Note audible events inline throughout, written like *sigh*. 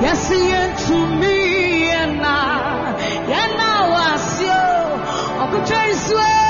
Yes, he to me and I, and now I see you.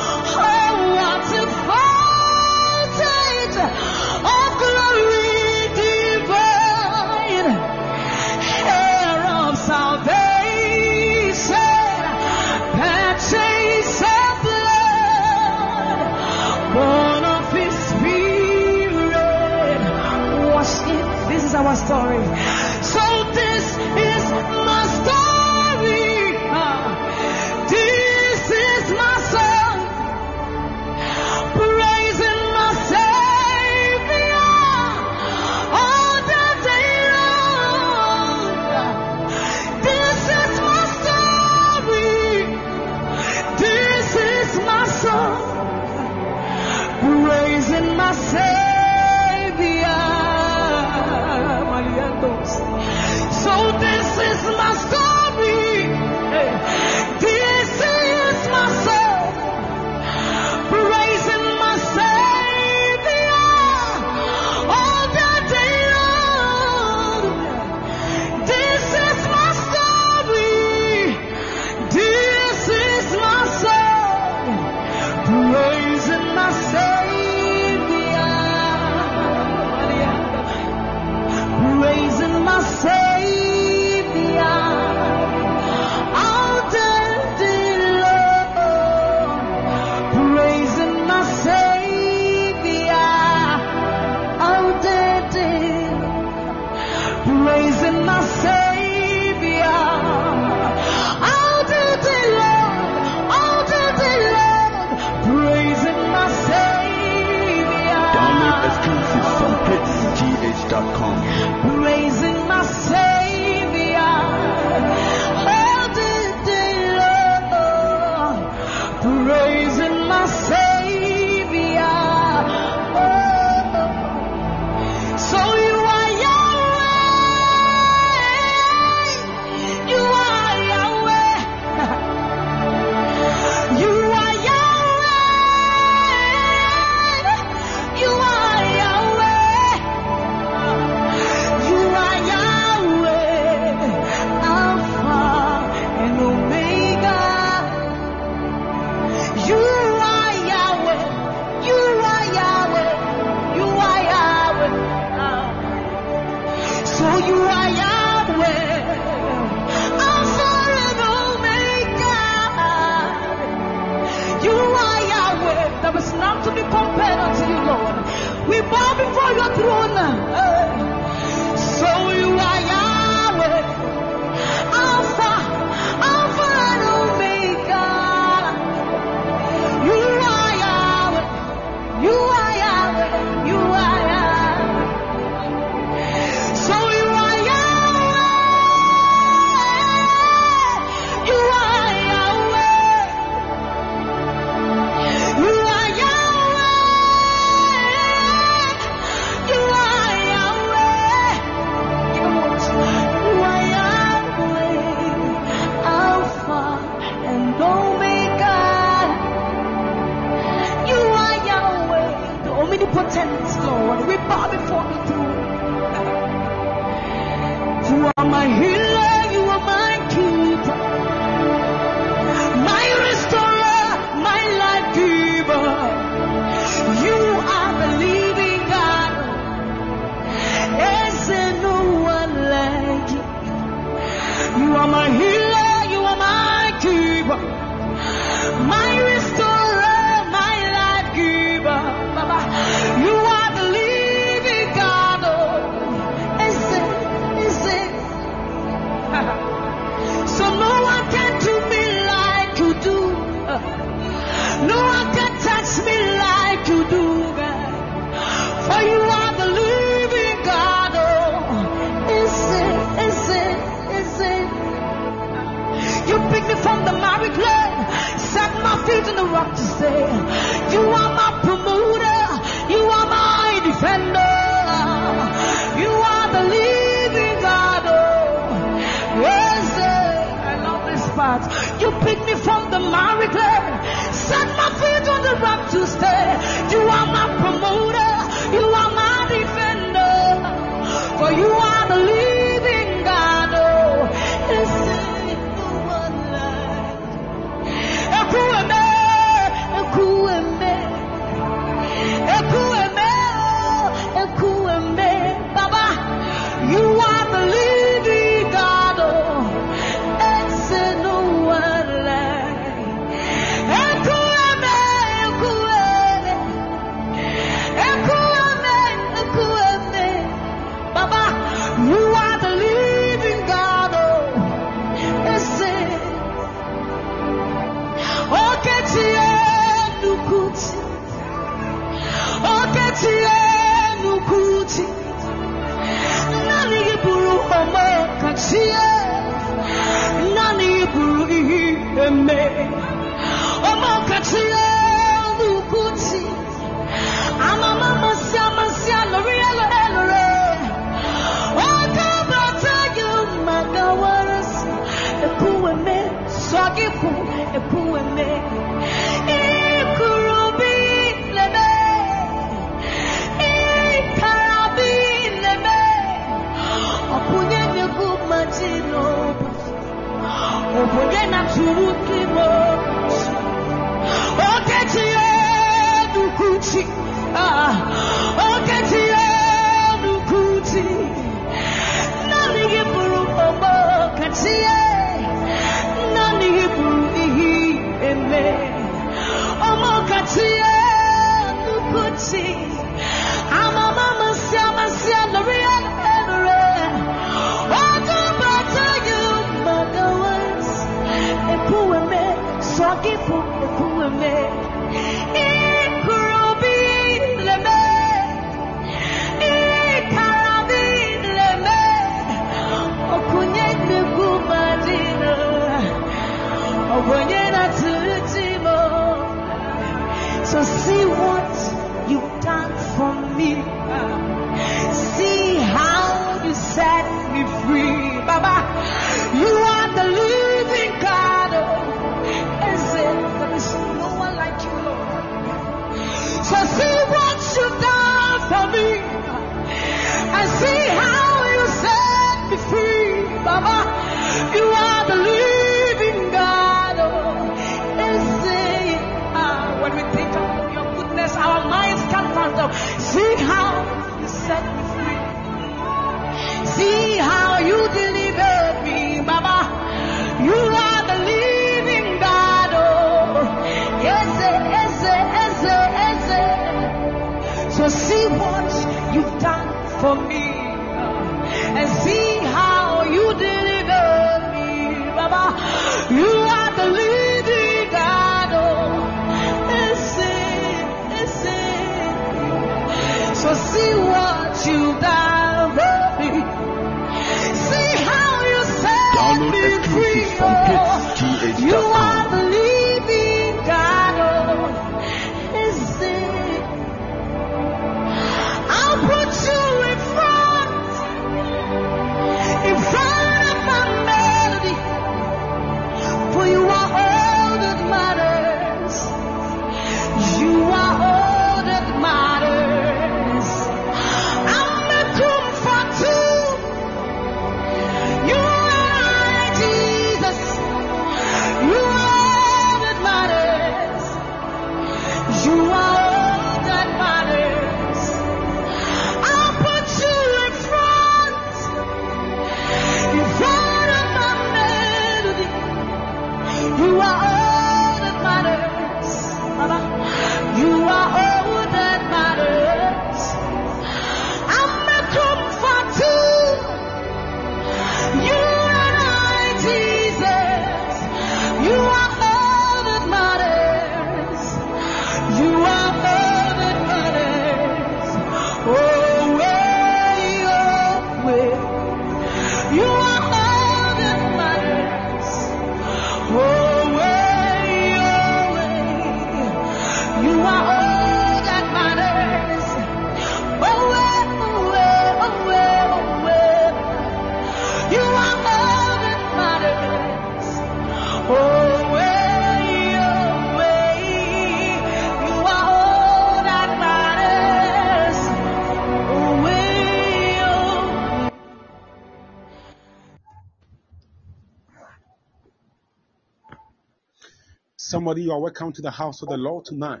Somebody, you are welcome to the house of the Lord tonight.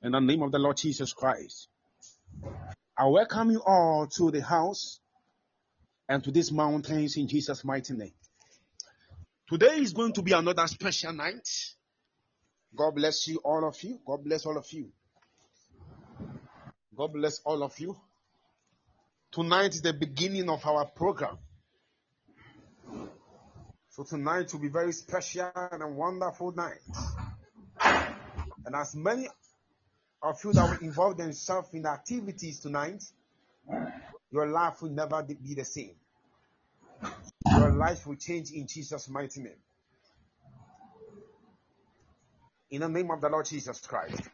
In the name of the Lord Jesus Christ. I welcome you all to the house and to these mountains in Jesus' mighty name. Today is going to be another special night. God bless you, all of you. God bless all of you. God bless all of you. Tonight is the beginning of our program. So tonight will be very special and wonderful night. And as many of you that will involve themselves in activities tonight, your life will never be the same. Your life will change in Jesus' mighty name. In the name of the Lord Jesus Christ.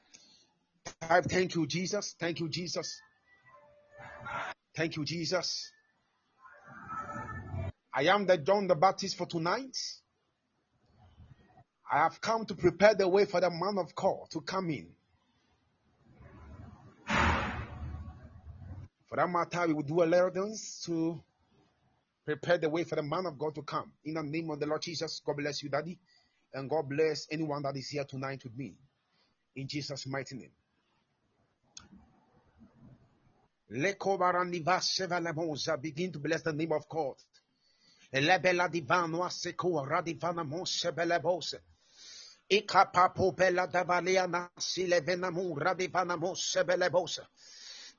I thank you, Jesus. Thank you, Jesus. Thank you, Jesus. I am the John the Baptist for tonight. I have come to prepare the way for the man of God to come in. For that matter, we will do a of things to prepare the way for the man of God to come. In the name of the Lord Jesus, God bless you, Daddy. And God bless anyone that is here tonight with me. In Jesus' mighty name. Begin to bless the name of God. Lebela divano aseco radivana moshe belebose. Ikapapo bela davalia nasi levena mu radivana moshe belebose.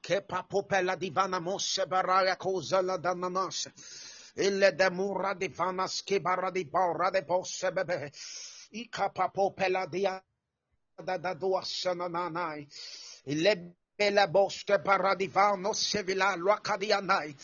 Kepapo bela divana moshe baraya cosa la dananas. Ille de mura divana skibara di bora de bose bebe. Ikapapo bela dia da da duasana nanai. Ille bela bosque paradivano sevila luacadianai.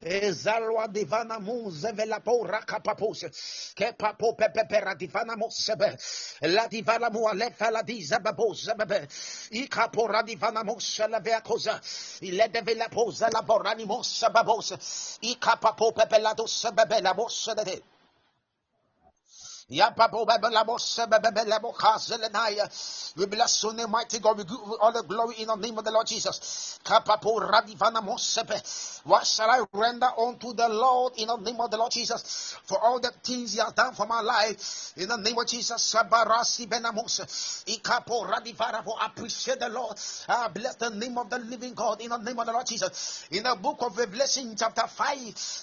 Ezalwa divana muze vela pora kapapose ke papo pepe pera divana mosebe. La divana mu ale fala diza babose bebe i kapora divana mose la vea cosa ile de vela posa la borani mose babose i kapapo pepe la doce We bless your name, mighty God. We give all the glory in the name of the Lord Jesus. What shall I render unto the Lord in the name of the Lord Jesus for all the things He has done for my life? In the name of Jesus, appreciate the Lord. I bless the name of the living God in the name of the Lord Jesus. In the book of Revelation, chapter 5,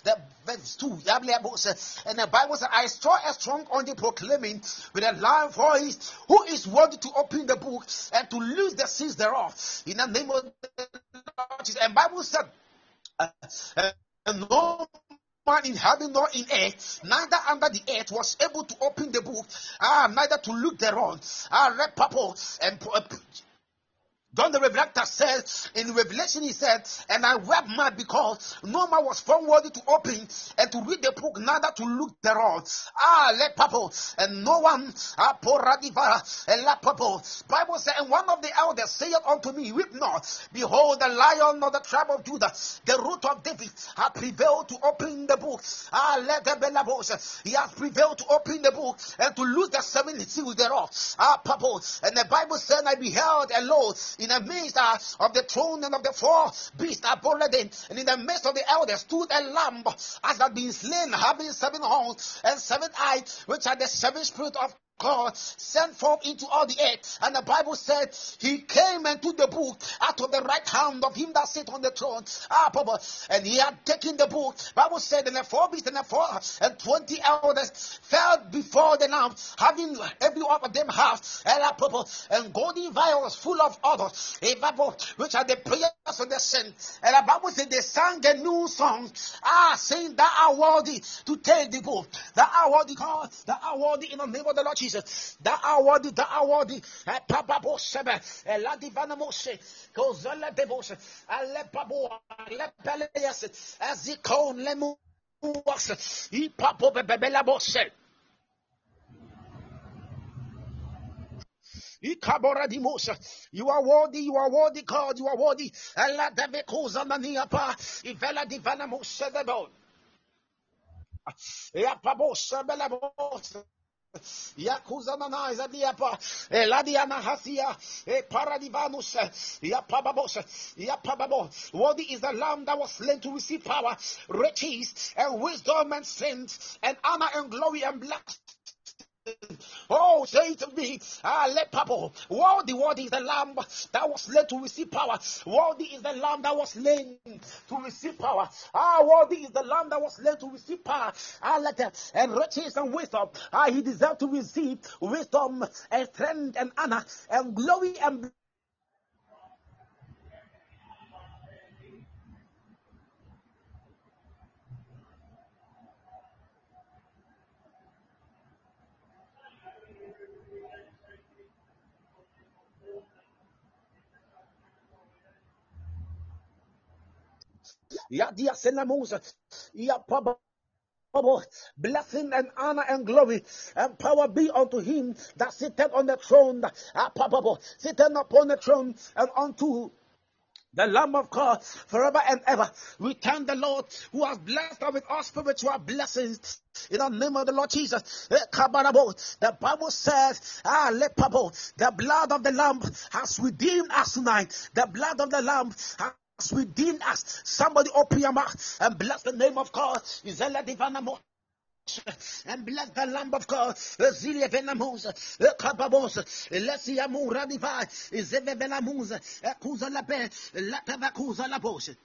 the verse 2, and the Bible says, I saw a strong proclaiming with a loud voice, Who is worthy to open the book and to loose the seals thereof? In the name of the Lord Jesus. And Bible said, uh, uh, no man in heaven nor in earth, neither under the earth was able to open the book, ah, neither to look thereon. Ah, read purple and John the Revelator said in Revelation, he said, And I wept mad because no man was found worthy to open and to read the book, neither to look thereon. Ah, let purple, and no one, ah, poradiva, and let purple. Bible said, And one of the elders said unto me, Weep not, behold, the lion of the tribe of Judah, the root of David, hath prevailed to open the book. Ah, let the belabos, he has prevailed to open the book and to loose the seven seals thereof. Ah, purple. And the Bible said, I beheld, and lo, in the midst uh, of the throne and of the four beasts bolded in, and in the midst of the elders stood a lamb as had been slain, having seven horns and seven eyes, which are the seven spirits of God sent forth into all the earth. And the Bible said he came and took the book out of the right hand of him that sat on the throne. Ah, Papa. And he had taken the book. Bible said, and the four beasts and the four and twenty elders fell before the lamb, having every one of them half and, Papa, and golden vials full of oil, which are the prayers of the saints. And the Bible said they sang a new song, ah, saying that are worthy to take the book, that are worthy, God, that are worthy in the name of the Lord. Worthy, that are worthy. Papa Bosebe, Eladivana eh, Moshe, Kozala Devoshe, Alepabo, eh, Alepaleas, Azikon Lemu. Eh, Ipapo Bebela Boshe. You are worthy, you are worthy, God, you are worthy. Allah Devekosa Maniapa, Ivela Divana Mosedebo. Yapabosa Belabosa. Yakuza nana izadiapa eladiana eh, hasia eh, e paradivanus eh, yapababos yapababo worthy is the lamb that was slain to receive power riches and wisdom and strength and honor and glory and blessing Oh, say to me, ah, let Papa, worthy, worthy is the lamb that was led to receive power. Worthy is the lamb that was slain to receive power. Ah, worthy is the lamb that was led to receive power. Ah, let that and riches and wisdom. Ah, he deserved to receive wisdom and strength and honor and glory and Ya dia senamusa. Ya. Blessing and honor and glory and power be unto him that sitteth on the throne, ah, sitteth upon the throne and unto the Lamb of God forever and ever. We thank the Lord who has blessed us with all spiritual blessings in the name of the Lord Jesus. Eh, the Bible says, ah, the blood of the Lamb has redeemed us tonight. The blood of the Lamb within us. Somebody open your mouth and bless the name of God. And bless the Lamb of God. Zilia venamusa, kababosa, lesia mura divai, zeve venamusa, kuza la pe, la tabakuza la bosha.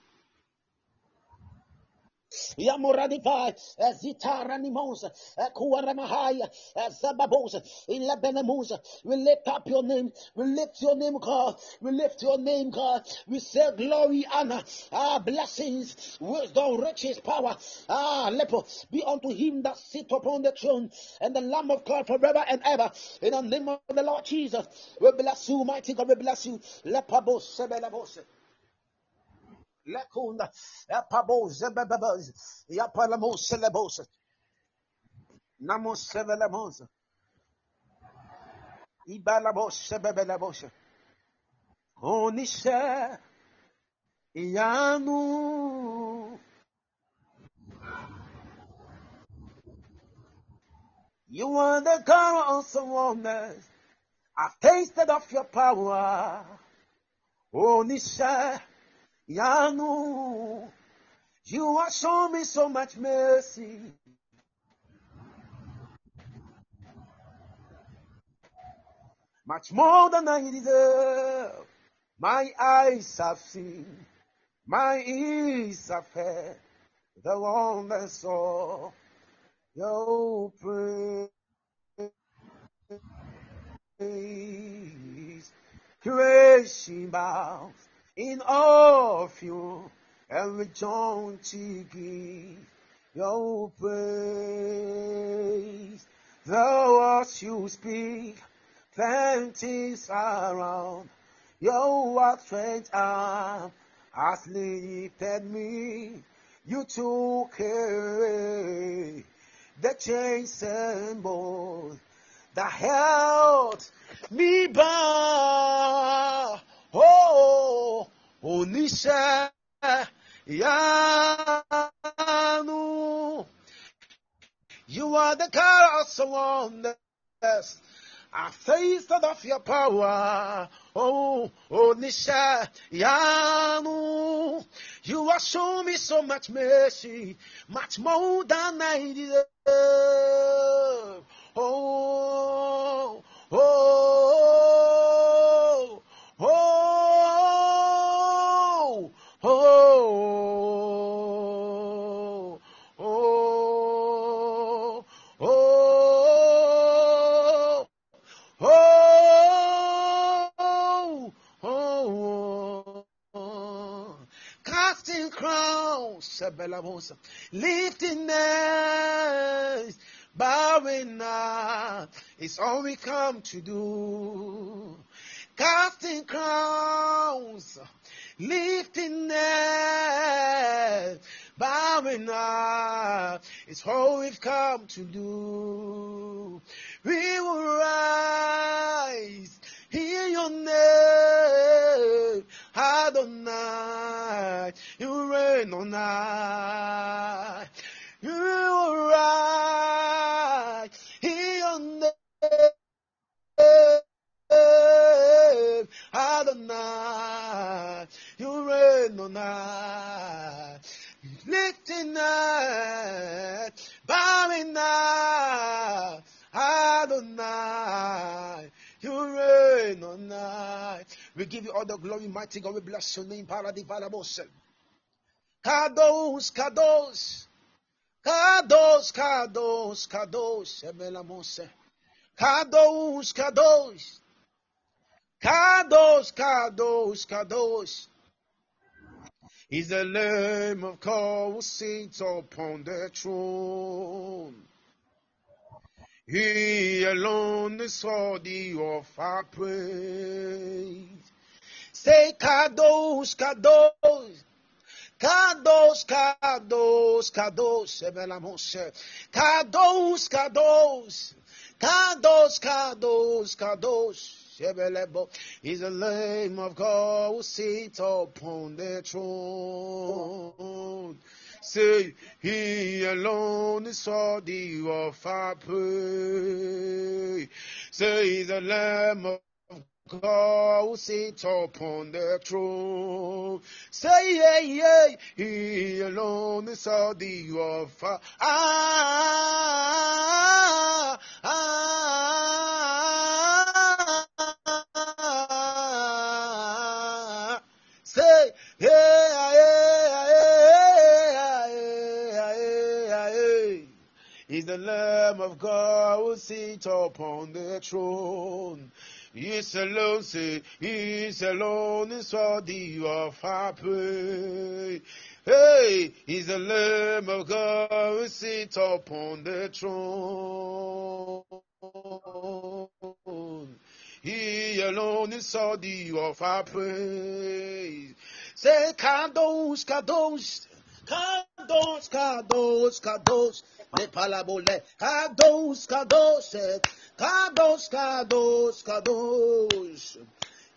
Yamuradifai, Zitara Kuaramahaya, Zababosa, Ilabenamusa. We lift up your name. We lift your name, God. We lift your name, God. We say glory, honor, ah, blessings, wisdom, riches, power, ah, lepo, be unto him that sit upon the throne and the Lamb of God forever and ever. In the name of the Lord Jesus, we bless you, mighty God, we bless you. Lepabos, Sebelabos. lekunda, epaboze bebeboze, yapalamose lebose, namose velamose, ibalabose bebelabose, onise, yanu, You are the God of awesomeness. I've tasted of your power. Onisha. Yanu, you have shown me so much mercy. Much more than I deserve. My eyes have seen, my ears have heard the one of your praise. Creation bows in all of you and return to give your praise. The words you speak, plenties around. Your words outstretched arm has lifted me. You took away the chains and bonds that held me bound. Oh, oníṣẹ́ ìyanu. You are the God of someone that's I tasted of your power. Oh, oníṣẹ́ ìyanu. You have shown me so much mercy, much more than I deserve. Oh, oh, oh, oh, oh, oh, oh, oh, oh. Casting Sabelamosa, lifting hands, bowing now, it's all we come to do. Casting crowns, lifting hands, bowing now, it's all we've come to do. Give you all the glory, mighty God. We bless your name, Paradivalabose. Kados, Kados. Kados, Kados, Kados. Emelamose. Kados, Kados. Kados, Kados, Kados. Is the Lamb of God who sits upon the throne. He alone is worthy of our praise. Say kadosh, kadosh. Kadosh, kadosh, kadosh, Ebelamoshe. Kadosh, kadosh. Kadosh, kadosh, kadosh. Is the Lamb of God who sits upon the throne. Say, He alone is worthy of our praise. Say, He's the Lamb of God who sits upon the throne. Say, yeah, yeah, He alone is worthy of our ah, ah, say, yeah, yeah, yeah, yeah, yeah, yeah. He's the Lamb of God who sits upon the throne. He's alone, say, He's alone is worthy of our praise. Hey, He's the Lamb of God who sits upon the throne. He alone is worthy of our praise. Say, Kadosh, Kadosh, Kadosh, Kadosh, Kadosh, Le palabole, Kadosh, Kadosh, Kadosh, Kadosh, Kadosh.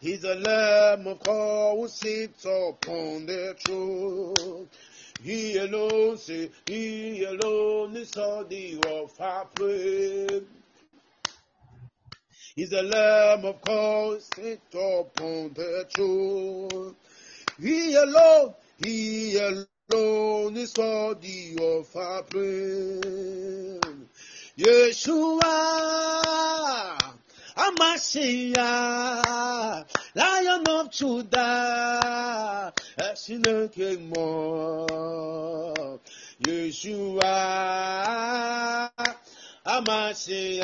He's the Lamb of God who sits upon the throne. He alone, say, He alone is worthy of our praise. He's the Lamb of God, sit upon the throne. He alone, He alone is worthy of our praise. Yeshua, Amashiach, Lion of Judah, Eshineke mo. Yeshua, Amashiach,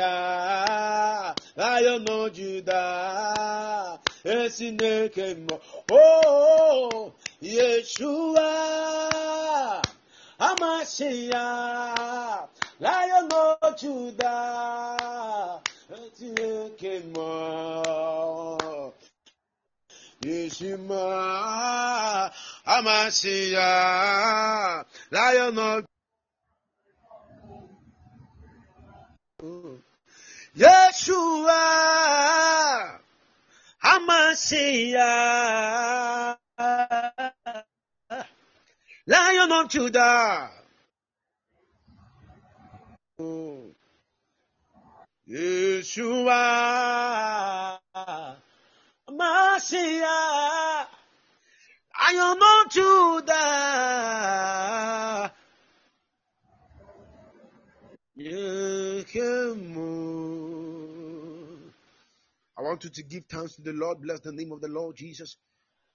Lion of Judah, Eshineke mo. Oh, Yeshua, Amashiach, Lion of Judah, Eshineke mo. Yeshua, Amashiach, Lion of Yeshua, Amashiach, Lion of Judah. Oh. Yeshua, Mashiach, Lion of Judah. I want you to give thanks to the Lord. Bless the name of the Lord Jesus.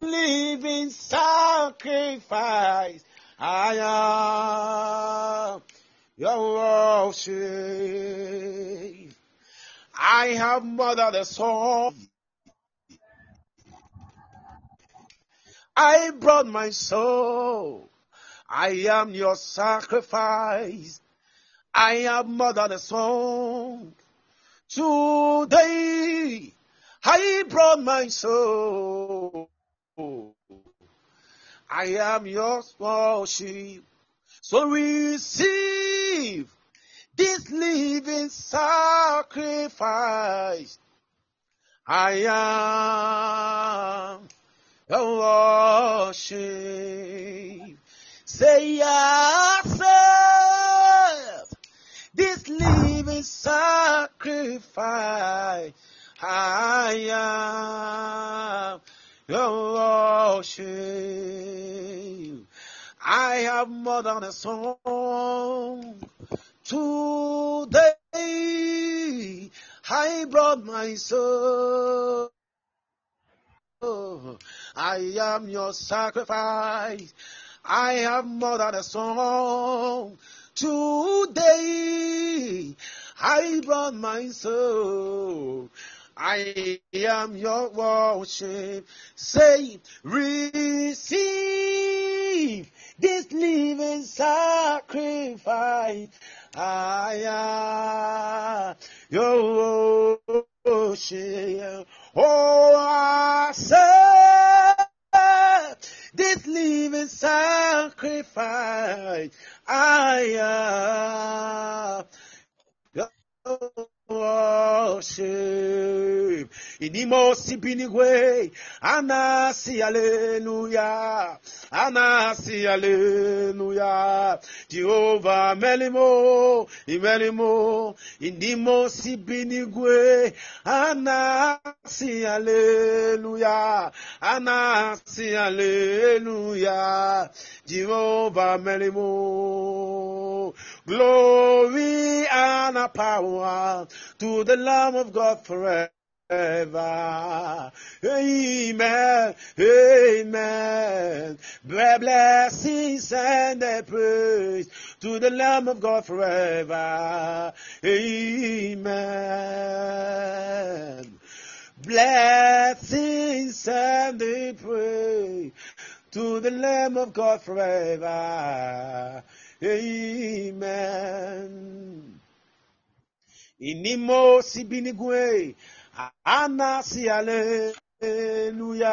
living sacrifice. I am your worship. I have mothered a soul. I brought my soul. I am your sacrifice. I have mothered the song. Today I brought my soul. I am your worship. So receive this living living sacrifice. I am your worship. Say yourself, this living sacrifice. I am your worship. I have more than a song today. I brought my soul. I am your sacrifice. I have more than a song today. I brought my soul. I am your worship. Say, receive this living sacrifice. I am your worship. Oh, I say, this living sacrifice. I am your worship. Inimosi binigwe, anasi hallelujah, anasi hallelujah. Jehovah melimo, imelimo, inimosi binigwe, anasi hallelujah, anasi hallelujah. Jehovah melimo, glory and power to the Lamb of God forever. Amen. Amen. Blessings and praise to the Lamb of God forever. Amen. Blessings and praise to the Lamb of God forever. Amen. Inimo sibinigwe, anasi hallelujah.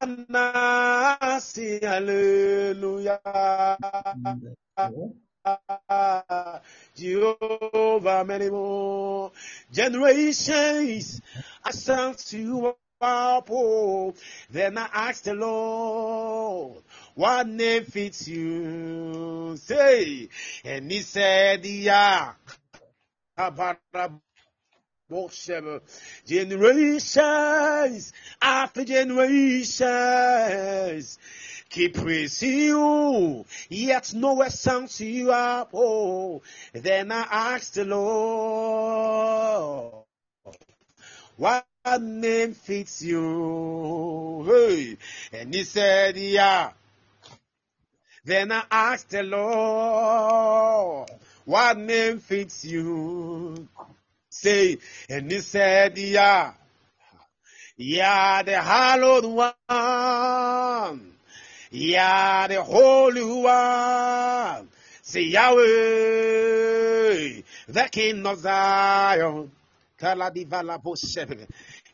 Anasi hallelujah. Jehovah many more generations I sang to you up, oh. Then I asked the Lord, what name fits you? Say, and he said, yeah. Generations after generations keep praising you, yet nowhere sounds you up. Oh, then I asked the Lord, what name fits you? Hey, and he said, yeah. Then I asked the Lord, what name fits you? Say, and he said, yeah. Yeah, the hallowed one. Yeah, the holy one. Say Yahweh, the King of Zion.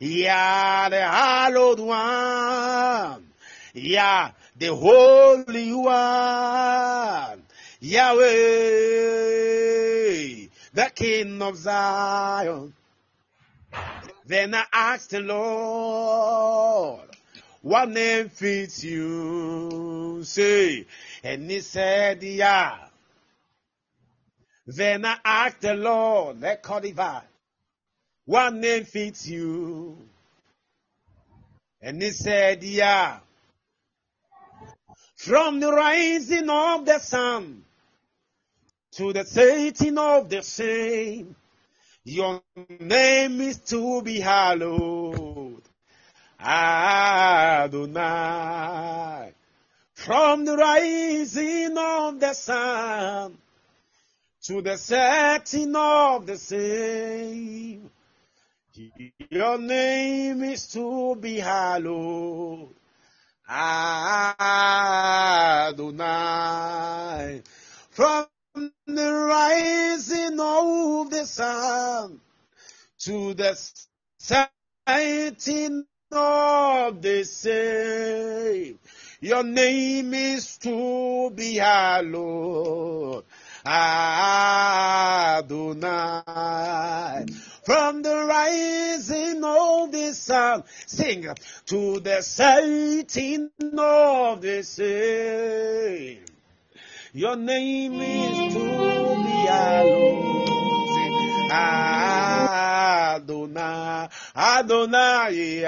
Yeah, the hallowed one. Yeah, the holy one. Yahweh, the King of Zion. Then I asked the Lord, what name fits you? Say, and he said, yeah. Then I asked the Lord, let Codivar, what name fits you? And he said, yeah. From the rising of the sun to the setting of the same, your name is to be hallowed. Adonai. From the rising of the sun to the setting of the same, your name is to be hallowed. Adonai. From the rising of the sun to the setting of the same. Your name is to be hallowed. Adonai. From the rising of the sun, sing to the setting of the same. Your name is to be hallowed. Adonai, Adonai,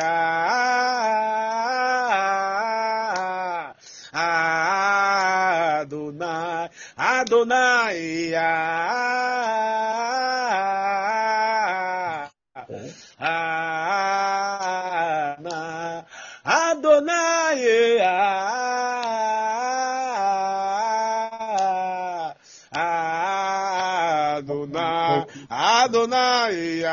Adonai, Adonai, Adonai,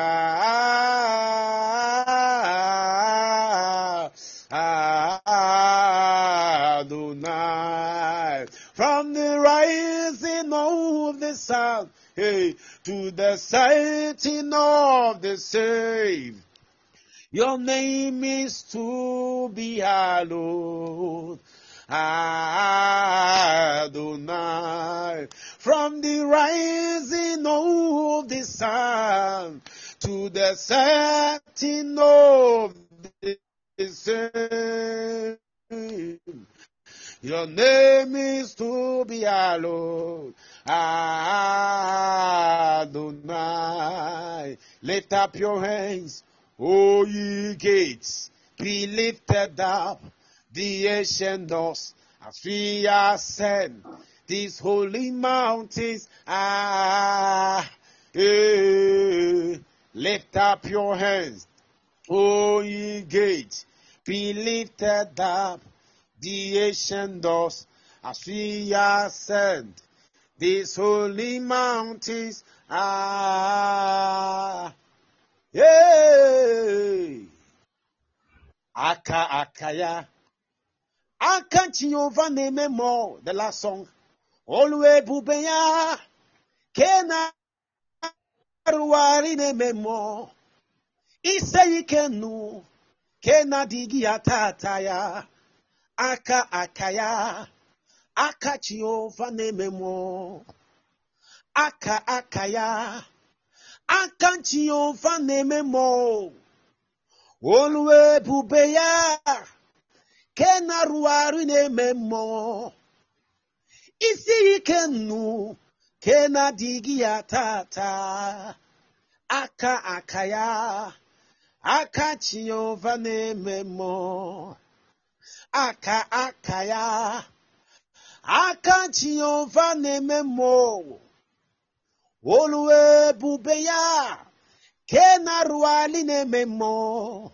Adonai. From the rising of the sun, hey, to the setting of the same. Your name is to be hallowed. Adonai. From the rising of the sun to the setting of the same. Your name is to be hallowed. Adonai. Lift up your hands, O ye gates. Be lifted up, the ancient doors, as we ascend these holy mountains. Ah, eh. Lift up your hands, O ye gates. Be lifted up, the ancient doors, as we ascend these holy mountains. Ah, yeah. Aka akaya. Aka chiova neme mo. The last song. olu ebube ya ke na-arụgharị na-ememe ise ike nụ ke na-adịghị ya tata ya. Aka aka ya aka Jehova na-ememe aka aka ya aka Jehova na-ememe olu ebube ya ke na-arụgharị na-eme mmụọ. isiri kennu kena digia tata. Aka akaya aka chiova na-ememo aka akaya aka chiova na-ememo olu ebube ya kena ruali na-ememo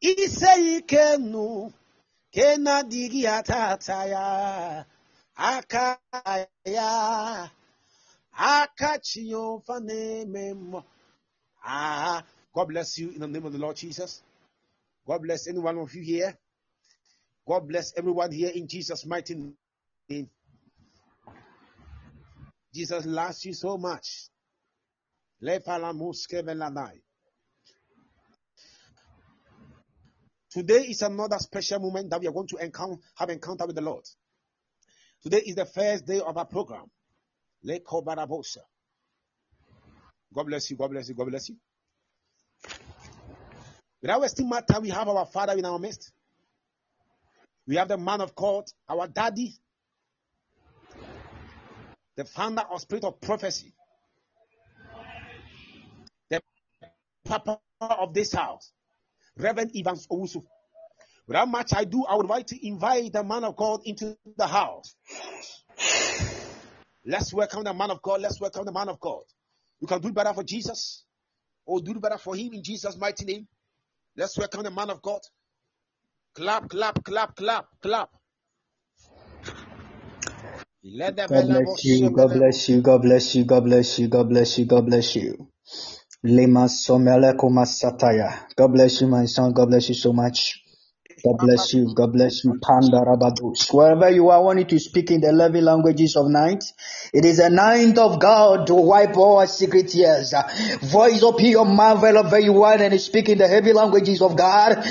ise ikennu kena digia tata ya. Aka ya. Aka chiova neme mo. Ah, God bless you in the name of the Lord Jesus. God bless any one of you here. God bless everyone here in Jesus' mighty name. Jesus loves you so much. Today is another special moment that we are going to encounter, have encounter with the Lord. Today is the first day of our program. Lekobarabosa. God bless you. God bless you. God bless you. Without wasting time, we have our Father in our midst. We have the man of God, our daddy, the founder of Spirit of Prophecy, the papa of this house, Reverend Evans Owusu. Without much ado, I do I would like to invite the man of God into the house. Let's welcome the man of God. Let's welcome the man of God. You can do better for Jesus or do better for him in Jesus' mighty name. Let's welcome the man of God. Clap, clap, clap, clap, clap. God bless you, God bless you, God bless you, God bless you, God bless you, God bless you. Lima Somele Sataya. God bless you, my son. God bless you so much. God bless you. God bless you. Panda Rabados. Wherever you are, I want you to speak in the eleven languages of night. It is a night of God to wipe all our secret tears. Voice up your mouth wherever you are and speak in the heavy languages of God.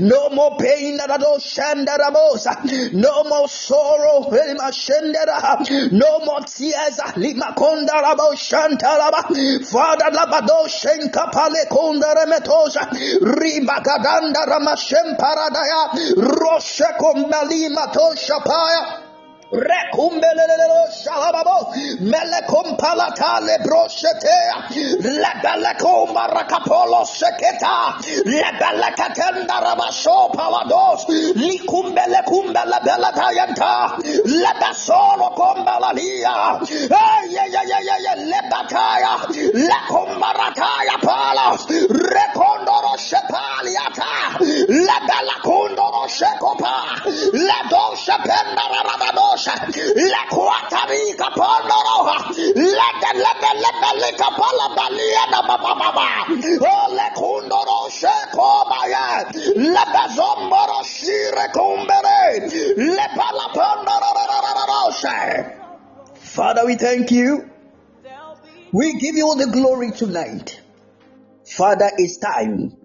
No more pain. No more sorrow. No more tears. Limakonda rabo shantalaba. Father labado shenka pale konda remetosha. Rimakadanda ramashem paradaya. Roshe kombalima tosha paya. Rekumbelelelo shalababo melekum palatale broshetea lebelekum barakapolo seketa lebelekatenda rabasho palados likumbele kumbele belatayanta lebasolo kombalalia ya ya ya ya ya lebataya lekumbarataya palos rekondoro shepaliata lebelakundoro shekopa ledosha pendarababos la kuatarika pondoroha lete lete lete lika pala balia na baba baba o oh, le kundoro sheko baya le bezomboro shire kumbere le pala Father, we thank you. We give you all the glory tonight. Father, it's time.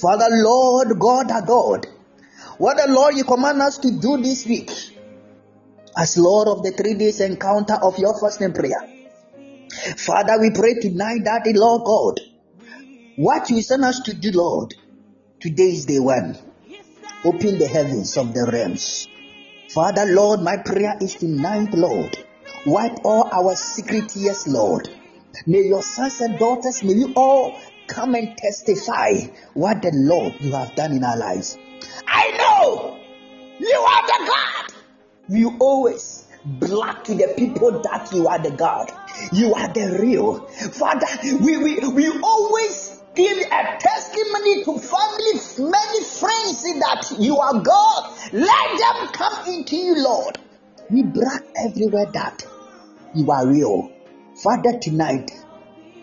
Father, Lord, God, our God. What the Lord you command us to do this week as Lord of the three days encounter of your fasting prayer. Father, we pray tonight that the Lord God, what you send us to do, Lord, today is day one. Open the heavens of the realms. Father, Lord, my prayer is tonight, Lord. Wipe all our secret tears, Lord. May your sons and daughters, may you all come and testify what the Lord you have done in our lives. I know you are the God you always black to the people that you are the God. You are the real. Father, we, we, we always give a testimony to family, many friends that you are God. Let them come into you, Lord. We brag everywhere that you are real. Father, tonight,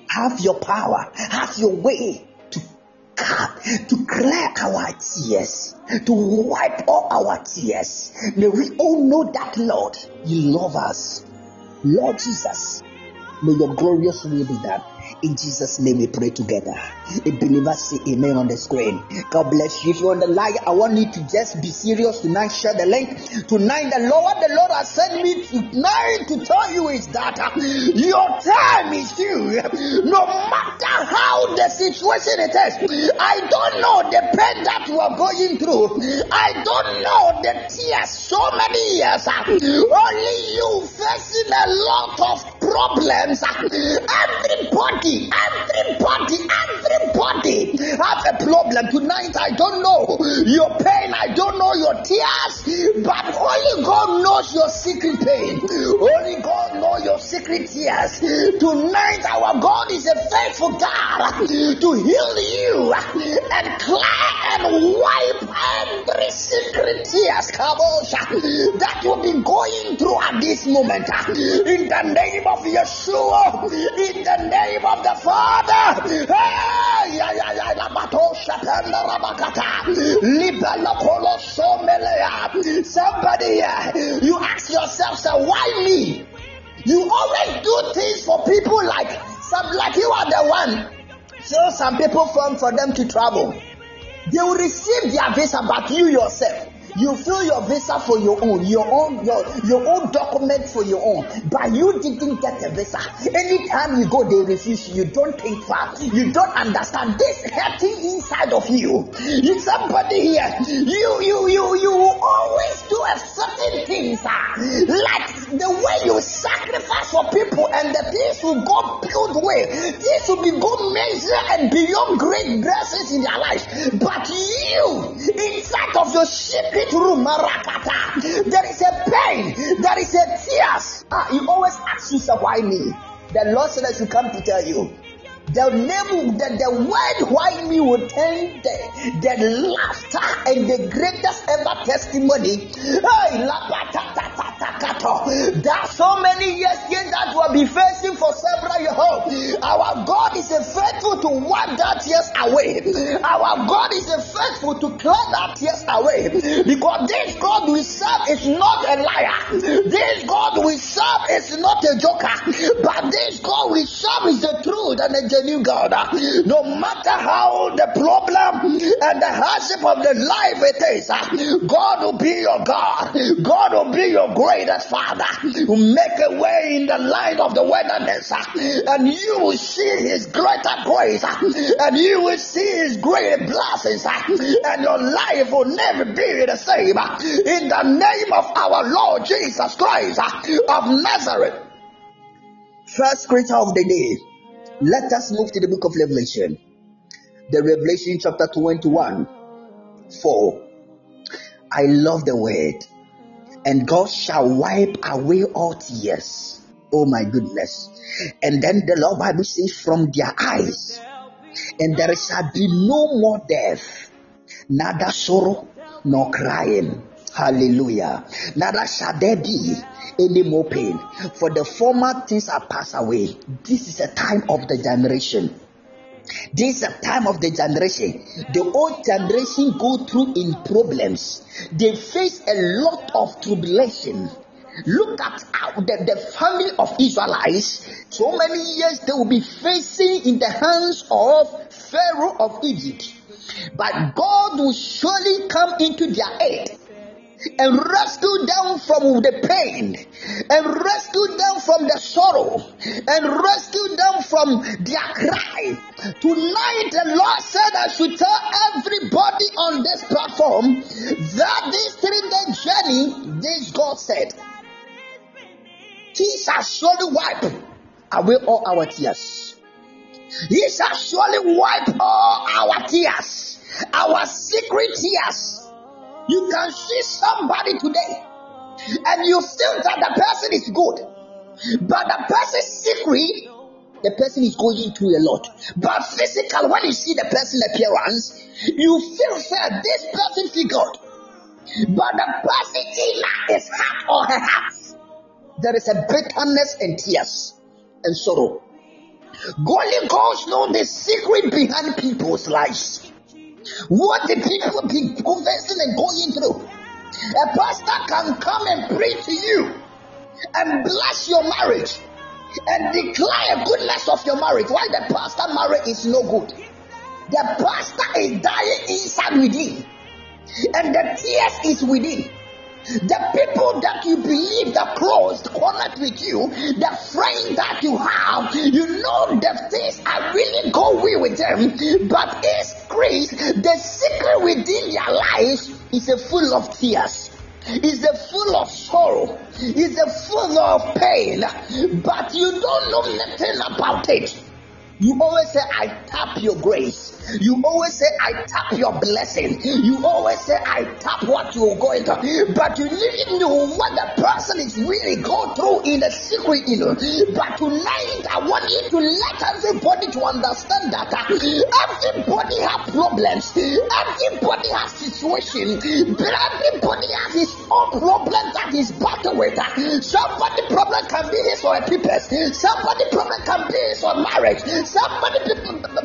have your power, have your way to clear our tears, to wipe all our tears. May we all know that, Lord, you love us. Lord Jesus, may your glorious will be done. In Jesus' name we pray together. A believer say amen on the screen. God bless you. If you're on the line, I want you to just be serious tonight. Share the link. Tonight, the Lord, the Lord has sent me tonight to tell you is that uh, your time is due. No matter how the situation it is, I don't know the pain that you are going through. I don't know the tears, so many years. Uh, only you facing a lot of problems. Uh, everybody everybody, everybody have a problem tonight. I don't know your pain, I don't know your tears, but only God knows your secret pain. Only God knows your secret tears. Tonight, our God is a faithful God to heal you and clear and wipe every secret tears that you've been going through at this moment. In the name of Yeshua, in the name of the Father. Somebody here, you ask yourself, so why me? You always do things for people like some like you are the one. So some people come for them to travel. They will receive their visa, but you yourself you fill your visa for your own, your own, your, your own document for your own, but you didn't get a visa. Anytime you go, they refuse you. You don't think far. You don't understand this hurting inside of you. You somebody here, you you you you always do a certain things like the way you sacrifice for people, and the things will go build way. This will be go measure and beyond great blessings in their life. But you, inside of your Marakata. There is a pain, there is a tears. Ah, you always ask yourself, why me? The Lord said should come to tell you. The name, the, the word why me will turn the, the laughter and the greatest ever testimony. Hey, There are so many years yet that we'll be facing for several years. Oh, our God is faithful to wipe that tears away. Our God is faithful to clear that tears away. Because this God we serve is not a liar. This God we serve is not a joker. But this God we serve is the truth and the genuine God. No matter how the problem and the hardship of the life it is, God will be your God. God will be your greatest Father. Will make a way in the light of the wilderness, and you will see His greater grace, and you will see His great blessings, and your life will never be the same. In the name of our Lord Jesus Christ of Nazareth. First scripture of the day. Let us move to the book of Revelation. The Revelation chapter 21, 4. I love the word. And God shall wipe away all tears. Oh my goodness. And then the Lord Bible says, from their eyes, and there shall be no more death, neither sorrow nor crying. Hallelujah. Neither shall there be any more pain, for the former things are passed away. This is a time of the generation. This is a time of the generation. The old generation go through in problems. They face a lot of tribulation. Look at the, the family of Israelites, so many years they will be facing in the hands of Pharaoh of Egypt. But God will surely come into their aid and rescue them from the pain and rescue them from the sorrow and rescue them from their cry. Tonight, the Lord said, I should tell everybody on this platform that this three day journey, this God said, He shall surely wipe away all our tears. He shall surely wipe all our tears, our secret tears you can see somebody today and you feel that the person is good, but the person's secret, the person is going through a lot. But physical, when you see the person appearance, you feel that this person feel good, but the person inner is hurt or her heart. There is a bitterness and tears and sorrow. Only God knows the secret behind people's lives. What the people be confessing and going through. A pastor can come and pray to you and bless your marriage and declare goodness of your marriage. Why the pastor marriage is no good? The pastor is dying inside within, and the tears is within. The people that you believe that close connect with you, the friend that you have, you know the things are really going away with them, but it's grace, the secret within their lives is a full of tears. Is a full of sorrow, is a full of pain, but you don't know nothing about it. You always say, I tap your grace. You always say, I tap your blessing. You always say, I tap what you're going to. But you didn't know what the person is really going through in the secret, you know. But tonight, I want you to let everybody to understand that uh, everybody has problems. Everybody has situation. But everybody has his own problem that he's battling with. Somebody problem can be his or a people's. Somebody problem can be his or marriage. Somebody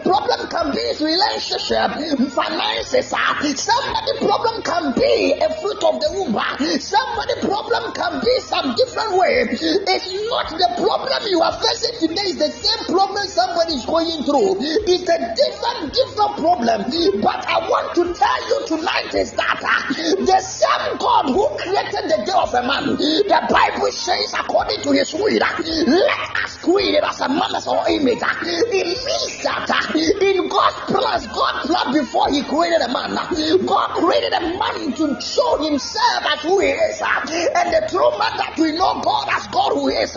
problem can be his relationship, finances. Ah. Somebody problem can be a fruit of the womb. Ah. Somebody problem can be some different way. It's not the problem you are facing today. It's the same problem somebody is going through. It's a different, different problem. But I want to tell you tonight is that uh, the same God who created the day of a man, the Bible says according to his will, let us create as a man as our image. It means that in God's plans, God planned before He created a man. God created a man to show Himself as who He is, and the true man that we know God as God who is.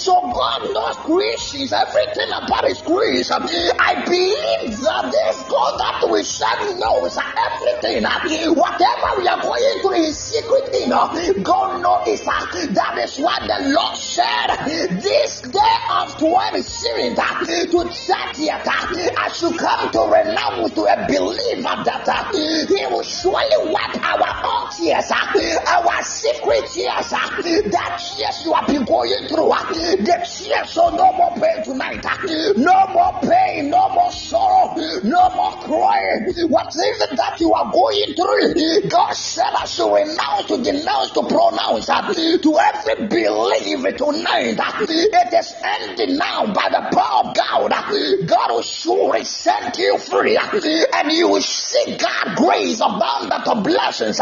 So God knows creation, everything about His creation. I believe that this God that we serve knows everything. Whatever we are going through is secret, know. God knows that. Is why the Lord said, This day of 27th to 30th, I should come to to a believer that uh, He will surely wipe our all tears, uh, our secret tears, uh, That tears you have been going through, the tears, so no more pain tonight. No more pain, no more sorrow, no more crying. Whatever that you are going through, God said I should renounce, to denounce, to pronounce to every believer tonight. It is ending now by the power of God. God will surely send you free and you will see God grace abound of blessings.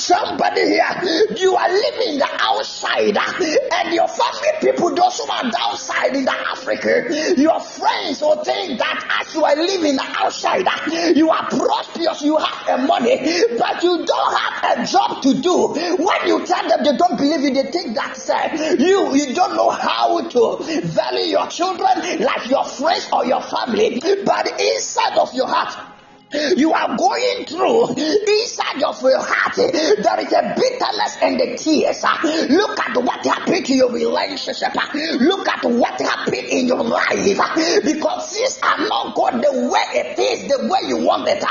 Somebody here, you are living the outside and your family people, those who are outside in the Africa, your friends will think that as you are living the outside, you are prosperous, you have a money, but you don't have a job to do. When you tell them they don't believe you, they think that say you you don't know how to value your children like your friends or your family, but inside of your heart you are going through inside of your heart. There is a bitterness and the tears. Look at what happened to your relationship. Look at what happened in your life. Because things are not going the way it is the way you want it.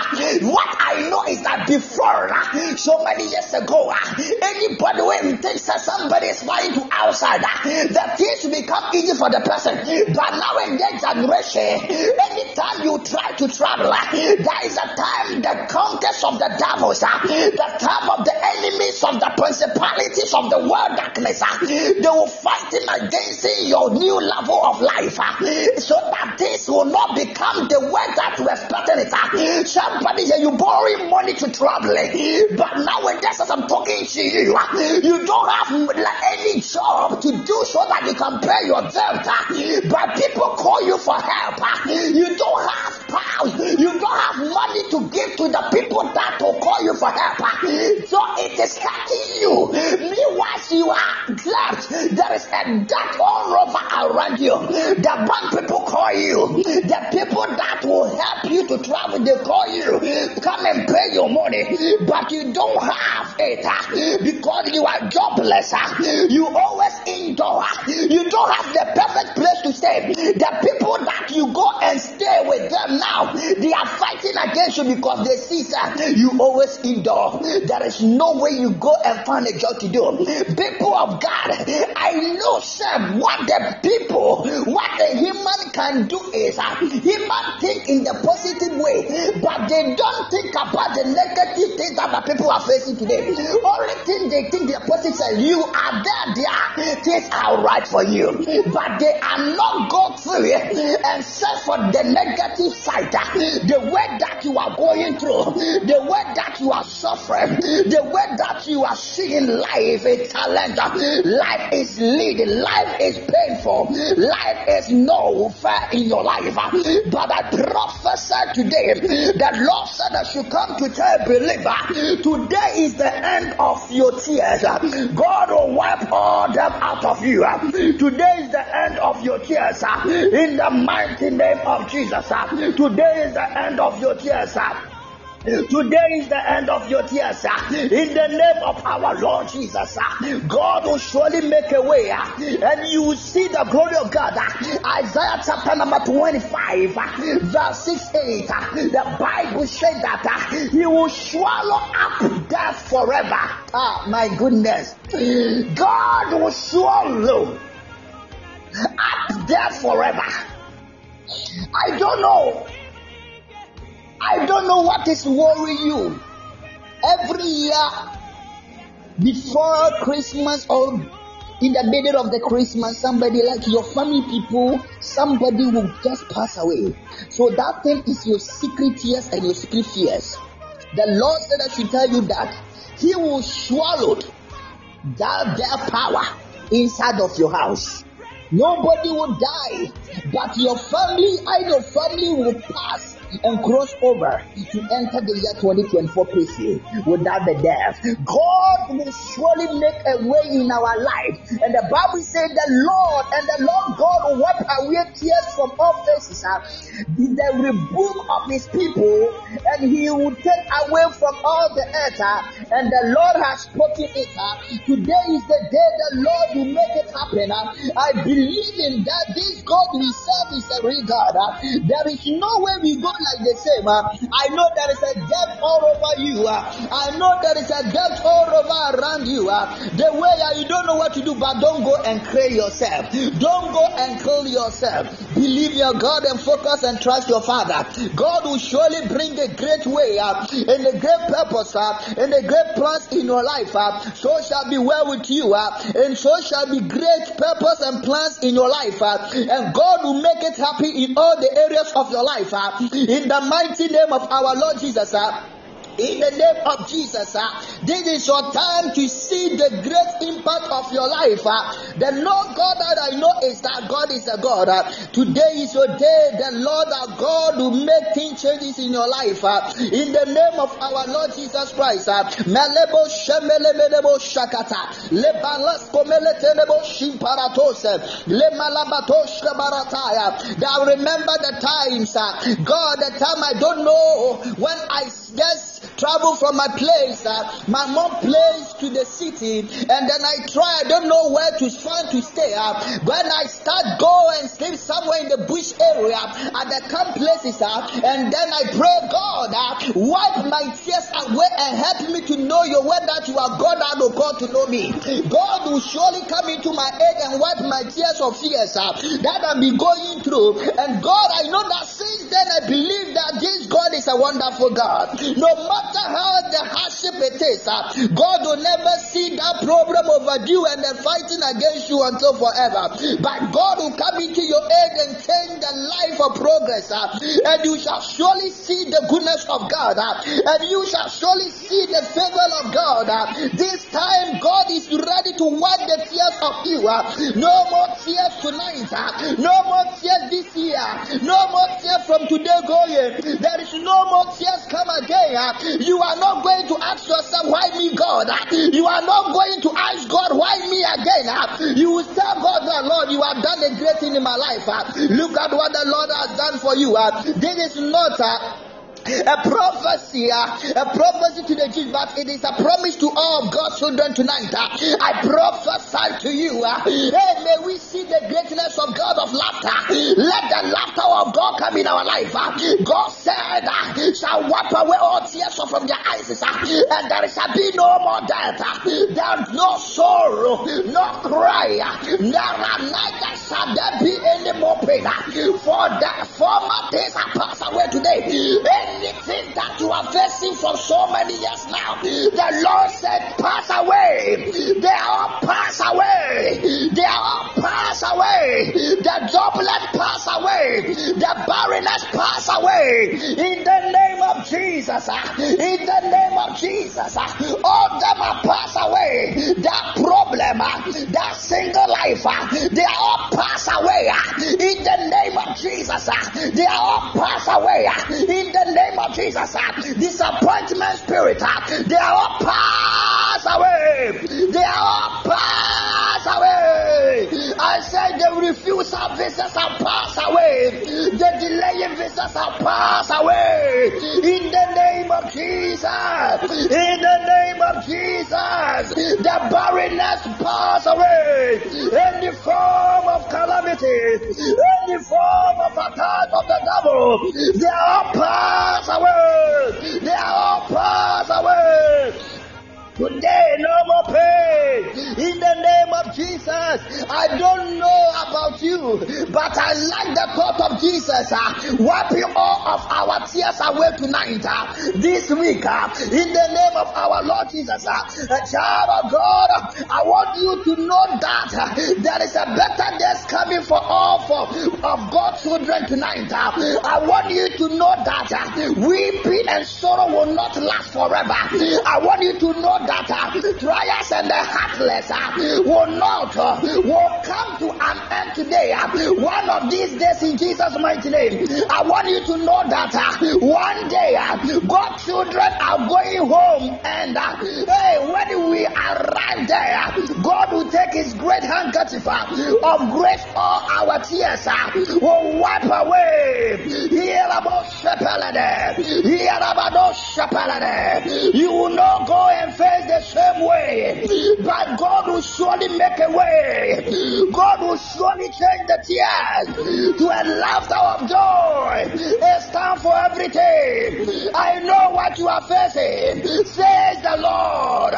What i know is that before so many years ago anybody when thinks that somebody is flying to outside the things become easy for the person. But now in that generation anytime you try to travel there is a time the conquest of the devils, uh, the time of the enemies of the principalities of the world darkness, uh, they will fighting against your new level of life, uh, so that this will not become the way that you expected it. Uh. Somebody here, you borrowing money to travel, but nowadays as I'm talking to you, uh, you don't have like, any job to do so that you can pay your debt, uh, but people call you for help. Uh. You don't have power, you don't have money to give to the people that will call you for help. So it is hurting you. Meanwhile, you are left. There is a dark all over around you. The bank people call you. The people that will help you to travel, they call you. Come and pay your money. But you don't have it because you are jobless. You always indoor. You don't have the perfect place to stay. The people that you go and stay with them now, they are fighting against you because they see that you always indoor. There is no way you go and find a job to do. People of God, I know some what the people, what the human can do is uh, human think in the positive way, but they don't think about the negative things that the people are facing today. Only thing they think the positive you are there, there, things are right for you, but they are not go through it and search for the negative side, the way that you are going through, the way that you are suffering, the way that you are seeing life a talent, life is leading, life is painful, life is no fair in your life. But I prophesy today that Lord said I should come to tell a believer today is the end of your tears. God will wipe all them out of you. Today is the end of your tears in the mighty name of Jesus. Today is the end of your tears. Today is the end of your tears. sir. In the name of our Lord Jesus, God will surely make a way and you will see the glory of God. Isaiah chapter number 25, verse 6 8. The Bible said that He will swallow up death forever. Ah, my goodness. God will swallow up death forever. I don't know I don't know what is worrying you. Every year before Christmas or in the middle of the Christmas, somebody like your family people, somebody will just pass away. So that thing is your secret fears and your secret fears. The Lord said I should tell you that He will swallow that their power inside of your house. Nobody will die, but your family and your family will pass and cross over to enter the year 2024 peacefully without the death. God will surely make a way in our life. And the Bible said the Lord and the Lord God will wipe away tears from all faces. Uh, the rebuke of his people, and he will take away from all the earth. And the Lord has spoken it. Today is the day the Lord will make it happen. I believe in that this God we serve is a real God. There is no way we go like the same. I know there is a depth all over you. Uh, I know there is a death all over around you. Uh, the way uh, you don't know what to do, but don't go and kill yourself. Don't go and kill yourself. Believe your God and focus and trust your Father. God will surely bring a great way up and a great purpose up and a great plans in your life. Uh, so shall be well with you, uh, and so shall be great purpose and plans in your life. Uh, and God will make it happy in all the areas of your life. Uh, in the mighty name of our Lord Jesus. Uh, in the name of Jesus, uh, this is your time to see the great impact of your life. Uh, the Lord God that I know is that God is a God. Uh, today is your day. The Lord God will make things changes in your life. Uh, in the name of our Lord Jesus Christ. Melebo shemelemelebo shakata. Lebalas komeletenebo shimparatose. Lemalabatosh barataya. Now remember the times. Uh, God, the time I don't know when I just travel from my place, uh, my mom place to the city, and then I try, I don't know where to find to stay. Uh, when I start go and sleep somewhere in the bush area at the camp places, uh, and then I pray, God, uh, wipe my tears away and help me to know your word that you are God and oh God to know me. God will surely come into my aid and wipe my tears of fears uh, that been going through. And God, I know that since then I believe that this God is a wonderful God. No matter matter how the hardship it is, uh, God will never see that problem over you and then fighting against you until forever. But God will come into your aid and change the life of progress, uh, and you shall surely see the goodness of God, uh, and you shall surely see the favor of God. Uh, this time, God is ready to wipe the tears of you. No more tears tonight, no more tears this year, no more tears from today going. There is no more tears come again. You are not going to ask yourself, why me, God? You are not going to ask God, why me again? You will tell God, the Lord, you have done a great thing in my life. Look at what the Lord has done for you. This is not a prophecy, uh, a prophecy to the Jews, but it is a promise to all God's children tonight. Uh, I prophesy to you, uh, hey, may we see the greatness of God of laughter. Let the laughter of God come in our life. God said, shall wipe away all tears from their eyes, and there shall be no more death, there no sorrow, no cry, neither shall there be any more pain. For the former days are passed away today anything that you are facing for so many years now, the Lord said, Pass away. They all pass away. They all pass away. The doublet pass away. The barrenness pass away. In the name of Jesus. Ah, in the name of Jesus. Ah, all them are pass away. That problem, ah, that single life, they all pass away. In the name of Jesus. They all pass away. In the name name of Jesus. Uh, disappointment spirit, uh, they are all pass away. They are all pass away. I said the refusal visas are pass away. The delaying visas are pass away. In the name of Jesus. In the name of Jesus. The barrenness pass away. Any form of calamity, any form of attack of the devil, they are all pass pass away. They are all pass away. Today, no more pain. In the name of Jesus. I don't know about you, but I like the thought of Jesus uh, wiping all of our tears away tonight, uh, this week. Uh, in the name of our Lord Jesus. Uh, child of God, I want you to know that uh, there is a better day coming for all for, of God's children tonight. Uh, I want you to know that uh, weeping and sorrow will not last forever. I want you to know that uh, trials and the heartless uh, will not uh, will come to an end today. Uh, one of these days in Jesus' mighty name. I want you to know that uh, one day uh, God's children are going home, and uh, hey, when we arrive there, God will take His great handkerchief uh, of grace, all our tears uh, will wipe away. You will not go and the same way. But God will surely make a way. God will surely change the tears to a laughter of joy. It's time for everything. I know what you are facing, says the Lord.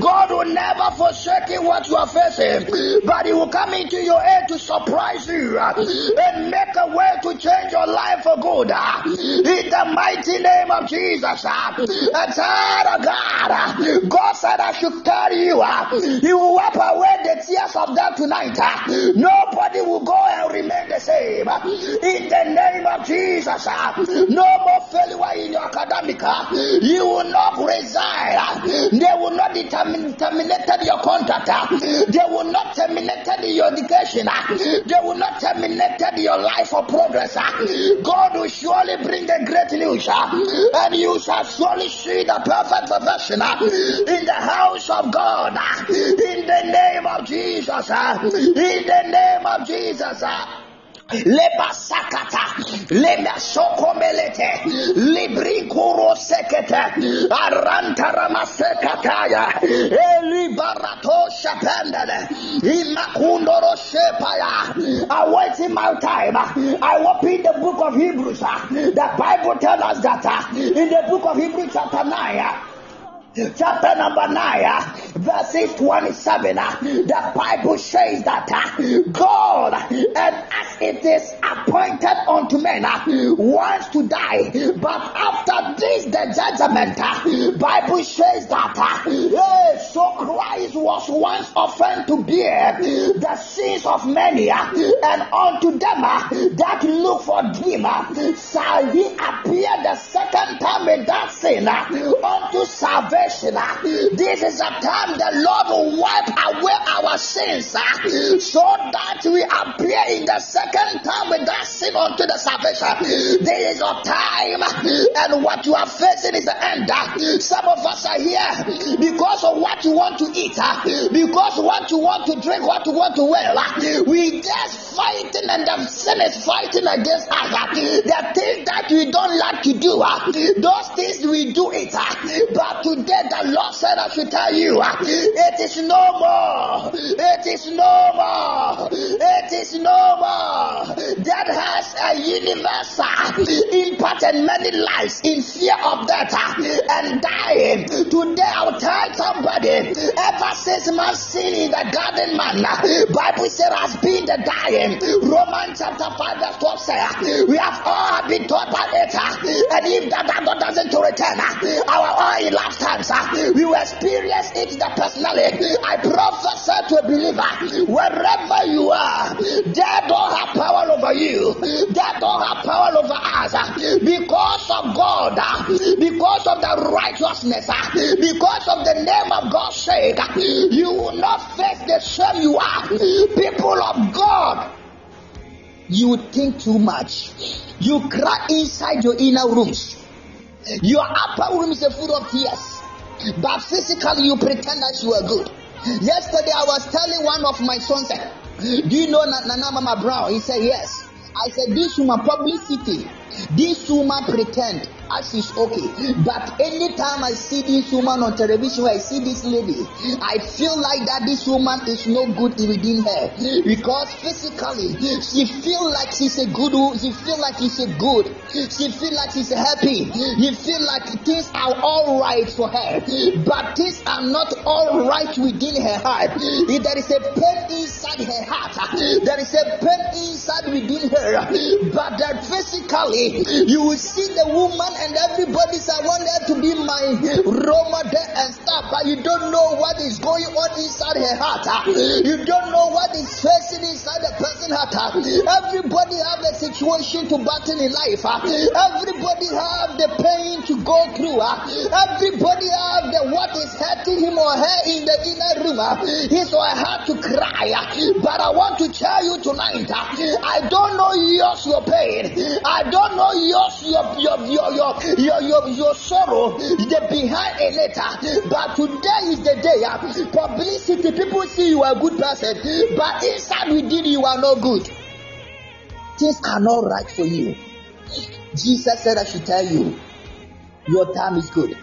God will never forsake you what you are facing, but He will come into your aid to surprise you and make a way to change your life for good. In the mighty name of Jesus, a child of God, God said I should tell you, uh, He will wipe away the tears of them tonight. Uh. Nobody will go and remain the same. Uh. In the name of Jesus, no more failure in your academic. You will not resign. They will not determine, your contract. They will not terminate your education. They will not terminate your life of progress. God will surely bring the great news, and you shall surely see the perfect perfection in the house of God. In the name of Jesus. In the name of Jesus lebasakata lemesokomelete librikuro sekete arantaramasekataya elibarato shapendele imakundoro shepaya awaiting my time I open the book of Hebrews the Bible tells us that in the book of Hebrews chapter 9 chapter number 9, uh, verses 27, uh, the Bible says that uh, God, and as it is appointed unto men, wants to die, but after this, the judgment, Bible says that so Christ was once offered to bear the sins of many, and unto them that look for him shall he appear the second time in that sin unto salvation salvation. Ah. This is a time the Lord will wipe away our sins uh, so that we appear in the second time without sin unto the salvation. This is a time ah. and what you are facing is the end. Some of us are here because of what you want to eat, because what you want to drink, what you want to wear. We just fighting and the sin is fighting against us. The things that we don't like to do, those things we do it. But today the Lord said, I should tell you, uh, it is no more. It is no more. It is no more. That has a universal uh, impact in many lives in fear of death uh, and dying. Today I'll tell somebody, ever since man sin in the garden man, Bible said has been the dying. Romans chapter 5 verse 12 says, we have all been taught by it. And if that God doesn't return, our all in lifetimes, we uh, experience it the personality. I prophesy to a believer, wherever you are, they don't have power over you, they don't have power over us uh, because of God, uh, because of the righteousness, because of the name of God's sake. You will not face the shame you are. People of God, you think too much. You cry inside your inner rooms. Your upper room is a full of tears but physically you pretend that you are good. Yesterday I was telling one of my sons, eh, Do you know Nana Ama McBrown? He said, Yes. I said, This woman publicity, this woman pretend as okay. But anytime I see this woman on television, I see this lady, I feel like that this woman is no good within her because physically she feel like she's a good. She feel like she's a good. She feel like she's happy. You feel like things are all right for her, but things are not all right within her heart. There is a pain inside her heart, there is a pain inside within her, but that physically you will see the woman and everybody says, I want her to be my role model and stuff, but ah, you don't know what is going on inside her heart. Ah. You don't know what is facing inside the person's heart. Ah. Everybody have a situation to battle in life. Everybody have the pain to go through. Everybody have the what is hurting him or her in the inner room. His or her to cry. But I want to tell you tonight, I don't know yours your pain. I don't know yours your your your your your, your, your sorrow, the behind a letter. But today is the day. Publicity, people see you are a good person, but inside within you are not good. Things are not right for you. Jesus said, I should tell you, your time is good.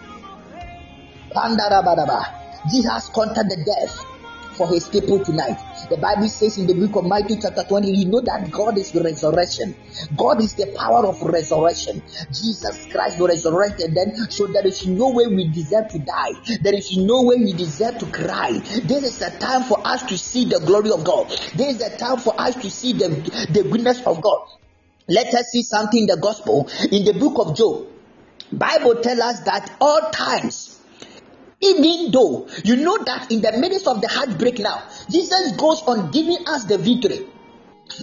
Jesus conquered the death. For his people tonight. The Bible says in the book of Matthew, chapter 20, you know that God is the resurrection. God is the power of resurrection. Jesus Christ was resurrected then, so there is no way we deserve to die. There is no way we deserve to cry. This is the time for us to see the glory of God. This is the time for us to see the, the goodness of God. Let us see something in the gospel in the book of Job. Bible tell us that all times even though you know that in the midst of the heartbreak now, Jesus goes on giving us the victory.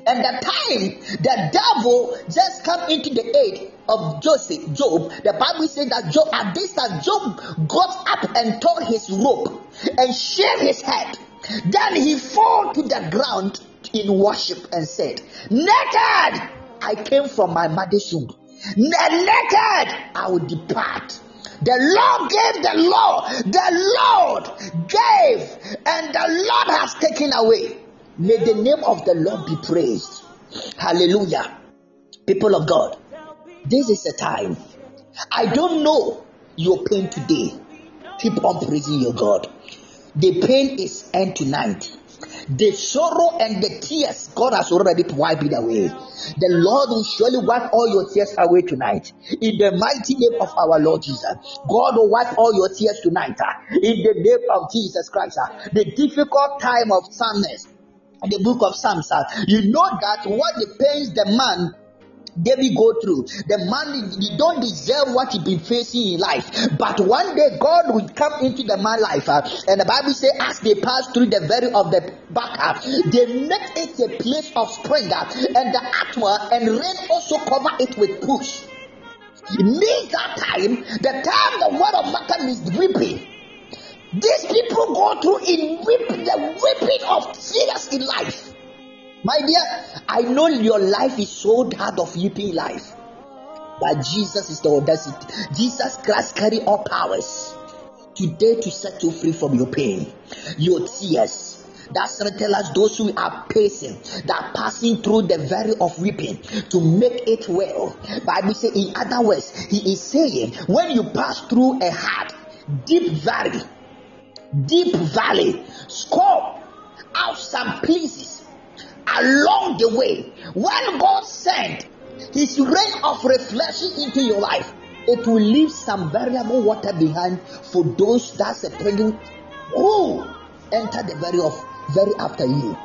And the time the devil just come into the aid of Joseph, Job, the Bible says that Job at this time Job got up and tore his robe and shaved his head. Then he fall to the ground in worship and said, Naked I came from my mother's womb. Naked I will depart. The Lord gave the law. The Lord gave, and the Lord has taken away. May the name of the Lord be praised. Hallelujah. People of God, this is the time. I don't know your pain today. Keep on praising your God. The pain is end tonight. The sorrow and the tears, God has already wiped it away. The Lord will surely wipe all your tears away tonight. In the mighty name of our Lord Jesus. God will wipe all your tears tonight. In the name of Jesus Christ. The difficult time of sadness. The book of Psalms. You know that what pains the man David go through. The man he don't deserve what he been facing in life, but one day God will come into the man life, uh, and the Bible say as they pass through the valley of the back, Baca, they make it a place of spring, uh, and the atmosphere and rain also cover it with push. In that time, the time the word of Malcolm is weeping. These people go through in weep, the weeping of tears in life. My dear, I know your life is so hard of weeping life. But Jesus is the audacity. Jesus Christ carry all powers today to set you free from your pain, your tears. That's to tell us those who are pacing, that passing through the valley of weeping to make it well. Bible say, in other words, he is saying, when you pass through a hard, deep valley, deep valley, score out some places along the way. When God sent His rain of reflection into your life, it will leave some variable water behind for those that's a pending who enter the very of very after you.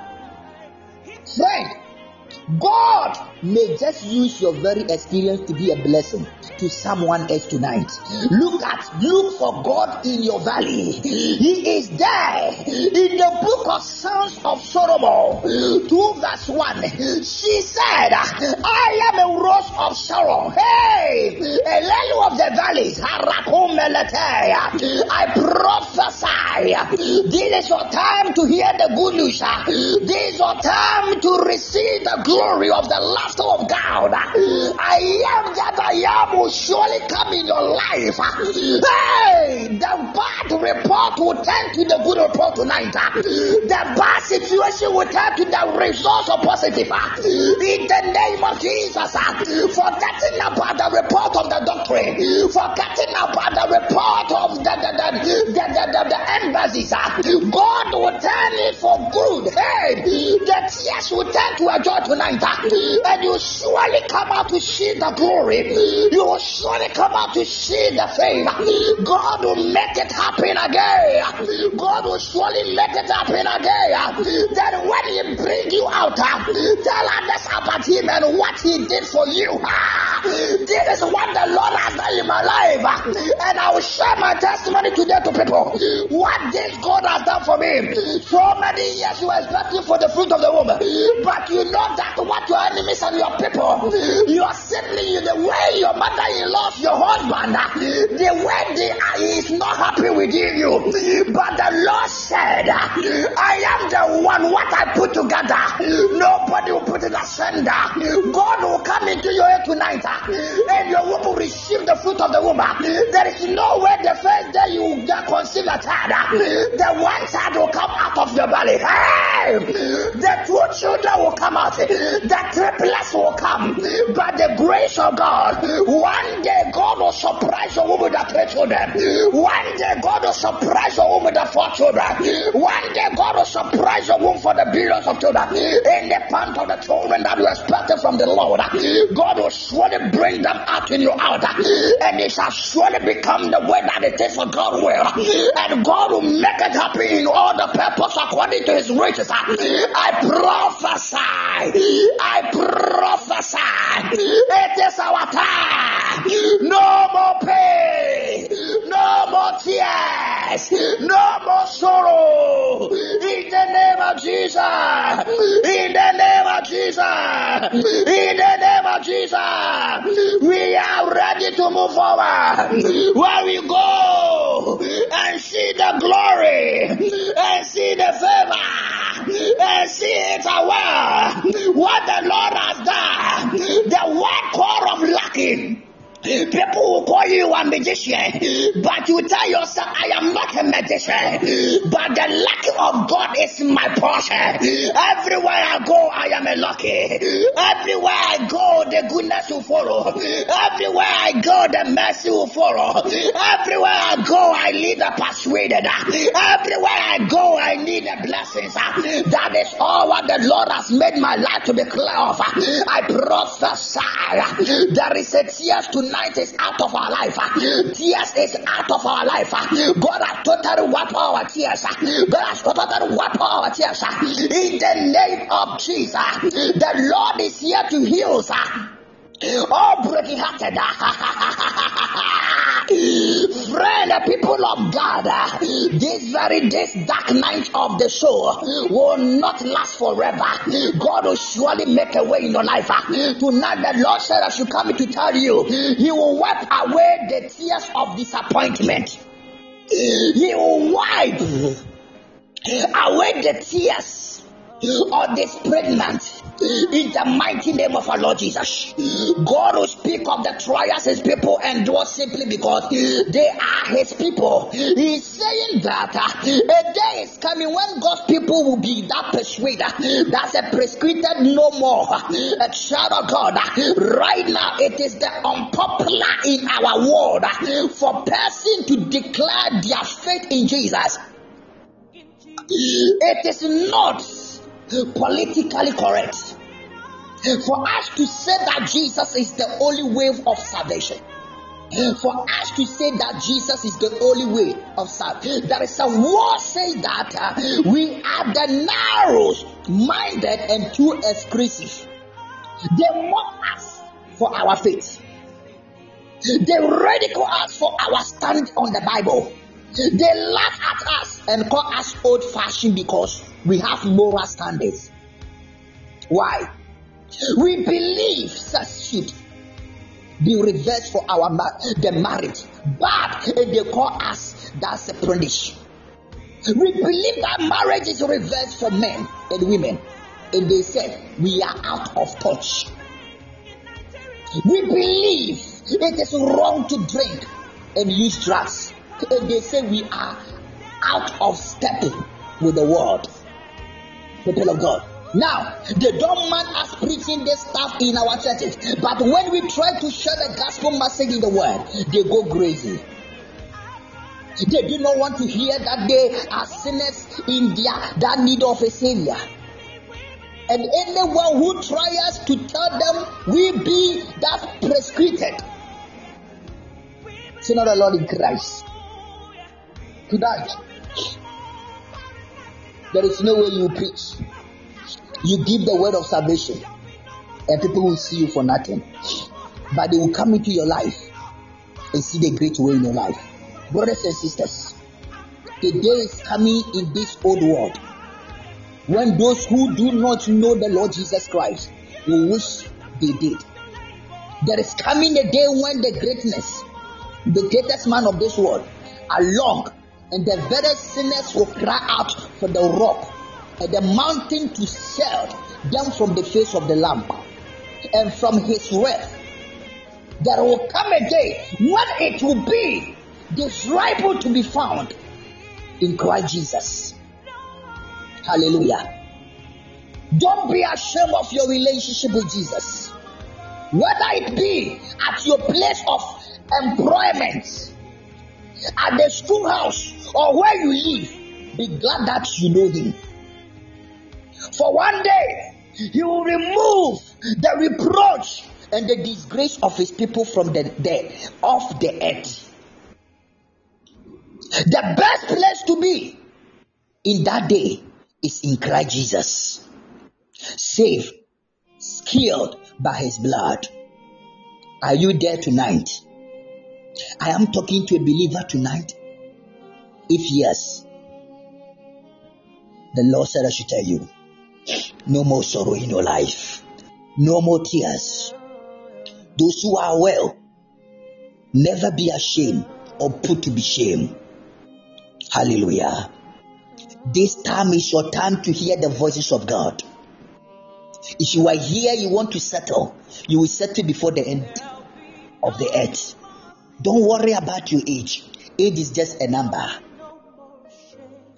Friend, God may just use your very experience to be a blessing to someone else tonight. Look at, look for God in your valley. He is there in the book of Songs of Solomon, 2 verse 1. She said, I am a rose of Sharon. Hey, a lily of the valleys. I prophesy. This is your time to hear the good news. This is your time to receive the glory of the laughter of God. I am that I am will surely come in your life. Hey, the bad report will turn to the good report tonight. The bad situation will turn to the results of positive. In the name of Jesus, forgetting about the report of the doctrine, forgetting about the report of the the the the, the, the, the embassies, God will turn it for good. Hey, the tears will turn to a joy tonight tonight, and you surely come out to see the glory. You will surely come out to see the favor. God will make it happen again. God will surely make it happen again. That when He bring you out, tell others about Him and what He did for you. This is what the Lord has done in my life, and I will share my testimony today to people. What this God has done for me. So many years you were expecting for the fruit of the womb, but you know that what your enemies and your people. You are simply the way your mother-in-law, your husband, the way they are is not happy with you. But the Lord said, I am the one. What I put together, nobody will put it asunder. God will come into your head tonight, and your womb will receive the fruit of the womb. There is no way the first day you get conceive a child, the one child will come out of your belly. Hey, the two children will come out the triplets will come by the grace of God. One day, God will surprise you with a three children. One day God will surprise your womb with the four children. One day God will surprise your womb for the billions of children. In the part of the children that you expected from the Lord, God will surely bring them out in your out, and it shall surely become the way that it is for God will. And God will make it happen in all the purpose according to his riches. I prophesy. I prophesy. It is our time. No more pain. No more tears. No more sorrow. In the name of Jesus. In the name of Jesus. In the name of Jesus. We are ready to move forward. Where we go and see the glory and see the favor and see it aware what the Lord has done. The one core of lacking. People will call you a magician, but you tell yourself, I am not a magician, but the luck of God is my portion. Everywhere I go, I am a lucky. Everywhere I go, the goodness will follow. Everywhere I go, the mercy will follow. Everywhere I go, I lead the persuaded. Everywhere I go, I need the blessings. That is all what the Lord has made my life to be clear of. I prophesy. There is a tears tonight tonight is out of our life. Tears is out of our life. God has totally wiped our tears. God has totally wiped our tears. In the name of Jesus, the Lord is here to heal. Oh, All broken hearted. Friend, the people of God, this very this dark night of the soul will not last forever. God will surely make a way in your life. Tonight, the Lord said, I should come to tell you, He will wipe away the tears of disappointment. He will wipe away the tears of disappointment in the mighty name of our Lord Jesus. God will speak of the trials his people endure simply because they are his people. He's saying that uh, a day is coming when God's people will be that persuaded, uh, that's a prescripted no more. A child of God, uh, right now it is the unpopular in our world for person to declare their faith in Jesus. It is not Eh, politically correct eh, for us to say that Jesus is the only way of salvation. Eh, for us to say that Jesus is the only way of salvation, there is a word saying that uh, we are the narrow minded and too exclusive. They mock us for our faith. They ridicule us for our stand on the Bible. They laugh at us and call us old fashioned because we have moral standards. Why? We believe such should be reversed for our ma- the marriage, but they call us that's a punish. We believe that marriage is reversed for men and women, and they said we are out of touch. We believe it is wrong to drink and use drugs, and they say we are out of step with the world. People of God. Now, they don't mind us preaching this stuff in our churches, but when we try to share the gospel message in the world, they go crazy. They do not want to hear that they are sinners in their that need of a savior. And anyone who tries to tell them we be that prescripted. See not the Lord in Christ. Tonight, there is no way you preach. You give the word of salvation, and people will see you for nothing. But they will come into your life and see the great way in your life. Brothers and sisters, the day is coming in this old world when those who do not know the Lord Jesus Christ will wish they did. There is coming a day when the greatness, the greatest man of this world, are long, and the very sinners will cry out for the rock and the mountain to shield them from the face of the Lamb and from his wrath. There will come a day when it will be desirable to be found in Christ Jesus. Hallelujah. Don't be ashamed of your relationship with Jesus. Whether it be at your place of employment, at the schoolhouse or where you live, be glad that you know Him. For one day, He will remove the reproach and the disgrace of His people from the, the off the earth. The best place to be in that day is in Christ Jesus. Saved, skilled by His blood. Are you there tonight? I am talking to a believer tonight. If yes, the Lord said I should tell you no more sorrow in your life, no more tears. Those who are well, never be ashamed or put to be shame. Hallelujah. This time is your time to hear the voices of God. If you are here, you want to settle, you will settle before the end of the earth. Don't worry about your age. Age is just a number.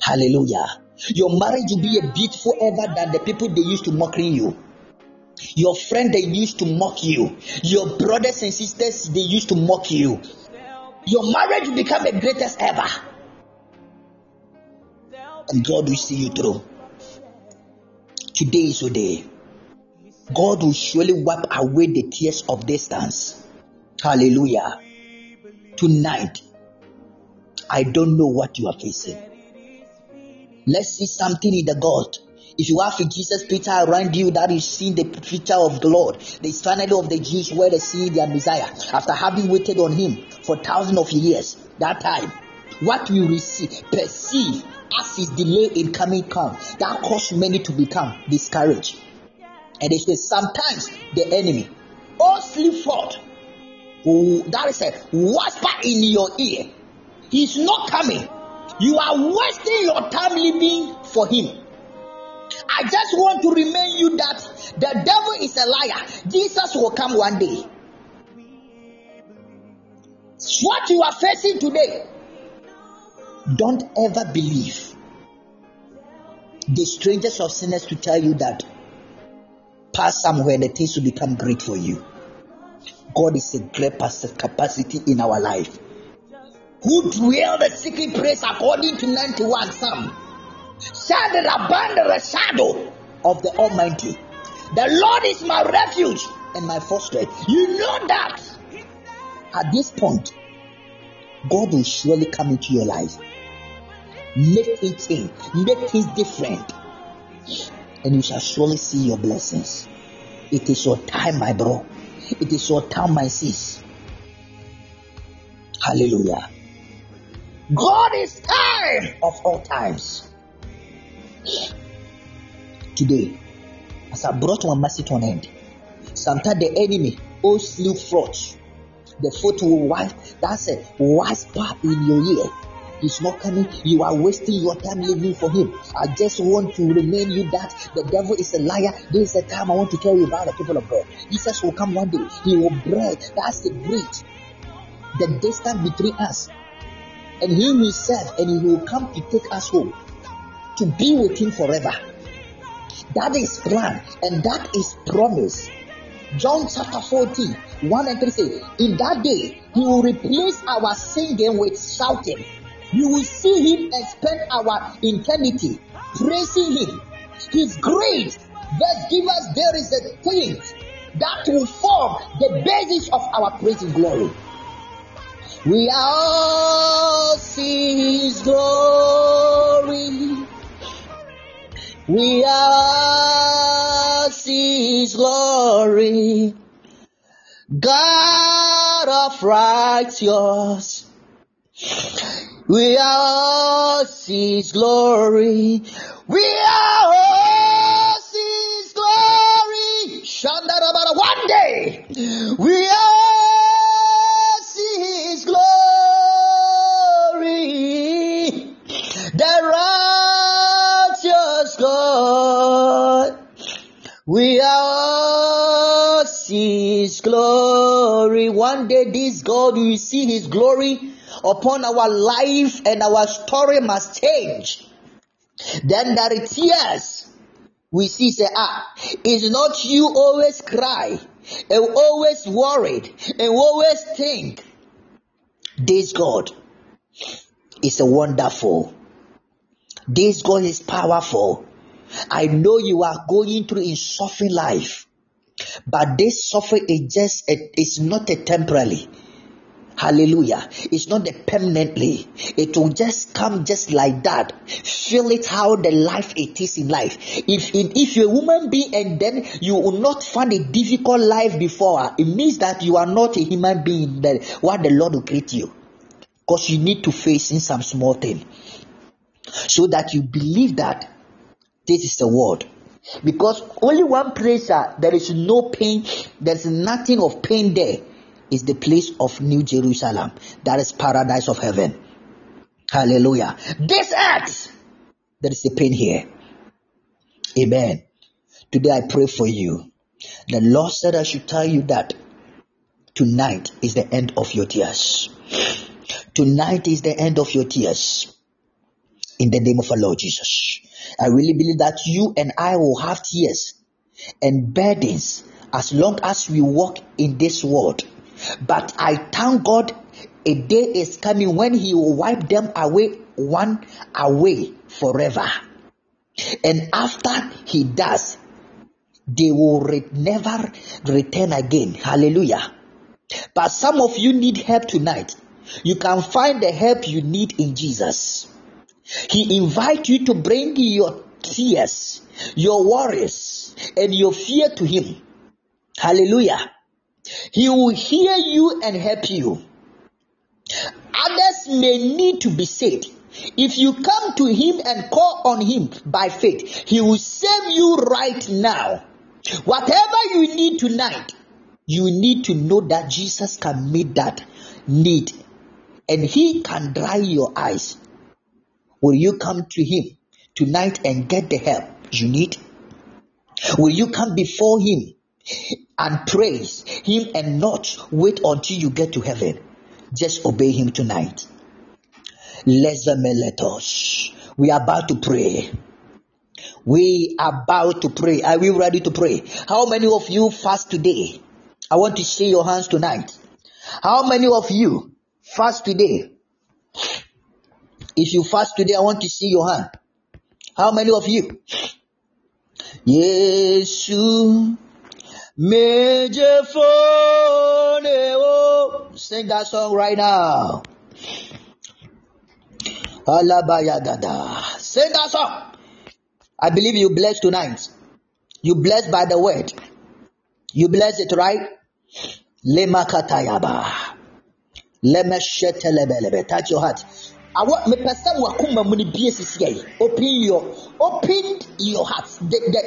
Hallelujah. Your marriage will be a beautiful ever than the people they used to mocking you. Your friend they used to mock you. Your brothers and sisters they used to mock you. Your marriage will become the greatest ever. And God will see you through. Today is your day. God will surely wipe away the tears of distance. Hallelujah. Tonight, I don't know what you are facing. Let's see something in the God. If you have a Jesus picture around you that is seeing the picture of the Lord, the eternity of the Jews where they see their Messiah after having waited on him for thousands of years, that time, what we receive, perceive as his delay in coming come, that caused many to become discouraged. And they say sometimes the enemy, all Slewfoot, that is a whisper in your ear. He's not coming. You are wasting your time living for him. I just want to remind you that the devil is a liar. Jesus will come one day. What you are facing today, don't ever believe the strangers of sinners to tell you that pass somewhere the things will become great for you. God is a great capacity in our life. Who dwell the secret place according to 91 Psalm shall abide the shadow of the Almighty. The Lord is my refuge and my fortress. You know that at this point, God will surely come into your life. Make it change, make it different, and you shall surely see your blessings. It is your time, my bro. It is your time, my sis. Hallelujah. God is time of all times. Today, as I brought my message to an end, sometimes the enemy all Slewfoot. The foot will wipe, that's a whisper in your ear. He's not coming. You are wasting your time living for him. I just want to remind you that the devil is a liar. This is the time I want to tell you about the people of God. Jesus will come one day. He will break. That's the great. The distance between us. And he himself, and he will come to take us home to be with him forever. That is plan and that is promise. John chapter 14, 1 and 3 say, In that day, he will replace our singing with shouting. You will see him and spend our eternity praising him. His grace that give us there is a thing that will form the basis of our praise and glory. We all see his glory. We all see his glory. God of righteous. We all see his glory. We all see his glory. Shandarabara. One day, we all see his glory. The righteous God. We all see his glory. One day, this God will see his glory upon our life and our story must change. Then there are tears. We see say, ah, it's not you always cry and always worried and always think. This God is a wonderful. This God is powerful. I know you are going through a suffering life, but this suffering is just it's not a temporary. Hallelujah. It's not a permanently. It will just come just like that. Feel it how the life it is in life. If if you're a woman being and then you will not find a difficult life before, it means that you are not a human being that what the Lord will create you. Because you need to face in some small thing. So that you believe that this is the word. Because only one place uh, there is no pain, there's nothing of pain there, is the place of New Jerusalem. That is paradise of heaven. Hallelujah. This earth, there is a pain here. Amen. Today I pray for you. The Lord said I should tell you that tonight is the end of your tears. Tonight is the end of your tears. In the name of our Lord Jesus. I really believe that you and I will have tears and burdens as long as we walk in this world. But I thank God a day is coming when He will wipe them away one away forever. And after He does, they will re- never return again. Hallelujah. But some of you need help tonight. You can find the help you need in Jesus. He invites you to bring your tears, your worries, and your fear to Him. Hallelujah. He will hear you and help you. Others may need to be saved. If you come to Him and call on Him by faith, He will save you right now. Whatever you need tonight, you need to know that Jesus can meet that need and He can dry your eyes. Will you come to Him tonight and get the help you need? Will you come before Him and praise Him and not wait until you get to heaven? Just obey Him tonight. Let's let us. We are about to pray. We are about to pray. Are we ready to pray? How many of you fast today? I want to see your hands tonight. How many of you fast today? If you fast today, I want to see your hand. How many of you? Yesu Major eh, oh, Sing that song right now. Alabayagada. Sing that song. I believe you blessed tonight. You blessed by the word. You blessed it, right? Lemakatayaba. Lemeshetelebelebe. Touch your heart. Awa mepɛ sɛ wakoma mu no bie sisi yɛ open your open your heart. The the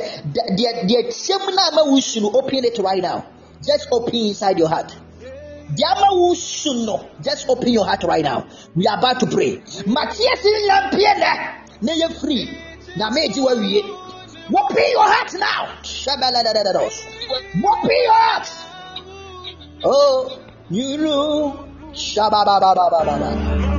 the the kyɛm na ama wusu no open it right now. Just open inside your heart. The ama wusu no just open your heart right now. We are about to pray. Matthias nyampie nɛ na yɛ free. Na meegye wa wie. Open your heart now. Open your heart. Oh you know. Shababababababa.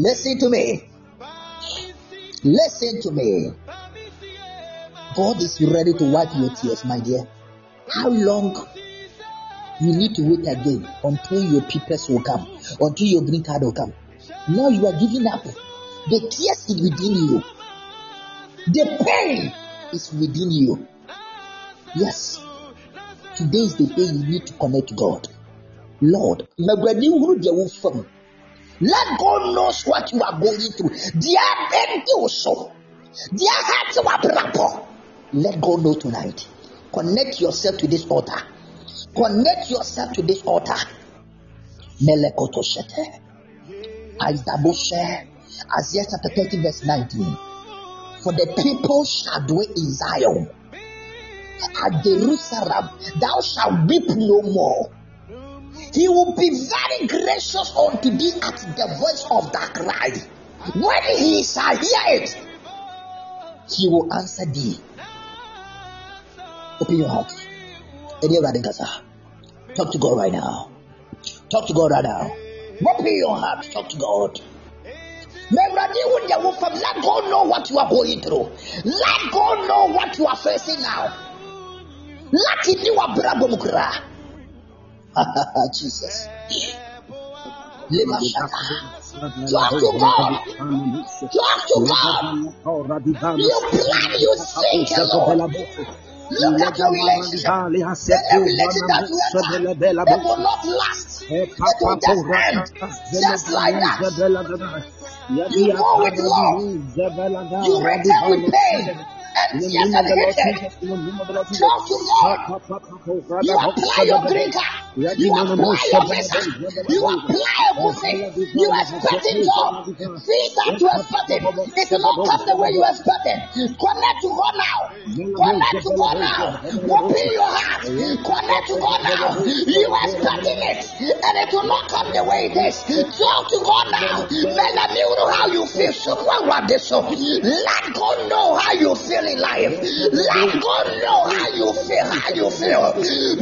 Listen to me. Listen to me. God is ready to wipe your tears, my dear. How long you need to wait again until your papers will come, until your green card will come? Now you are giving up. The tears is within you. The pain is within you. Yes. Today is the day you need to connect God. Lord, let God knows what you are going through. Dear so. Dear heart Let God know tonight. Connect yourself to this altar. Connect yourself to this altar. Melekoto shete. Isaiah chapter 30, verse 19. For the people shall dwell in Zion. At Jerusalem, thou shalt weep no more. He will be very gracious unto thee at the voice of thy cry. When he shall hear it, he will answer thee. Open your heart. Talk to God right now. Talk to God right now. Open your heart. Talk to God. Let God know what you are going through. Let God know what you are facing now. Let him know what *laughs* Jesus. To to. You plan, you you. You. You and tears and hatred. Talk to God. You apply your card. You apply your visa. You apply everything. You expect it job. Things that you expected. It will not come the way you expected. Connect to God now. Connect to God now. Open your heart. Connect to God now. You expecting it. And it will not come the way it is. Talk to God now. Let me know how you feel. So Let God know how you feel in life. Let God know how you feel. How you feel.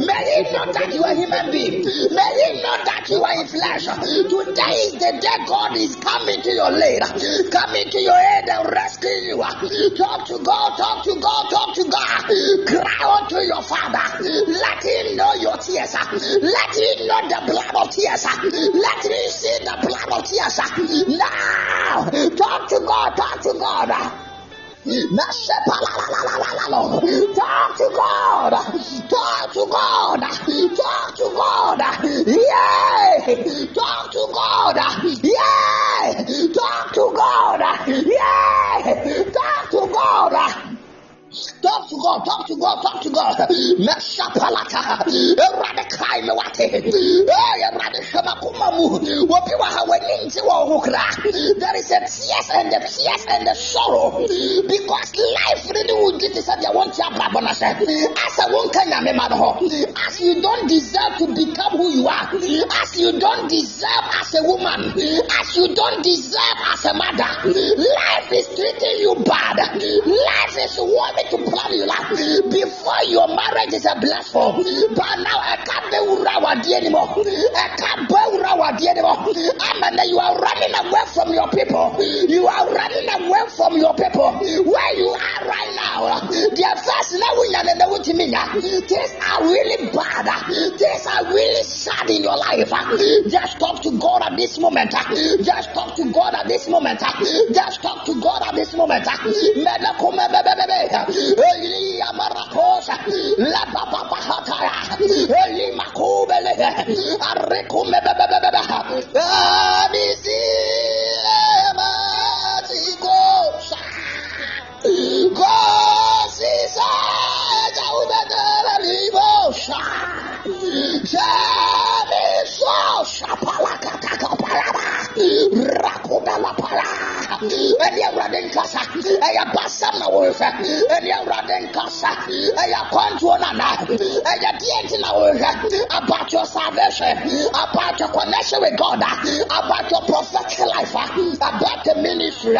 May He know that you are human being. May He know that you are in flesh. Today is the day God is coming to your aid, coming to your aid and rescuing you. Talk to God. Talk to God. Talk to God. Cry unto your Father. Let Him know your tears. Let Him know the blood of tears. Let Him see the blood of tears. Now, talk to God. Talk to God. Talk to God. Talk to God. Talk to God. Yay. Talk to God. Yay. Talk to God. Yay. Talk to God. Talk to God, talk to God, talk to God. Meshapalata. Eradikai mewate. Eradishamakumamu. Wapiwa haweninti wa hukra. There is a tears and the tears and the sorrow. Because life really will get this at the one chapter. As a one kanya memado. As you don't deserve to become who you are. As you don't deserve as a woman. As you don't deserve as a mother. Life is treating you bad. Life is warming to plan your life before your marriage is a platform. But now I can't be wadi anymore. I can't be wadi anymore. And you are running away from your people. You are running away from your people. Where you are right now, their first now we Things are really bad. Things are really sad in your life. Just talk to God at this moment. Just talk to God at this moment. Just talk to God at this moment. Elia Maracosa, La Papa Hataya, Eli Macubele, Arecume Bebebeba, Abisi, Maticosa, Cosisa, Jaubedela Libosa, Jamiso, Shapalakataka Palaba, Rakudala Palaba ɛne awurade nkasa. Ɛyɛ basɛm na wɔrehwɛ ɛne awurade nkasa. Ɛyɛ akwantuo nana ɛyɛ deɛ nti na wɔrehwɛ about your salvation. About your connection with God. About your prophetic life. About the ministry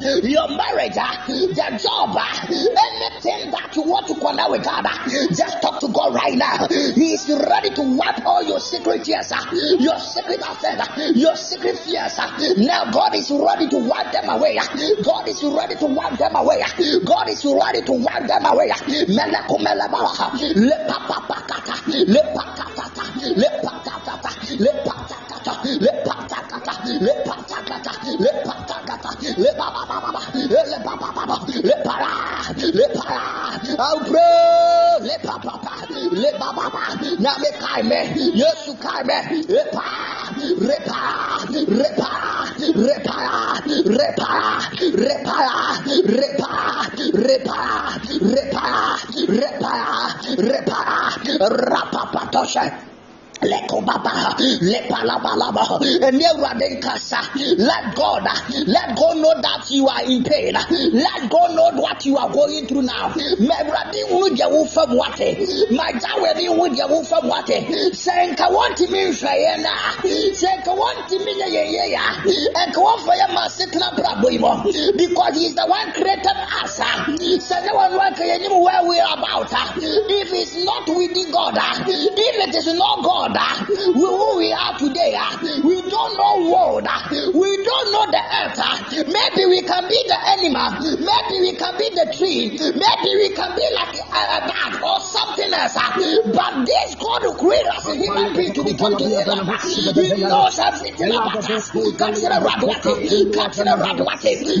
your marriage, the job, uh, anything that you want to connect with God, uh, just talk to God right now. He is ready to wipe all your secret tears, your secret affairs, your secret fears. Now God is ready to wipe them away. God is ready to wipe them away. God is ready to wipe them away patakata le patakata le patakata le patakata le baba baba le baba baba le para le para aupre le pa le baba na me kaime yesu kaime le pa repa repa repa repa repa repa repa repa repa repa rapa patoshe Lekobaba, lepalabalaba, and nkasa. Let God, let God know that you are in pain. Let God know what you are going through now. Mewurade hu gye wo fam wate. Magya w'ani hu gye wo fam wate. Sɛ nka wɔntumi nhwɛ yɛn na, sɛ nka wɔntumi nyɛ yɛn yie ya, nka wɔmfa yɛn ma asetena brabɔ yi. Because he is the one created us. Sɛ ne wɔn wɔn ka where we are about. If it's not within God, if it is not God, uh, who we are today, uh, we don't know world, uh, we don't know the earth. Uh, maybe we can be the animal, maybe we can be the tree, maybe we can be like a, a or something else. Uh, but this God who created us a human being to become him, uh, he knows everything about us. Consider Radwati, consider Radwati,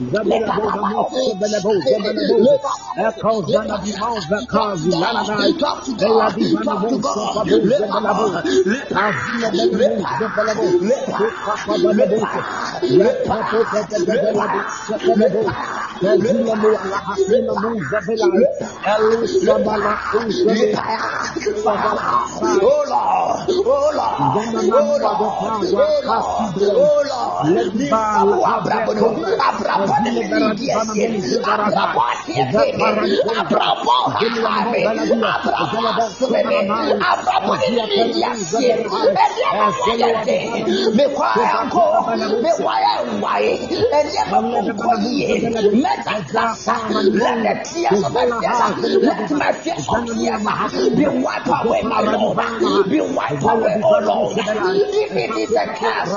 Zabalabo, Zabalabo, Zabalabo, accordingly ligiesi, let my tears, be wiped away, my Lord, be wiped away, oh Lord, if it is a curse,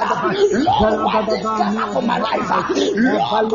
Lord, what is curse for my life, Lord,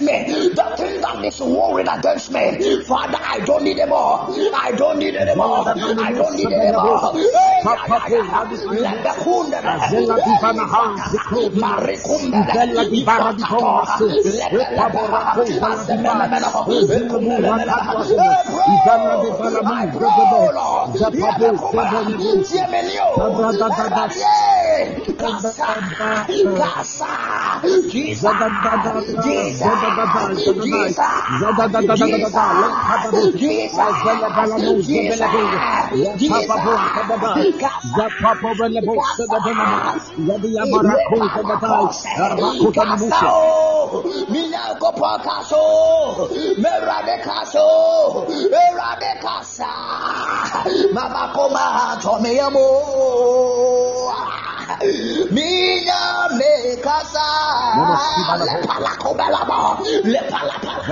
me. The thing that is warring against me. Father, I don't need them all. I don't need them all. I don't need them all. Let the kunda. Oh, Marikunda. Jesus, Mabakoma to me amo. Mina me casa. Le palaco belabo. Le palapala.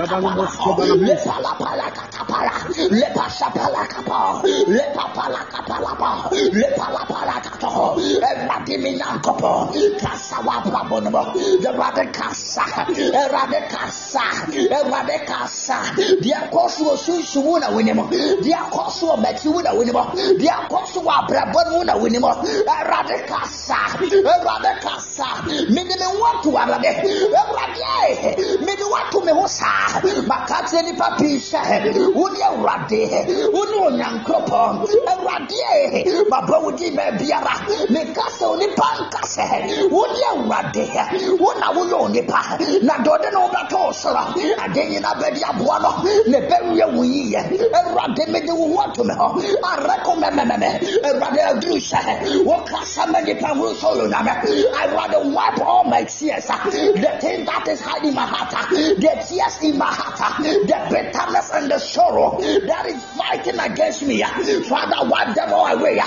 Le palapala catapala. Le pasapala capa. Le papala capalaba. Le palapala cato. E matimina copo. Casa wapa bonobo. The radicasa. E radicasa. E radicasa. Dia cosuo susumuna winimo. Dia cosuo metiwuna winimo. Dia cosuo abrabonuna winimo. E radicasa kasa Awurade kasa mede me ho ato Awurade Awurade mede wo ato me ho saa maka kyerɛ nnipa pii sɛ wone Awurade wone Onyankopɔn Awurade mabɔ wo din baabiara meka sɛ onipa nka sɛ wone Awurade wo na woyɛ onipa na deɛ ɔde ne wobɛtɔ wo soro ade nyina bɛde aboa no ne bɛwie wo yiyɛ Awurade mede wo ho ato me hɔ arɛko mɛmɛmɛmɛ Awurade aduru sɛ wokasa ma Onyame Awurade wipe all my tears. The thing that is hiding my heart the tears in my heart the bitterness and the sorrow that is fighting against me. Father wipe them all away.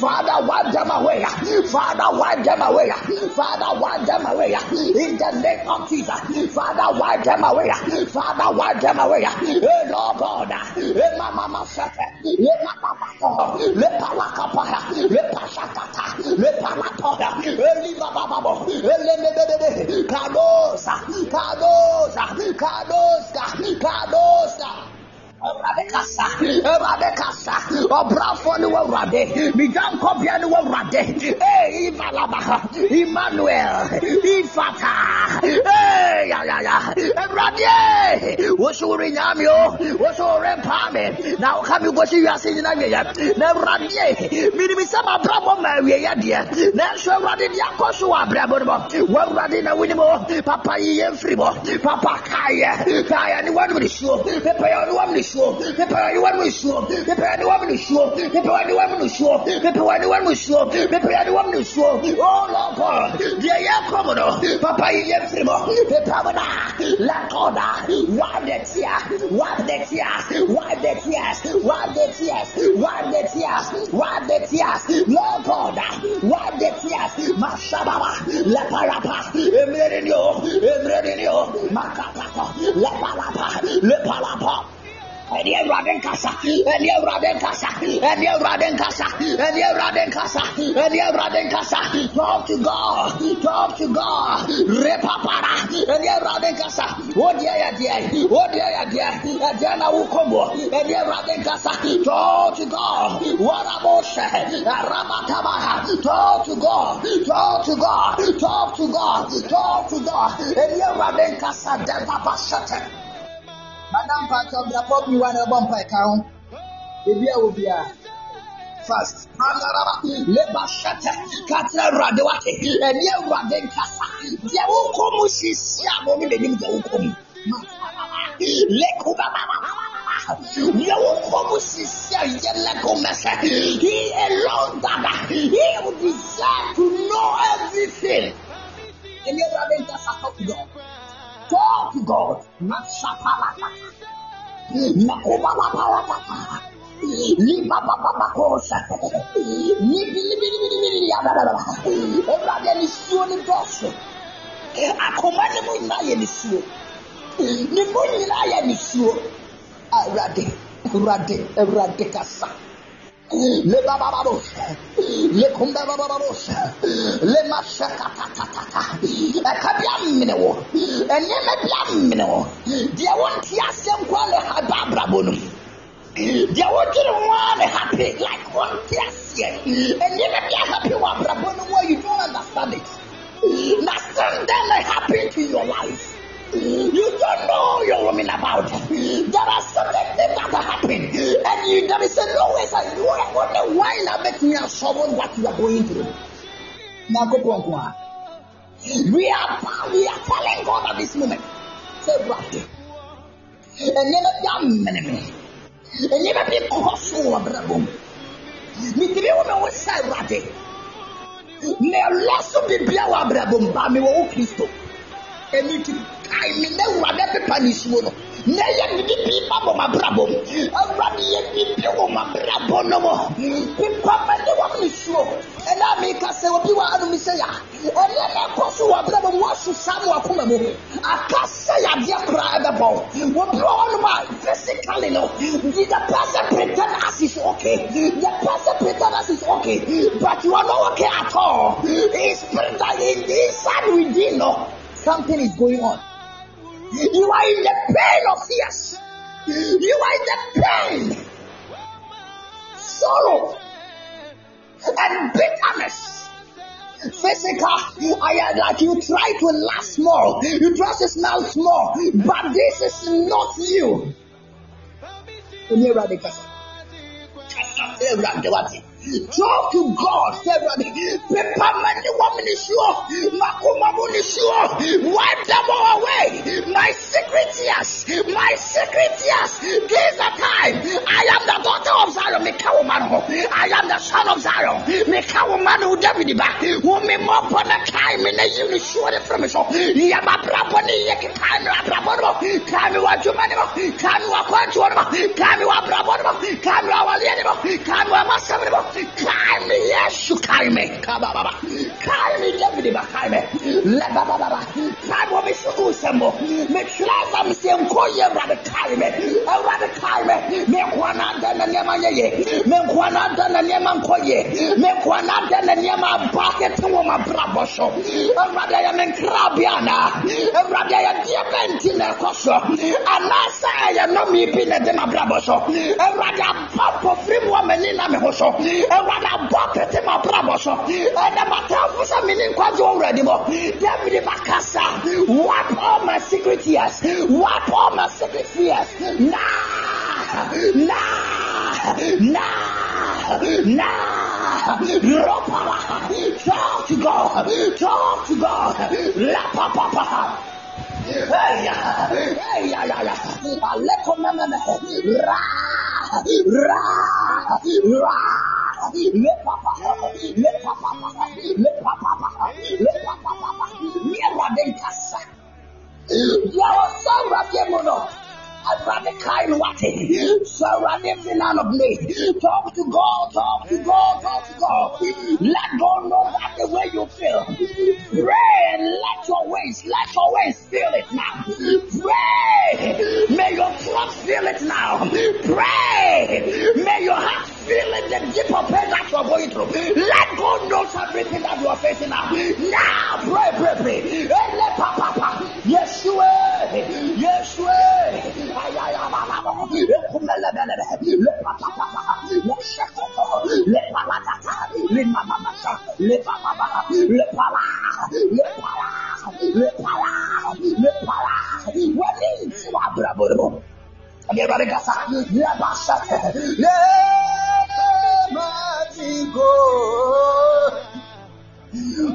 Father wipe them away. Father wipe them away. Father wipe them away. In the name of Jesus. Father wipe them away. Father wipe them away. Hey Lord God. Hey mama sete hey mama eh, le palakapa le pasakata le palatoya akoda, eli babababo, ele mebebebe, kadosa, kadosa, kadosa, ɔbrafo ne wɔ Awurade. Midwankɔbea ne wɔ Awurade. Ee ivalaba Emmanuel. Ifata ee yayaya Awurade wosoro nyame o. Wosoro mpa me na woka mi gosi wiase nyina wieyɛ. Na Awurade minim sɛ mabrabɔ ma awieyɛ deɛ. Nanso Awurade de akɔ so wɔ abrabɔ no mu wɔ Awurade na wonim o. Papa yi yɛ mfiri mɔ papa kaayɛ. Kaayɛ ne wɔnom ne suo. Pepa yɛ ɔne wɔm ne suo. Pepa yɛ ne wɔm ne suo. Pepa yɛ ne wɔm ne suo pepa yɛ ne wɔm ne suo pepa yɛ ne wɔm ne suo pepa yɛ ne wɔm ne suo oh Lord God. Deɛ yɛ kɔm no papa yi yɛ mfiri mɔ pepa mo na let God wipe the tears. Wipe the tears. Wipe the tears. Wipe the tears. Wipe the tears. Wipe the tears. Lord God wipe the tears. Mashababa leparapa. Emrenio emrenio makapapa lepalapa lepalapa ẹni ẹwurade nkasa ẹni ẹwurade nkasa ẹni ẹwurade nkasa ẹni ẹwurade nkasa ẹni ẹwurade nkasa talk to God talk to God. Repapara ẹni ẹwurade nkasa o diẹ yẹ diẹ o diẹ yẹ diẹ ẹdiẹ na wò kọ bọ ẹni ẹwurade nkasa talk to God. Wàràbọ sẹ arabataba talk to God talk to God talk to God talk to God. Ẹni ẹwurade nkasa dẹ papa sẹtẹ. Madam pastor biafọ bi wa na ẹbọ mpa ẹka ho ebi a wo bia fast anaraba leba hyɛtɛ kakyina awurade wate ɛne awurade nkasa deɛ wokɔ mu sisi a mo ne n'anim deɛ wokɔ mu leko deɛ wokɔ mu sisi a yɛ leko mɛsɛ he alone dada he will deserve to know everything. Ɛne awurade nkasa talk to God talk to God. Masapalakata nakobalabalakata libabababakosa libilibilibilibiliadadadada awurade nisuo ne dɔɔso akoma ne mu nyinaa yɛ nisuo ne mu nyinaa yɛ nisuo awurade awurade awurade kasa le babababos le kumbabababos le masakatatata ɛka bi amene wo. Ɛnneɛma bi amene wo. Deɛ wonte asɛm kɔ ne ha ba abrabɔ no. Mu deɛ wodwene ho a ne happy like wonte aseɛ ɛnneɛma bi ahappy wɔ abrabɔ no mu you don't understand it. Na something may happen to your life you don't know your woman about. There are certain things that happen, and you, there is a no way that you are only why not making you solve what you are going through. Marco Pongwa. We are we are telling God at this moment. Say right. And never done many. And never be cross over brabum. Me tiri wo me wo say right. Me lost be bia wa brabum ba me wo Kristo. Emi ti kae me na wurade pepa ne suo no na yɛ biribi bi ma bɔ m'abrabɔ mu awurade yɛ biribi wɔ m'abrabɔ no mu pepa ma ne wɔm ne suo ɛna meka sɛ obi wɔ anom sɛ ya ɛneɛ na ɛkɔ so wɔ abrabɔ mu woaso saa no wakoma mu aka sɛ yadeɛ koraa ɛbɛbɔ obi wɔ hɔnom a physically no the person pretend as is okay. The person pretend as is okay. But you are not okay at all. It's spirit that in inside within, no, something is going on. You are in the pain of fears. You are in the pain, sorrow, and bitterness physical. I like you try to laugh small, you try to smile small, but this is not you. Talk to God. Paper money woman is sure. Makuma is sure. Wipe them all away. My secret tears. My secret tears. This the time. I am the daughter of Zion. Mika woman. I am the son of Zion. Mika woman who David back. Who me more upon the time in the unit sure from so. Yama braboni yeki time braboni. Kami wa jumani. Kami wa kwantu. Kami wa braboni. Kami wa waliani. Kami wa masamani. Carry me, yes, you carry me. Kababa. Carry me, David, carry me. Lebababa. Carry me, Mishuku Sembo. Make sure I'm saying, Koya, rather carry me. I rather carry me. Make one under the Nema Ye. Make one under the Nema Koye. One under the Nema Bucket to my bravo show. Rather, I am in Krabiana. Rather, I am diamond in the Koso. And I say, I am not me being a Bravo show. Rather, Papa, free woman in a awurade abɔ pete ma brabɔ so ɛnɛ matamfo sɛ mene nkwagye ɔwurade mɔ david bakasa wipe all my secret years. Wipe all my secret fears. Nah nah nah nah ropara talk to God. Talk to God. La papa Hey, hey, yeah, yeah, yeah. Let come, ra, ra, ra le papa, le papa, le papa, le papa, niema denkasa. Yawa saura kemono. Awurade kae no wate so awurade fi na anɔpene talk to God talk to God talk to God. Let God know that the way you feel. Pray and let your ways let your ways feel it now. Pray may your throat feel it now. Pray may your heart feel it the deeper pain that you are going through. Let God know everything that you are facing now. Now pray pray pray. Let papa Yeshua Yeshua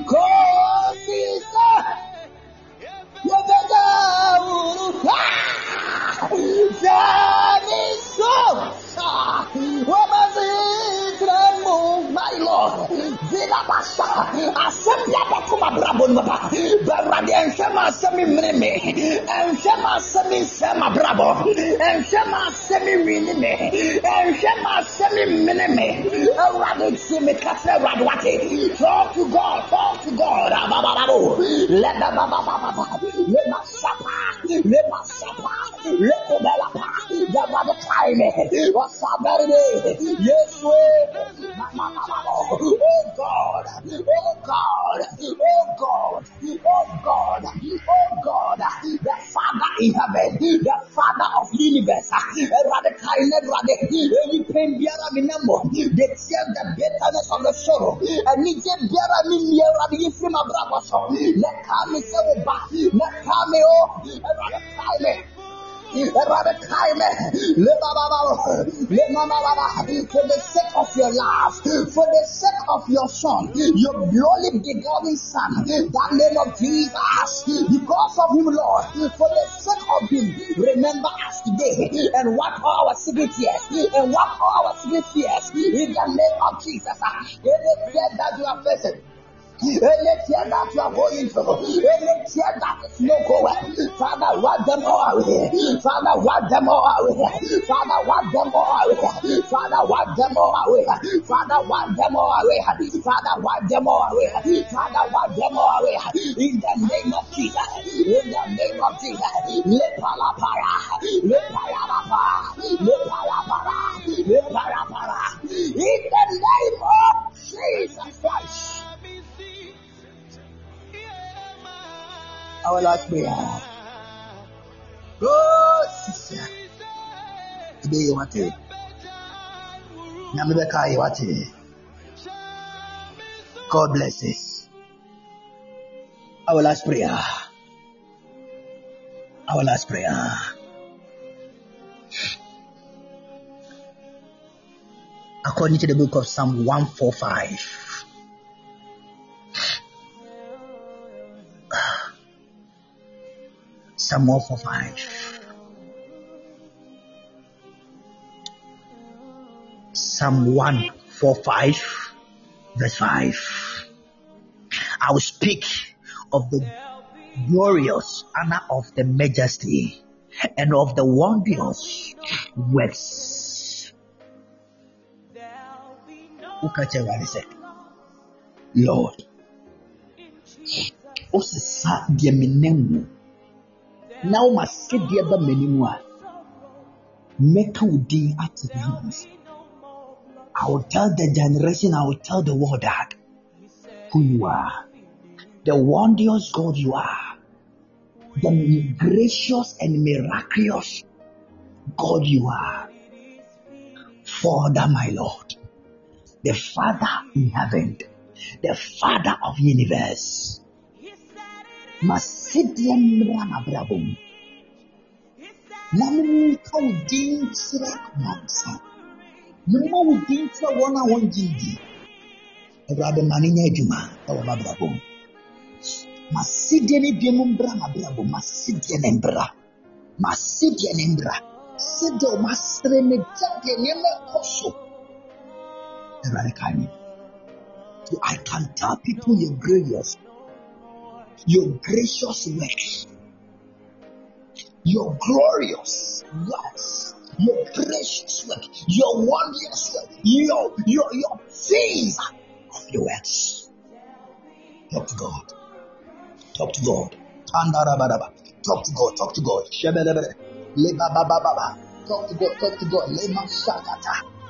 Cosita يتجاور ثاني الصبح ومصير le my Lord, Vila Basa, Assembly Bakuma Brabon Baba, Baradi and Shema Semi Mreme, and Shema Semi Sema Brabo, and Shema Semi Rinime, and Shema Semi Minime, Radit Semi Kasa Radwati, talk to God, talk to God, let the Baba, let my Sapa, let my Sapa, let the Bella, the Baba Time, what's up, baby? Yes, Oh God, oh God, oh God, oh God, oh God, the Father in heaven, the Father of universe, radical, radical, any pain, biara minamo, the tear, the bitterness of the sorrow, and it's a biara miniera, the infima bravo, let come, say, let for the sake of your life, for the sake of your son, your only begotten son, that name of Jesus, because of him, Lord, for the sake of him, remember us today and all our secret tears and all our secret fears in the name of Jesus. Any that you are facing. Through, any tear that is no going, Father, wipe them all away. Father, wipe them all away. Father, wipe them all away. Father, wipe them all away. Father, wipe them all away. Father, wipe them all away. Father, wipe them all away. In the name of Jesus. In the name of Jesus. Le palapara. Le palapara. Le palapara. Le palapara. In the name of prayer. Oh, sister. Today you want it. Nyame bɛka you want it. God bless us. Our last prayer. Our last prayer. According to the book of Psalm 145. Psalm 145. Psalm 145, verse 5. I will speak of the glorious honor of the majesty and of the wondrous works. Ukache wale sɛ, Lord, wosesa deɛ menam mu na woma sɛdeɛ ba m'anim a mɛka wo din ato ne. I will tell the generation, I will tell the world that who you are, the wondrous God you are, the gracious and miraculous God you are. Father, my Lord, the Father in heaven, the Father of universe. Mmra n'abrabɔ mu. Na memka wo din kyerɛ amansa. Memma wo din kyerɛ wɔn a wɔngye di. Awurade ma m'abrabɔ mu. Masidie ne dua mu mbra m'abrabɔ mu. Masidie ne mbra. Masidie ne mbra. Sɛdeɛ ɔmasrɛ me gya deɛ nneɛma ɛkɔ I can tell people you're glorious. Your gracious works, your glorious works, your gracious work, your wondrous work, your your your favor of your works. Talk to God. Talk to God. Talk to God. Talk to God. Talk to God. Talk to God.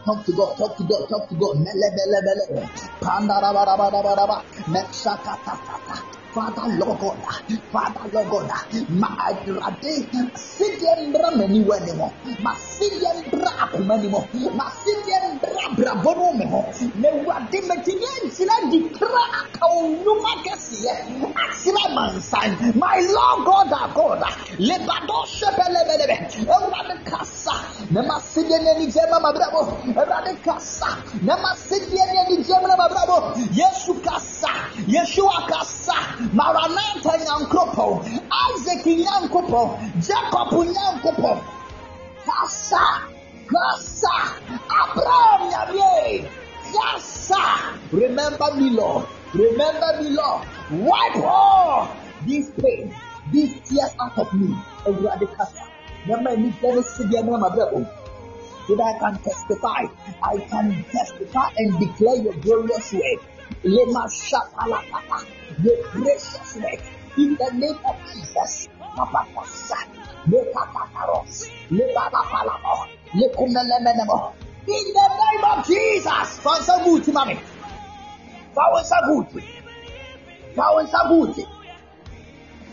Talk to God, talk to God, talk to God. Melebelebele. Pandarabarabaraba. Meshakata. Father Lord God, Father Lord God, ma adrade sidie mbra mani wani mo, ma sidie mbra akoma ni mo, ma sidie mbra brabo no me ho, na wade metini ankyira di kra aka onuma kɛseɛ, akyerɛ mansan, my Lord God our God, lebado shebelebelebe, ewurade kasa, na ma sidie n'ani gye ma ma brabo, ewurade kasa, na ma sidie n'ani gye ma ma brabo, Yesu kasa, Yeshua kasa, Maranatha Nyankopɔn, Isaac Nyankopɔn, Jacob Nyankopɔn, Kasa, Kasa, Abraham Nyame, Kasa. Remember me, Lord. Remember me, Lord. Wipe all these pain, these tears out of me. Awurade kasa. Remember me, Genesis, so that I can testify. I can testify and declare your glorious word. Lema shapalakata, in the name of Jesus. In the name of Jesus. Fansa buti mami. Fawensa buti. Fawensa buti.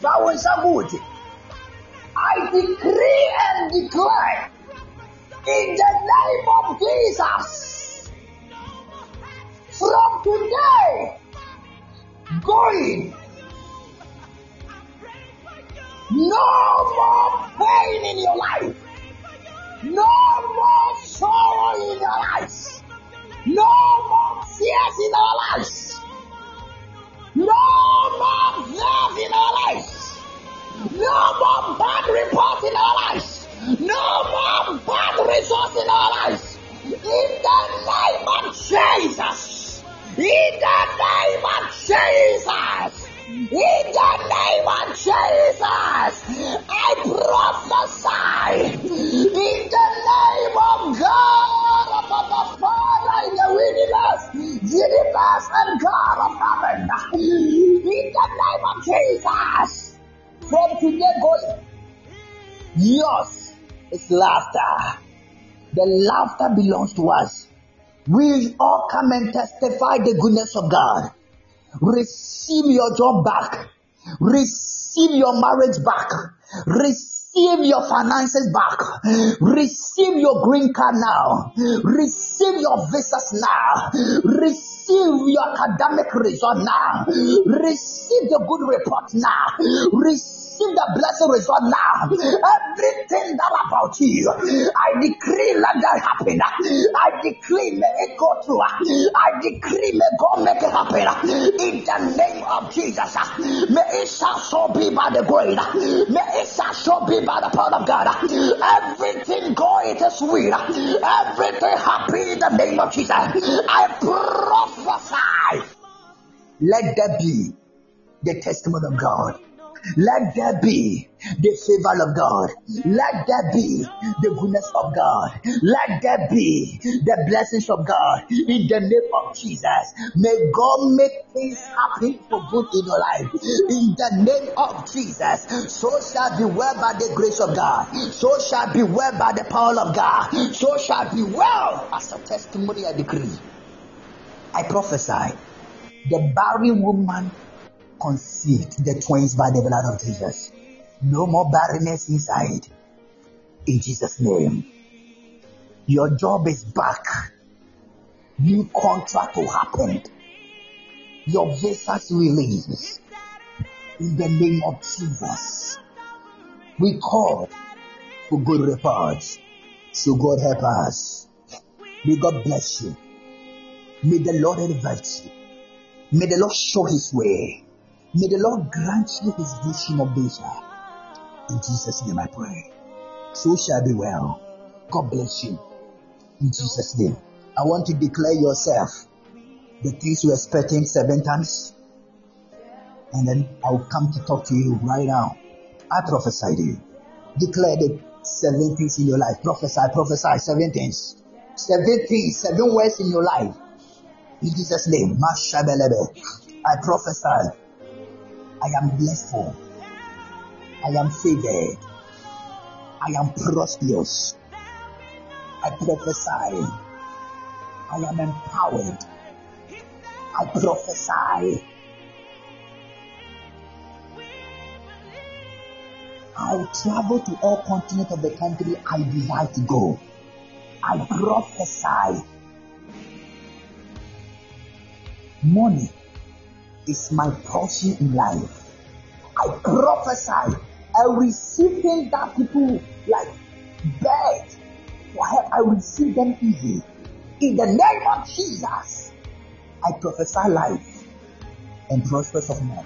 Fawensa buti. I decree and declare in the name of Jesus. From today, going, no more pain in your life, no more sorrow in your life. no more tears in our lives, no more love in our lives, no more bad report in our lives, no more bad results in our lives. In the name of Jesus. In the name of Jesus. In the name of Jesus. I prophesy. In the name of God, of the Father in the universe, universe and God of heaven. In the name of Jesus. From today going, yours is laughter. The laughter belongs to us. We all come and testify the goodness of God. Receive your job back. Receive your marriage back. Receive your finances back. Receive your green card now. Receive your visas now. Receive your academic result now. Receive the good report now. Receive receive the blessing result now. Everything that about you, I decree let that happen. I decree may it go through. I decree may God make it happen. In the name of Jesus, may it shall so be by the grace. May it shall so be by the power of God. Everything go to sweet. Everything happy in the name of Jesus. I prophesy. Let there be the testimony of God. Let there be the favor of God. Let there be the goodness of God. Let there be the blessings of God in the name of Jesus. May God make things happen for good in your life. In the name of Jesus. So shall be well by the grace of God. So shall be well by the power of God. So shall be well as a testimony I decree. I prophesy. The barren woman conceived the twins by the blood of Jesus. No more barrenness inside. In Jesus' name. Your job is back. New contract will happen. Your visas released. In the name of Jesus. We call for good reports. So God help us. May God bless you. May the Lord invite you. May the Lord show his way. May the Lord grant you his vision of better. In Jesus' name I pray. So shall be well. God bless you. In Jesus' name. I want to declare yourself the things you're expecting seven times. And then I'll come to talk to you right now. I prophesy to you. Declare the seven things in your life. Prophesy, prophesy, seven things. Seven things, seven words in your life. In Jesus' name. I prophesy I am blessed. I am favored. I am prosperous. I prophesy. I am empowered. I prophesy. I'll travel to all continents of the country I desire to go. I prophesy. Money is my portion in life. I prophesy. I receive things that people like beg for help. I receive them easy. In the name of Jesus, I prophesy life and prosperous of men.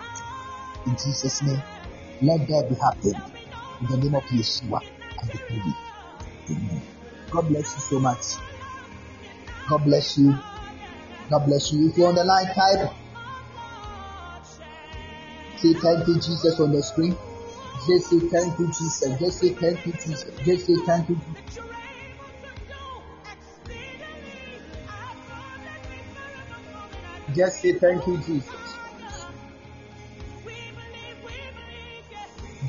In Jesus' name, let there be happen. In the name of Yeshua, I decree. Amen. God bless you so much. God bless you. God bless you. If you're on the line, type Say thank you, Jesus, on the screen. Just say thank you, Jesus. Just say thank you, Jesus. Just say thank you. Just say thank you, Jesus.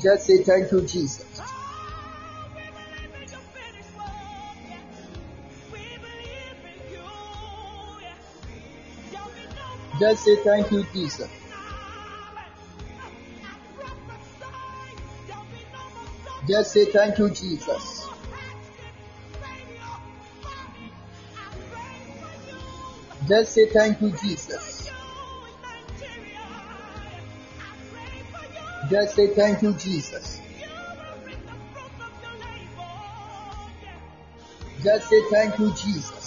Just say thank you, Jesus. Just say thank you, Jesus. Just say thank you, Jesus. Just say thank you, Jesus. Just say thank you, Jesus. Just say thank you, Jesus.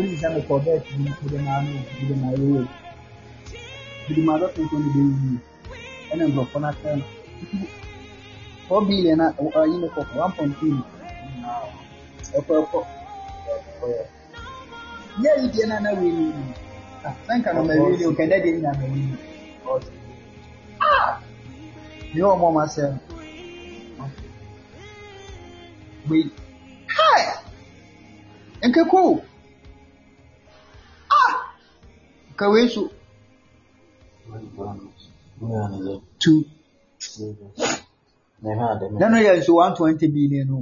ulisema kwa bet kulimano kulima yeye kulima dot ni kwenye bei ene ndo kuna tena kwa bile na yine kwa 1.2 ekwa ekwa yeye ndiye na na wili. Ah, Sanka no mawili ukenda je ina mawili ah! Ni omo masema wait. Haya nkekuu Kawai su. Two. Nanu yanzu 120 billion no.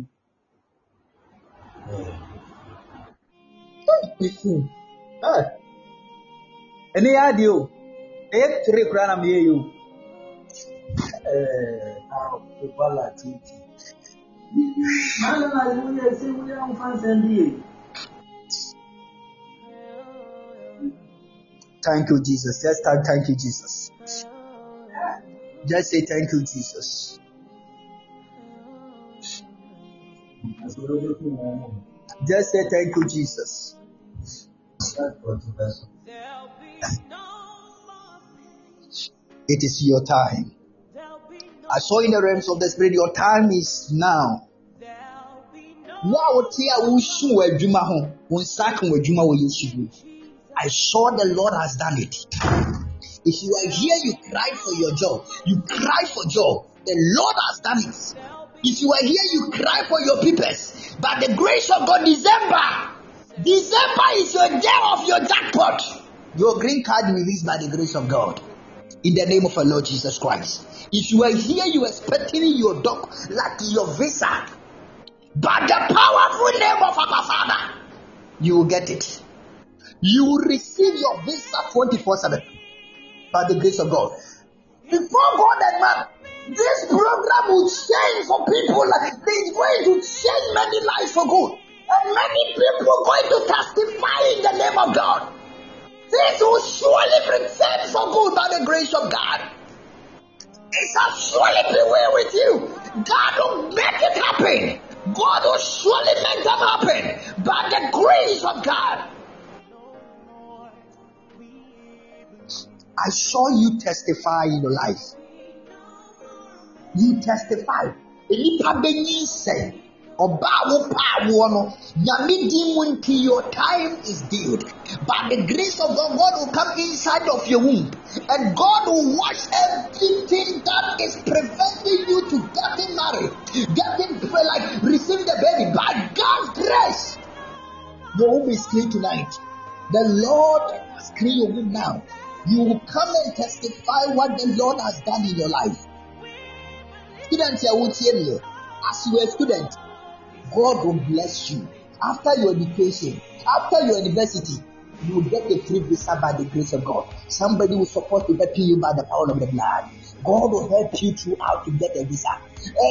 Ɛne yɛ adeɛ o, ɛyɛ tiri kura na mi yɛ yɛ o. Ɛɛ, a, o ba la ti ti. Yi mu yɛ se mu yɛ nfa nsɛm bi yɛ. Thank you, Jesus. Just type, thank you, Jesus. Just say thank you, Jesus. Just say thank you, Jesus. It is your time. I saw in the realms of the spirit, your time is now. I saw the Lord has done it. If you are here, you cry for your job. You cry for job. The Lord has done it. If you are here, you cry for your papers. By the grace of God, December, December is your day of your jackpot. Your green card released by the grace of God. In the name of our Lord Jesus Christ. If you are here, you are expecting your dog like your visa. By the powerful name of our Father, you will get it. You will receive your visa 24 7 by the grace of God. Before God and man, this program will change for people. It's going to change many lives for good. And many people going to testify in the name of God. This will surely return for good by the grace of God. It shall surely be well with you. God will make it happen. God will surely make them happen by the grace of God. I saw you testify in your life. You testify. ɔbaa wo paa woɔ no nyame din mu nti your time is due. By the grace of God God will come inside of your womb. And God will wash everything that is preventing you to getting married getting like receive the baby. By God's grace your womb is clean tonight. The Lord has clean your womb now you will come and testify what the Lord has done in your life students here will tell you as you are a student God will bless you. After your education, after your university, you will get a free visa by the grace of God. Somebody will support you, helping you by the power of the blood. God will help you throughout to get a visa.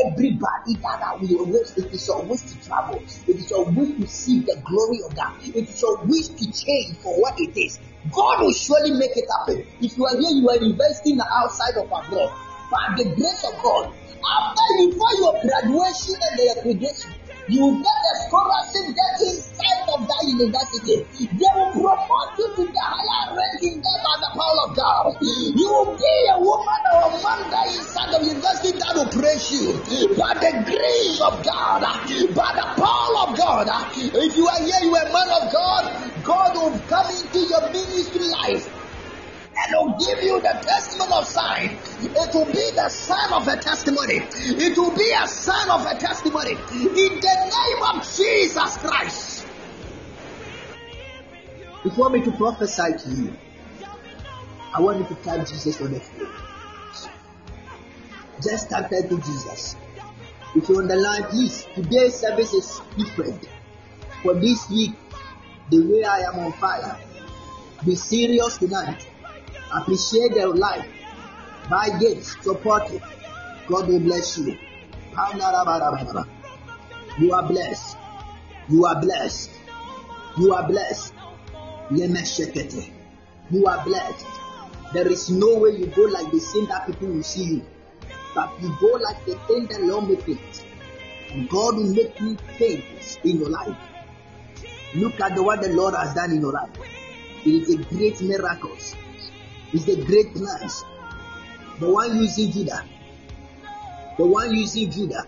Everybody that will wish, it is your wish to travel. It is your wish to see the glory of God. It is your wish to change for what it is. God will surely make it happen. If you are here, you are investing outside of abroad. By the grace of God, after before your graduation and the accreditation, you get a scholarship get inside of that university. They will promote you to the higher ranking there by the power of God. You will be a woman or a man that inside of university that will praise you by the grace of God, by the power of God. If you are here, you are a man of God, God will come into your ministry life and will give you the testimony of sign. It will be the sign of a testimony. It will be a sign of a testimony in the name of Jesus Christ. If you want me to prophesy to you, I want you to type Jesus on the screen. Just type to Jesus. If you're on the line, please, today's service is different. For this week, the way I am on fire, be serious tonight Appreciate their life. Buy gifts, support it. God will bless you. You are blessed. You are blessed. You are blessed. You are blessed. There is no way you go like the same that people will see you. But you go like the thing that Lord it. And God will make you things in your life. Look at the what the Lord has done in your life. It is a great miracle is the great plans. The one using Judah. The one using Judah.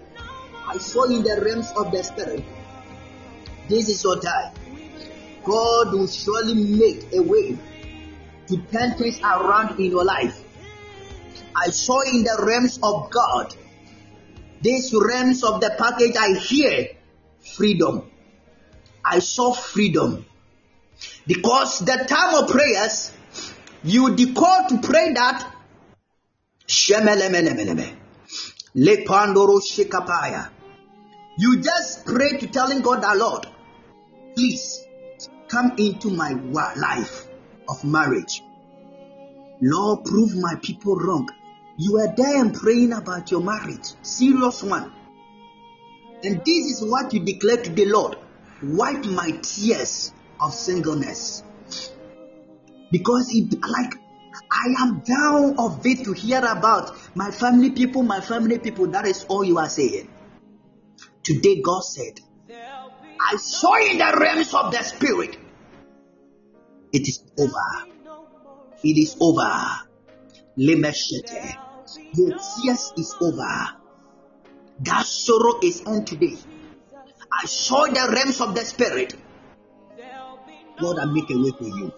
I saw in the realms of the spirit. This is your time. God will surely make a way to turn things around in your life. I saw in the realms of God, these realms of the package, I hear freedom. I saw freedom. Because the time of prayers you declare to pray that You just pray to telling God that Lord, please come into my life of marriage. Lord, prove my people wrong. You are there and praying about your marriage, serious one. And this is what you declare to the Lord wipe my tears of singleness. Because it, like I am down of it to hear about my family people, my family people. That is all you are saying. Today, God said, I saw in the realms of the spirit. It is over. It is over. Lemeshete. Your tears is over. That sorrow is on today. I saw the realms of the spirit. Lord, I make a way for you.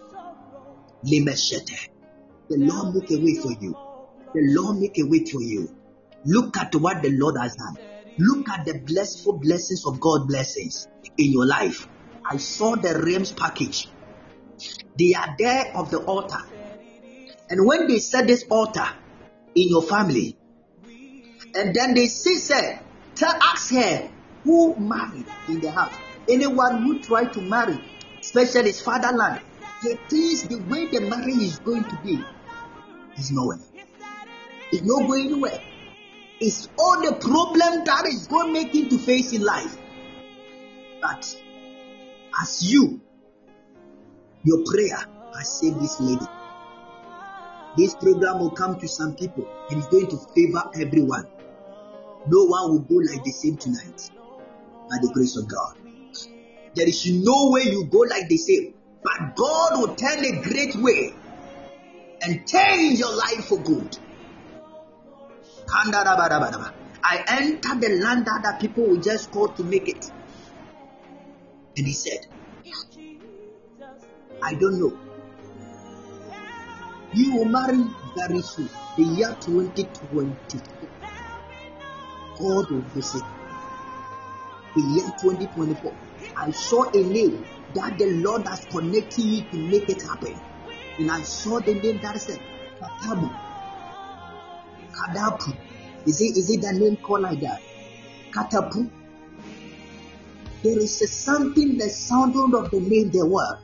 Lemeshete. The Lord make a way for you. The Lord make a way for you. Look at what the Lord has done. Look at the blessful blessings of God blessings in your life. I saw the realms package. They are there of the altar. And when they set this altar in your family, and then they see, say, tell, ask her who married in the house. Anyone who tried to marry, especially his fatherland, the things, the way the marriage is going to be, is nowhere. It's not going anywhere. It's all the problem that is going to make him to face in life. But as you, your prayer has saved this lady. This program will come to some people and it's going to favor everyone. No one will go like the same tonight by the grace of God. There is no way you go like the same, but God will turn a great way and change your life for good. I entered the land that people will just call to make it. And he said, I don't know. You will marry very soon, the year 2020. God will visit. The year 2024. I saw a name that the Lord has connected you to make it happen. And I saw the name that said Katabu. Kadapu. Is it is it the name called like that? Katapu. There is a something the sound of the name the word.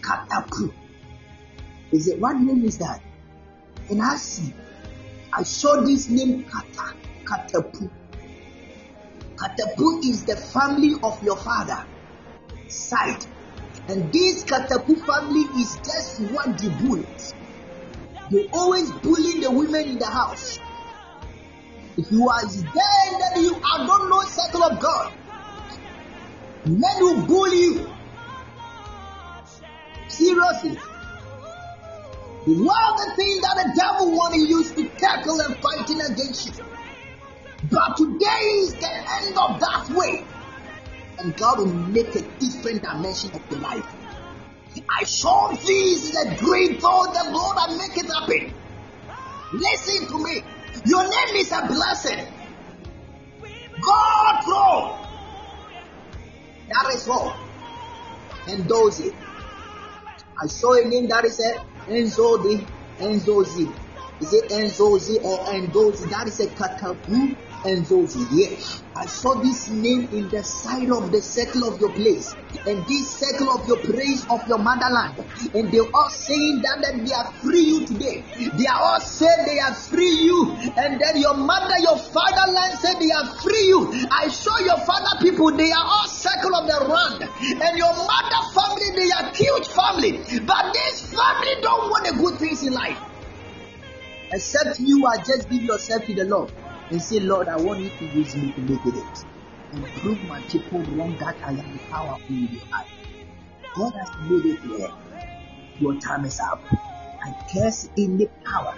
Katapu. Is it what name is that? And I see. I saw this name Kata. Katapu. Katapu is the family of your father side. And this Katapu family is just what the bullies. They always bully the women in the house. If you are there, then you are not no circle of God. Men will bully you. Seriously. One of the things that the devil want to use to tackle and fighting against you. But today is the end of that way. And God will make a different dimension of your life. I saw this the great God, the Lord, and make it happen. Listen to me. Your name is a blessing. God throne. That is all. And those I saw a name that is a Enzo D. Enzo Z. Is it Enzo Z or Enzo That is a Katapu and those here. I saw this name in the side of the circle of your place and this circle of your praise of your motherland. And they all saying that, that they are free you today. They are all saying they are free you. And then your mother, your fatherland said they are free you. I saw your father people, they are all circle of the land. And your mother family, they are cute family. But this family don't want the good things in life. Except you are just give yourself to the Lord and say, Lord, I want you to use me to make it. And prove my people wrong that I am powerful in your life. God has made it clear. Your time is up. I curse any power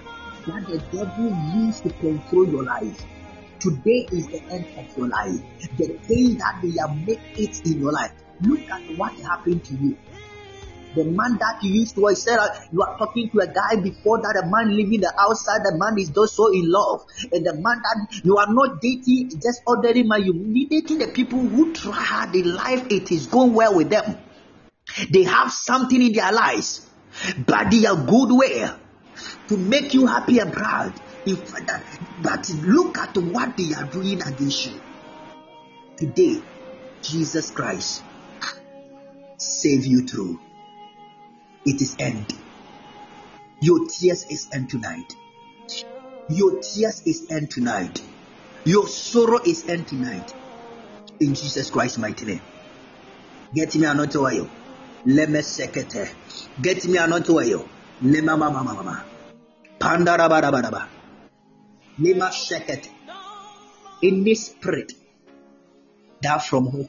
that the devil used to control your life. Today is the end of your life. The thing that they have made it in your life. Look at what happened to you. The man that you used to, I said, you are talking to a guy before that, a man living the outside, the man is just so in love. And the man that you are not dating, just ordinary man, you dating the people who try hard in life, it is going well with them. They have something in their lives, but they are good way to make you happy and proud. If that, but look at what they are doing against you. Today, Jesus Christ save you through. It is end. Your tears is end tonight. Your tears is end tonight. Your sorrow is end tonight. In Jesus Christ's mighty name. Get me another oil. Leme sekete. Get me another oil. Lema mama mama. Pandarabarabaraba. Lema sekete. In this spirit, that from home.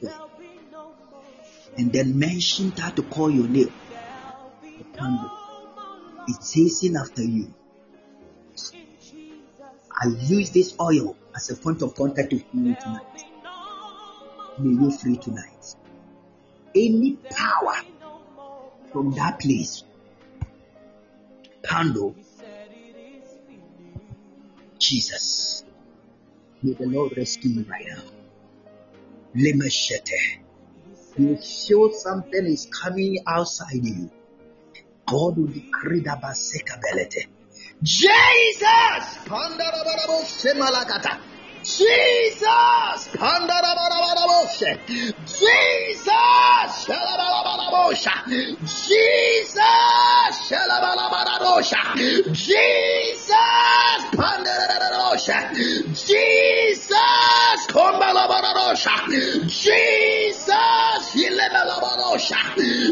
And then mention that to call your name. Candle is chasing after you. I use this oil as a point of contact with you tonight. May you free tonight. Any power from that place, Pando, Jesus, may the Lord rescue you right now. Lemeshete. You feel something is coming outside you. God will decree that basekability. Jesus! Jesus! Jesus! Jesus! Jesus! Jesus! Jesus!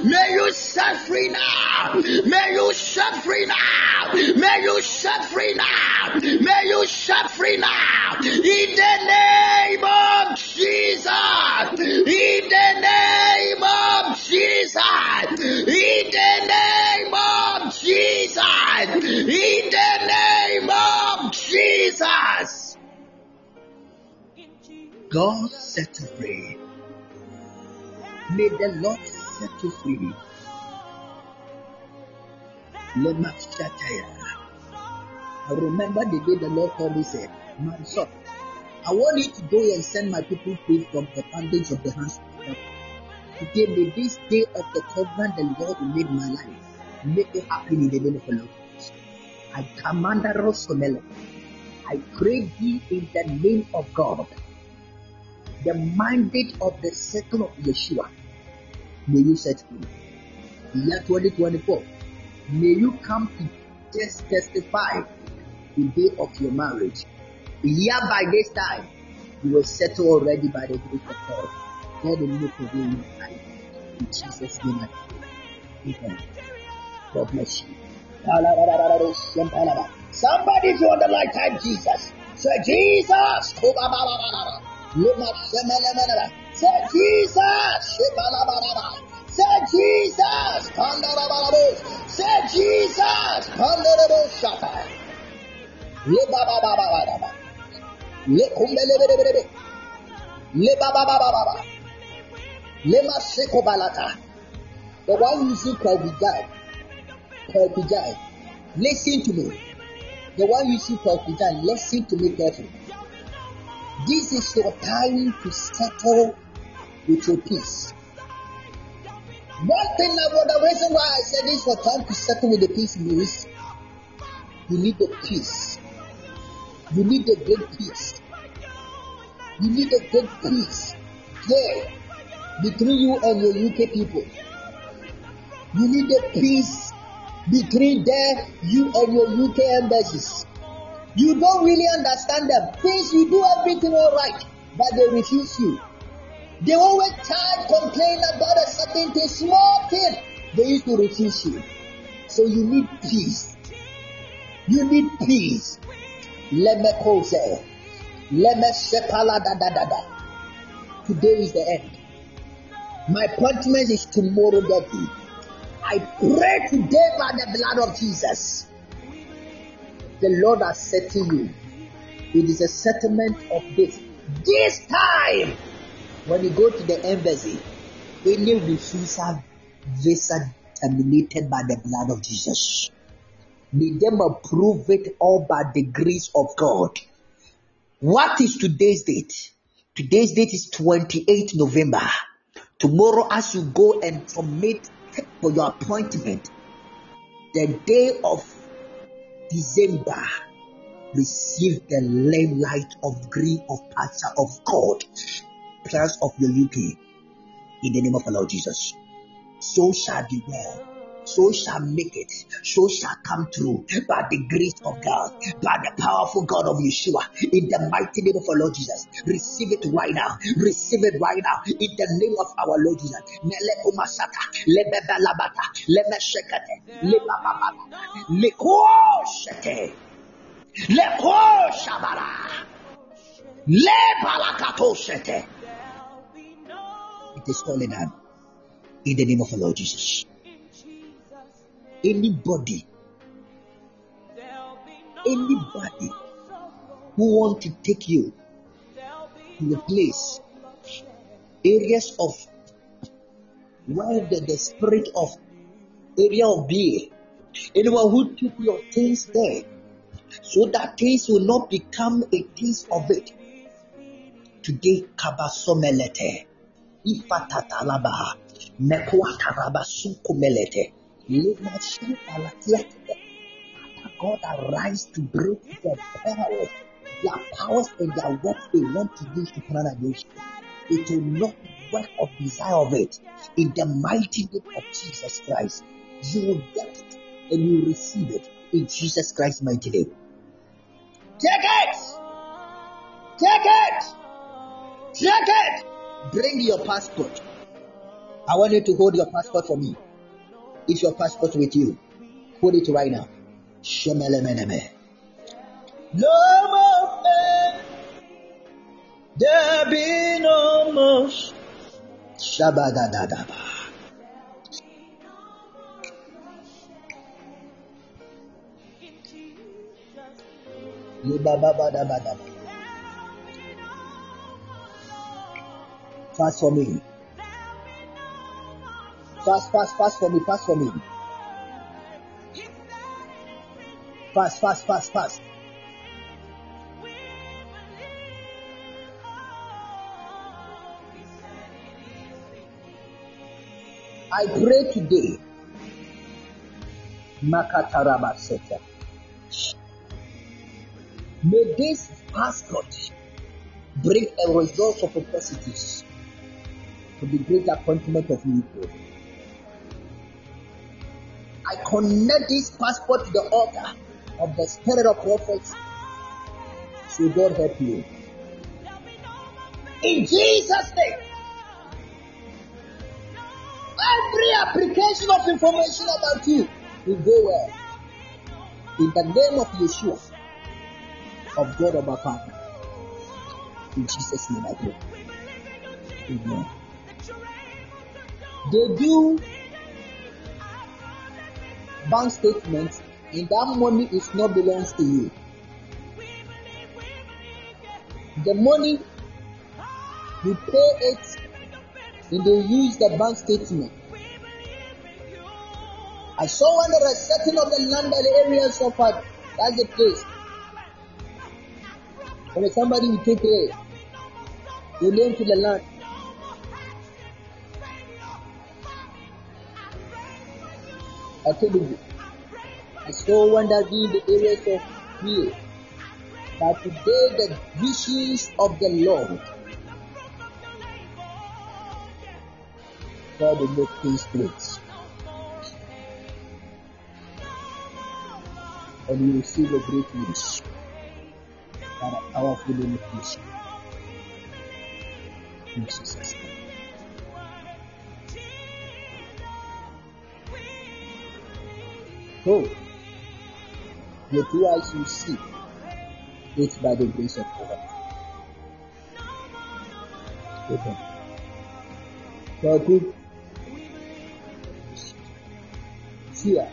May you set free now. May you set free now. May you set free now. May you set free now. In the name of Jesus. In the name of Jesus. In the name of Jesus. In the name of Jesus. God set you free. May the Lord set you free. Remember the day the Lord told me, said, My son, I want you to go and send my people free from the bondage of the hands of devil. Today, may this day of the covenant the Lord will make my life. Make it happen in the name of the Lord. I command the Rosomelo. I pray thee in the name of God. The mandate of the circle of Yeshua. May you set free. Year 2024. May you come to just testify the day of your marriage. Year by this time, you were settled already by the grace of God. God will make a way in your life. In Jesus' name, I pray. Amen. God bless you. Somebody if you want the light time, Jesus. Say Jesus. Say Jesus. Say Jesus. Say Jesus. Kumbelebelebelebe. Le bababababa. Le maseko balata. The one using Kalvijai. Kalvijai. Listen to me. The one using Kalvijai. Listen to me carefully. This is your time to settle with your peace. One thing about the reason why I said this for time to settle with the peace is you need the peace. You need a great peace. You need a great peace there between you and your UK people. You need a peace between there, you and your UK embassies. You don't really understand them. Things you do everything all right, but they refuse you. They always try complain about a certain thing, small thing. They used to refuse you. So you need peace. You need peace. Let me cause Let me sepala da da da da. Today is the end. My appointment is tomorrow. I pray today by the blood of Jesus. The Lord has said to you, it is a settlement of this. This time, when you go to the embassy, any refusal visa terminated by the blood of Jesus. May them approve it all by the grace of God. What is today's date? Today's date is 28 November. Tomorrow, as you go and submit for your appointment, the day of December, receive the lamplight of green of pasture of God, plans of your UK, in the name of the Lord Jesus. so shall be well. So shall make it, so shall come true by the grace of God, by the powerful God of Yeshua, in the mighty name of our Lord Jesus. Receive it right now, receive it right now, in the name of our Lord Jesus. Mele umasata, lebe balabata, leme shekete, leba babata, leko shete, leko shabara, le balakato shete. It is calling out in the name of the Lord Jesus. Anybody, anybody who want to take you to the place, areas of where the, the spirit of area of being, anyone who took your things there, so that things will not become a piece of it. Today, kabasomelete, ifatatalaba, mekwatarabasunkumelete, lemashu alatiate. God arise to break the powers, their powers and their works they want to use to plan against you. It will not work of desire of it. In the mighty name of Jesus Christ, you will get it and you will receive it in Jesus Christ's mighty name. Take it! Take it! Take it! Bring your passport. I want you to hold your passport for me. Is your passport with you? Hold it right now. Shemelemeneme. No more pain. There be no more. Shabadadadaba. Fast for me. Fast, fast, fast for me, fast for me. Fast, fast, fast, fast. I pray today. Makataraba Seta. May this passport bring a result of atrocities to the great appointment of you. I connect this passport to the altar of the spirit of prophets. So God help you. In Jesus' name. Every application of information about you will go well. In the name of Yeshua, of God of our Father. In Jesus' name I pray. Amen. They do bank statement and that money is not belongs to you. The money you pay it and they use the bank statement. I saw when they were setting the land by the area uh, that's the place. When somebody will take it, they name to the land. You, I saw wonder in the areas of fear. But today the visions of the Lord God will make things great. And you will see the great news and a powerful. In Jesus' So, your two eyes will see it by the grace of God. Amen. So, good. Fear.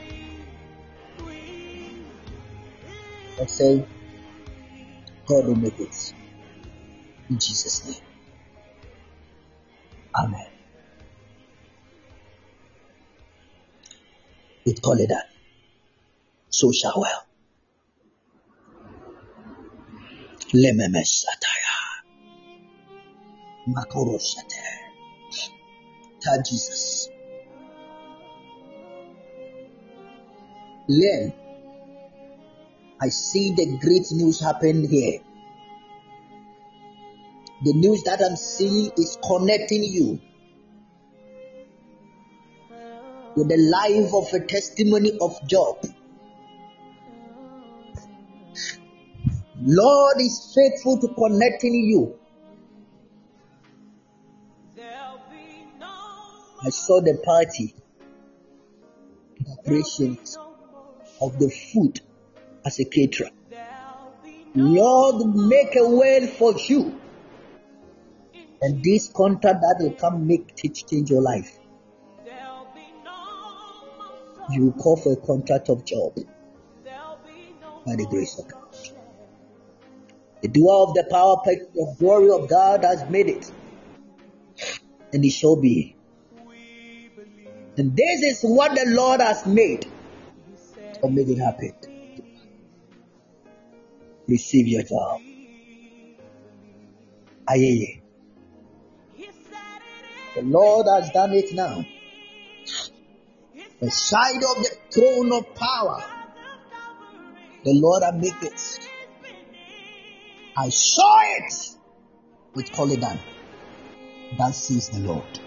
I say, God will make it. In Jesus' name. Amen. It call it that. So shall well. Ta Jesus. Learn. I see the great news happen here. The news that I'm seeing is connecting you. with the life of a testimony of Job. Lord is faithful to connecting you. I saw the party preparations of the food as a caterer. Lord, make a way for you. And this contract that will come make change your life. You will call for a contract of job by the grace of God. The doer of the power of glory of God has made it. And it shall be. And this is what the Lord has made. Or make it happen. Receive your job. Aye. The Lord has done it now. The side of the throne of power. The Lord has made it. I saw it with Colidan. That says the Lord.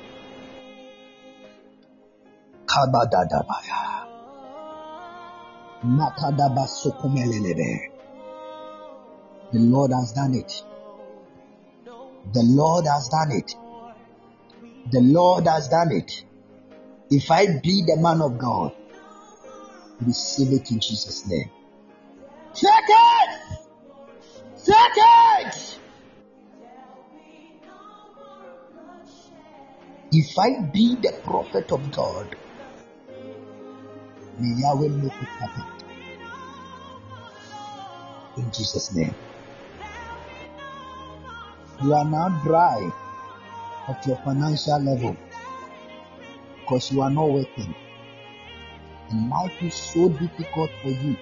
Kabadadabaya. Makadabasokomelelebe. The Lord has done it. The Lord has done it. The Lord has done it. If I be the man of God, receive it in Jesus' name. Check it! Check If I be the prophet of God, may Yahweh make it happen. In Jesus' name. You are now dry at your financial level because you are not working. And life is so difficult for you.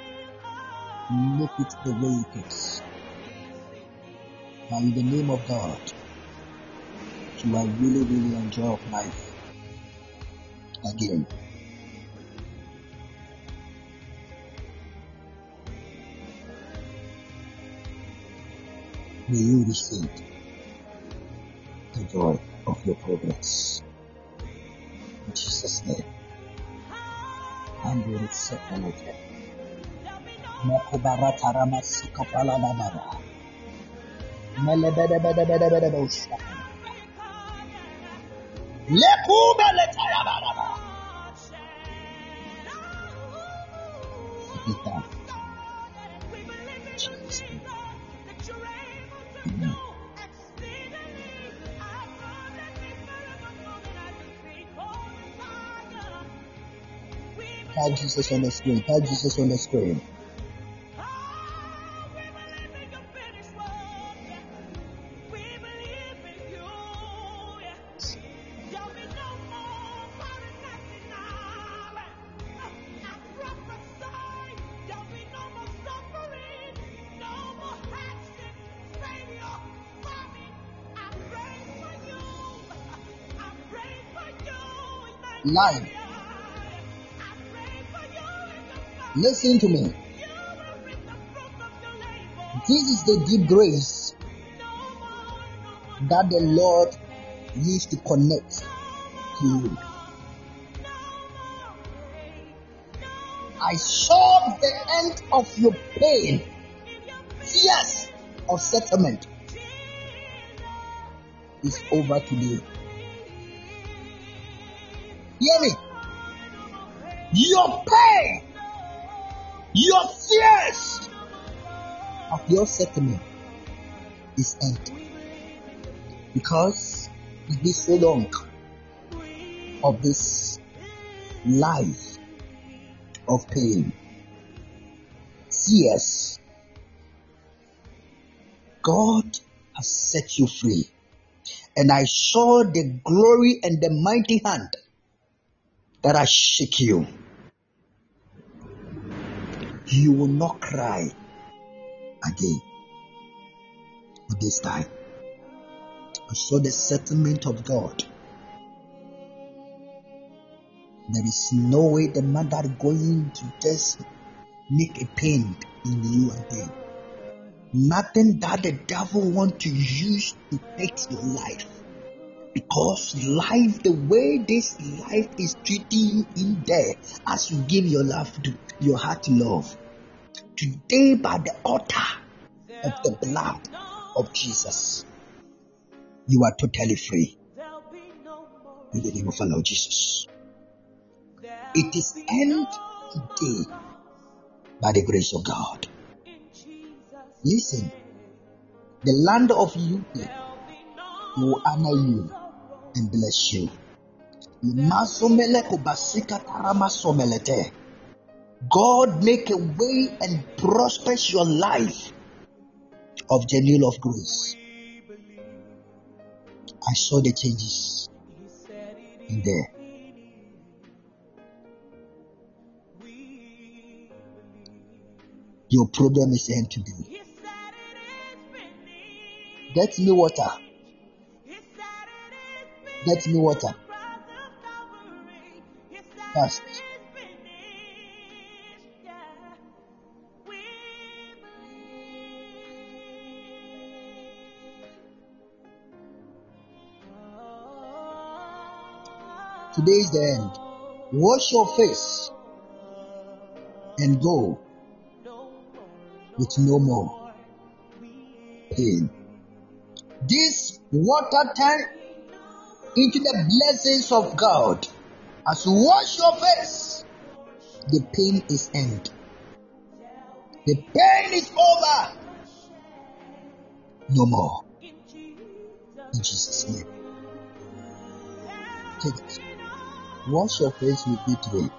Make it the way it is. But in the name of God, you are really, really enjoy life again. May you receive the joy of your progress. In Jesus' name. And we receive the letter. Makubarata ramasika paladabara. Melebedebedebedebedebosha. Lekuba letayabara. It is done. Jesus' name. Amen. Type Jesus on the screen. Type Jesus on the screen. Live. Listen to me. This is the deep grace that the Lord used to connect to you. I saw the end of your pain, tears of settlement is over today. Hear me. Your pain, your fears of your settlement is end. Because it's been so long of this life of pain, tears. God has set you free. And I saw the glory and the mighty hand that I shake you. You will not cry again. But this time, I saw the settlement of God. There is no way the is going to just make a pain in you again. Nothing that the devil want to use to take your life Because life, the way this life is treating you in there, as you give your love to your heart to love, today by the altar of the blood of Jesus, you are totally free. In the name of our Lord Jesus. It is end today by the grace of God. Listen, the land of UK will honor you and bless you. God make a way and prospers your life of genuine of grace. I saw the changes in there. Your problem is end today. Get me water. Get me water. Fast. Today is the end. Wash your face and go with no more pain. This water turn into the blessings of God. As you wash your face, the pain is end. The pain is over. No more. In Jesus' name. Take it. Wash your face with me.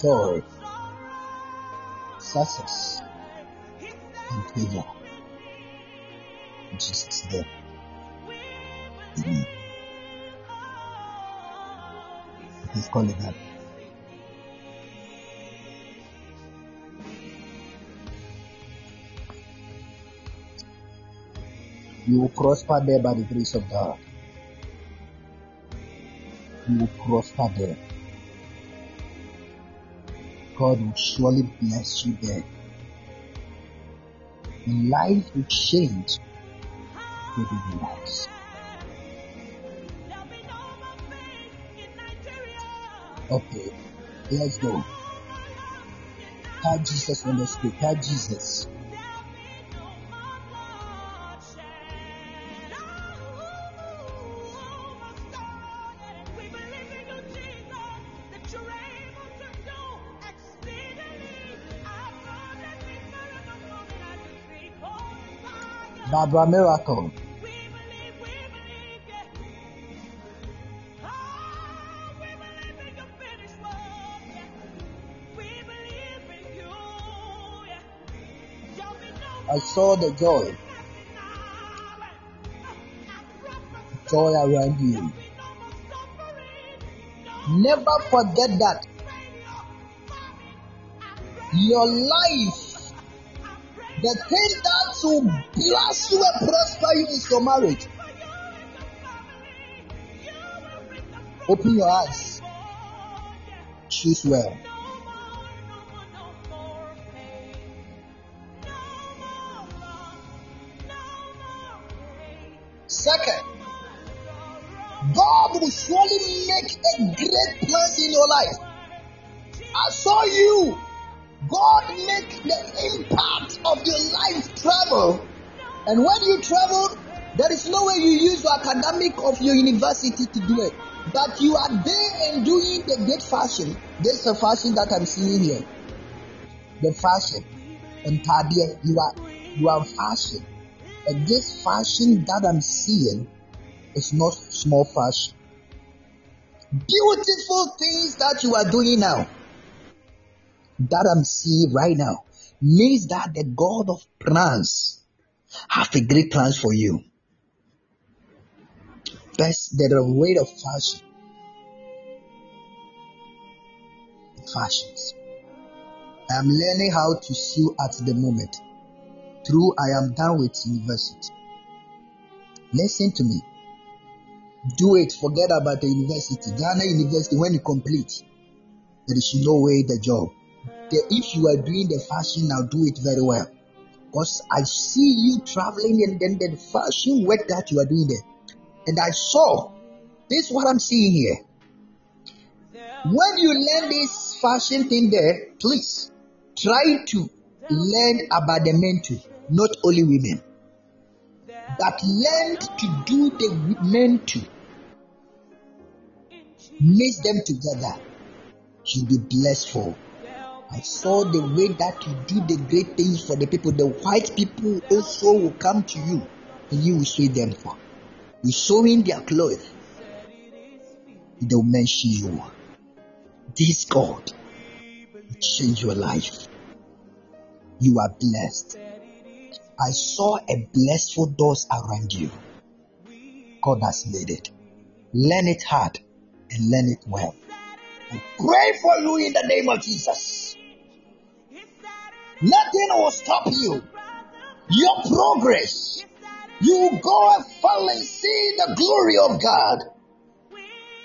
Joy, success, and favor. Jesus' name. Amen. Please call it that. You will prosper there by the grace of God. You will prosper there. God will surely bless you there. And life will change with your lives. Okay, let's go. Tell Jesus street. Tell Jesus. Barbara Miracle. I saw the joy. Joy around you. Never forget that your life, the thing that will bless you and prosper you is your marriage. Open your eyes. Choose well. And when you travel, there is no way you use your academic of your university to do it. But you are there and doing the great fashion. This is the fashion that I'm seeing here. The fashion. And Tadia, you are you are fashion. And this fashion that I'm seeing is not small fashion. Beautiful things that you are doing now, that I'm seeing right now, means that the God of plans have a great plans for you. Best are way of fashion. Fashions. I am learning how to sew at the moment. Through I am done with university. Listen to me. Do it. Forget about the university. Ghana University, when you complete, there is no way the job. The, if you are doing the fashion now, do it very well. Because I see you traveling and then the fashion work that you are doing there. And I saw this is what I'm seeing here. When you learn this fashion thing there, please try to learn about the men too, not only women. But learn to do the men too. Mix them together. You'll be blessed for. I saw the way that you do the great things for the people. The white people also will come to you and you will see them for. You show in their clothes. They will mention you. This God will change your life. You are blessed. I saw a blessful doors around you. God has made it. Learn it hard and learn it well. I pray for you in the name of Jesus. Nothing will stop you. Your progress. You go and and see the glory of God.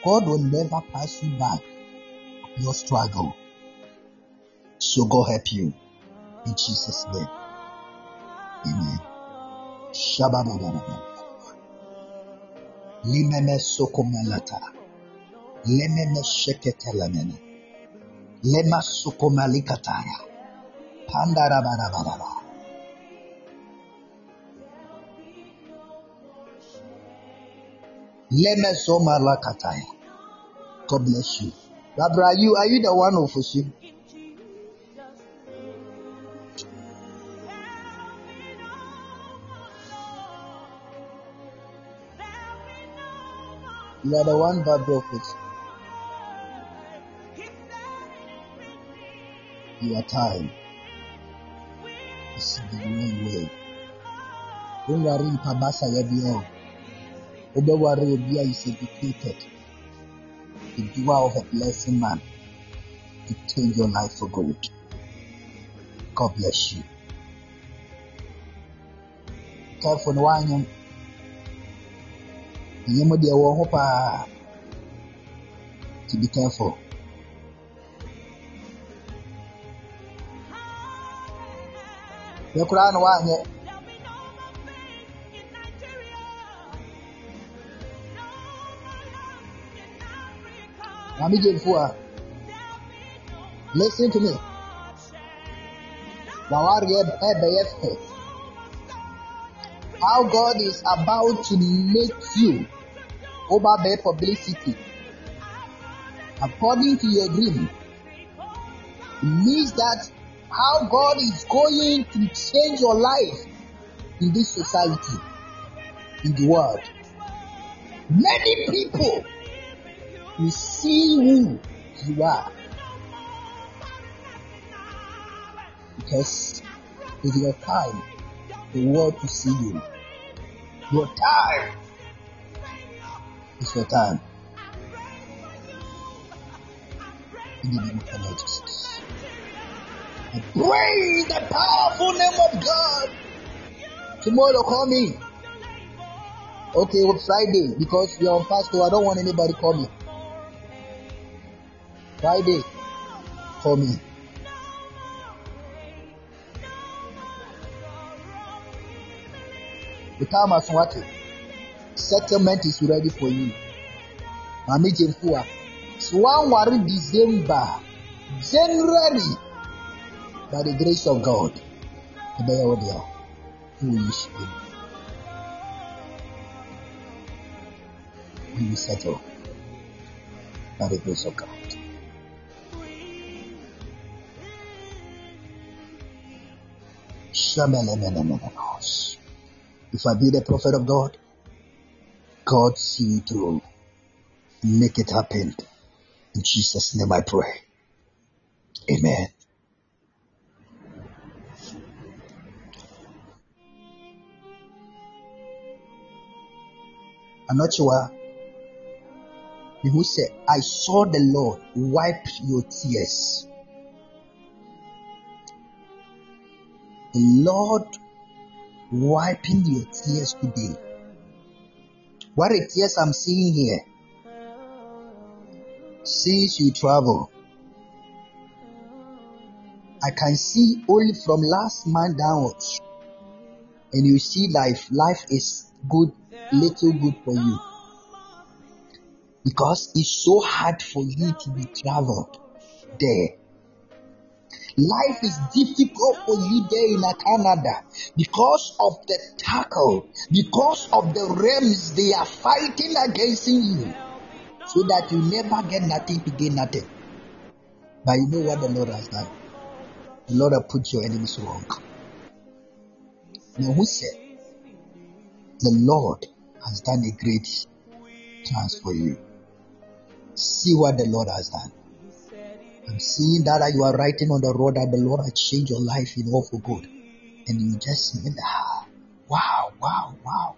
God will never pass you by your struggle. So God help you in Jesus' name. Amen. Shabba Limeme sokomelata. Lememe shekete lemene. Lema. Pandarabarabara. Leme somalakataya. God bless you. Barbara, are you are you the one of us? You are the one that broke it. Your time is the wrong way. Don't worry, Pabasa Yabio. Obewari Obia is educated. The doer of a blessing man to change your life for good. God bless you. Careful no one nneɛma deɛ ɛwɔ ho paa to be careful koraa na woanyɛ Mami Jemfua, listen to me. Wawari Ebeyefe. How God is about to make you over their publicity. According to your dream, it means that how God is going to change your life in this society, in the world. Many people will see who you are. Because it's your time, the world to see you. Your time is your time. In the name of Jesus. In the powerful name of God. Tomorrow call me. Okay, well, Friday, because are on fast, so I don't want anybody call me. Friday, call me. The time has what? Settlement is ready for you. Mami Jemfua. So one worry December, January, by the grace of God. Who is you? We will settle by the grace of God. If I be the prophet of God, God see you through. Make it happen. In Jesus' name I pray. Amen. I'm not sure. Who said, I saw the Lord wipe your tears. The Lord wiping your tears today. What are tears I'm seeing here? Since you travel, I can see only from last month downwards. and you see life, life is good, little good for you. Because it's so hard for you to be traveled there. Life is difficult for you there in Canada because of the tackle, because of the realms they are fighting against you, so that you never get nothing to gain nothing. But you know what the Lord has done? The Lord has put your enemies wrong. Now, who said? The Lord has done a great chance for you. See what the Lord has done. I'm seeing that you are writing on the road that the Lord has changed your life in all for good. And you just say, ah, wow, wow, wow.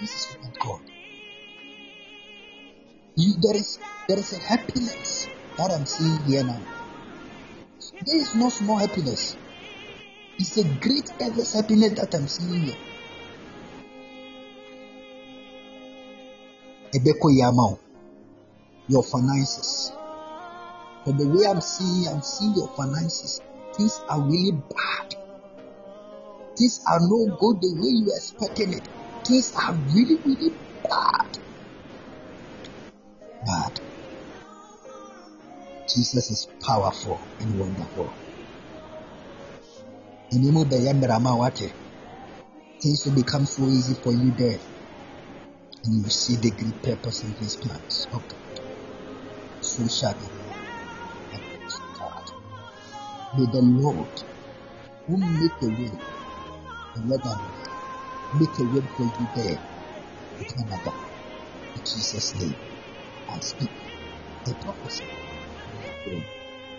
This is what God. You, there is there is a happiness that I'm seeing here now. There is no small happiness. It's a great endless happiness that I'm seeing here. Ebeko Yamao, your finances. From the way I'm seeing, I'm seeing your finances. Things are really bad. Things are no good the way you're expected it. Things are really, really bad. Bad. Jesus is powerful and wonderful. Things will become so easy for you there. And you see the great purpose in his plans. Okay. So shall it. May the Lord who make a way, the Lord make a way for you there in Canada. In Jesus' name. I speak the prophecy.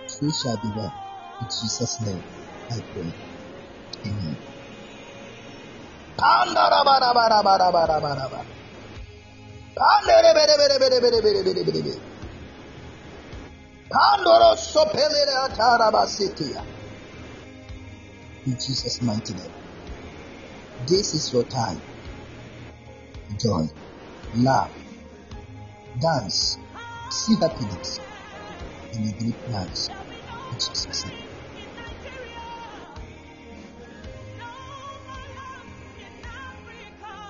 So shall be well. In Jesus' name, I pray. Amen. In Jesus' mighty name. This is your time. Joy, love, dance, see happiness, and a great plans. In Jesus' name.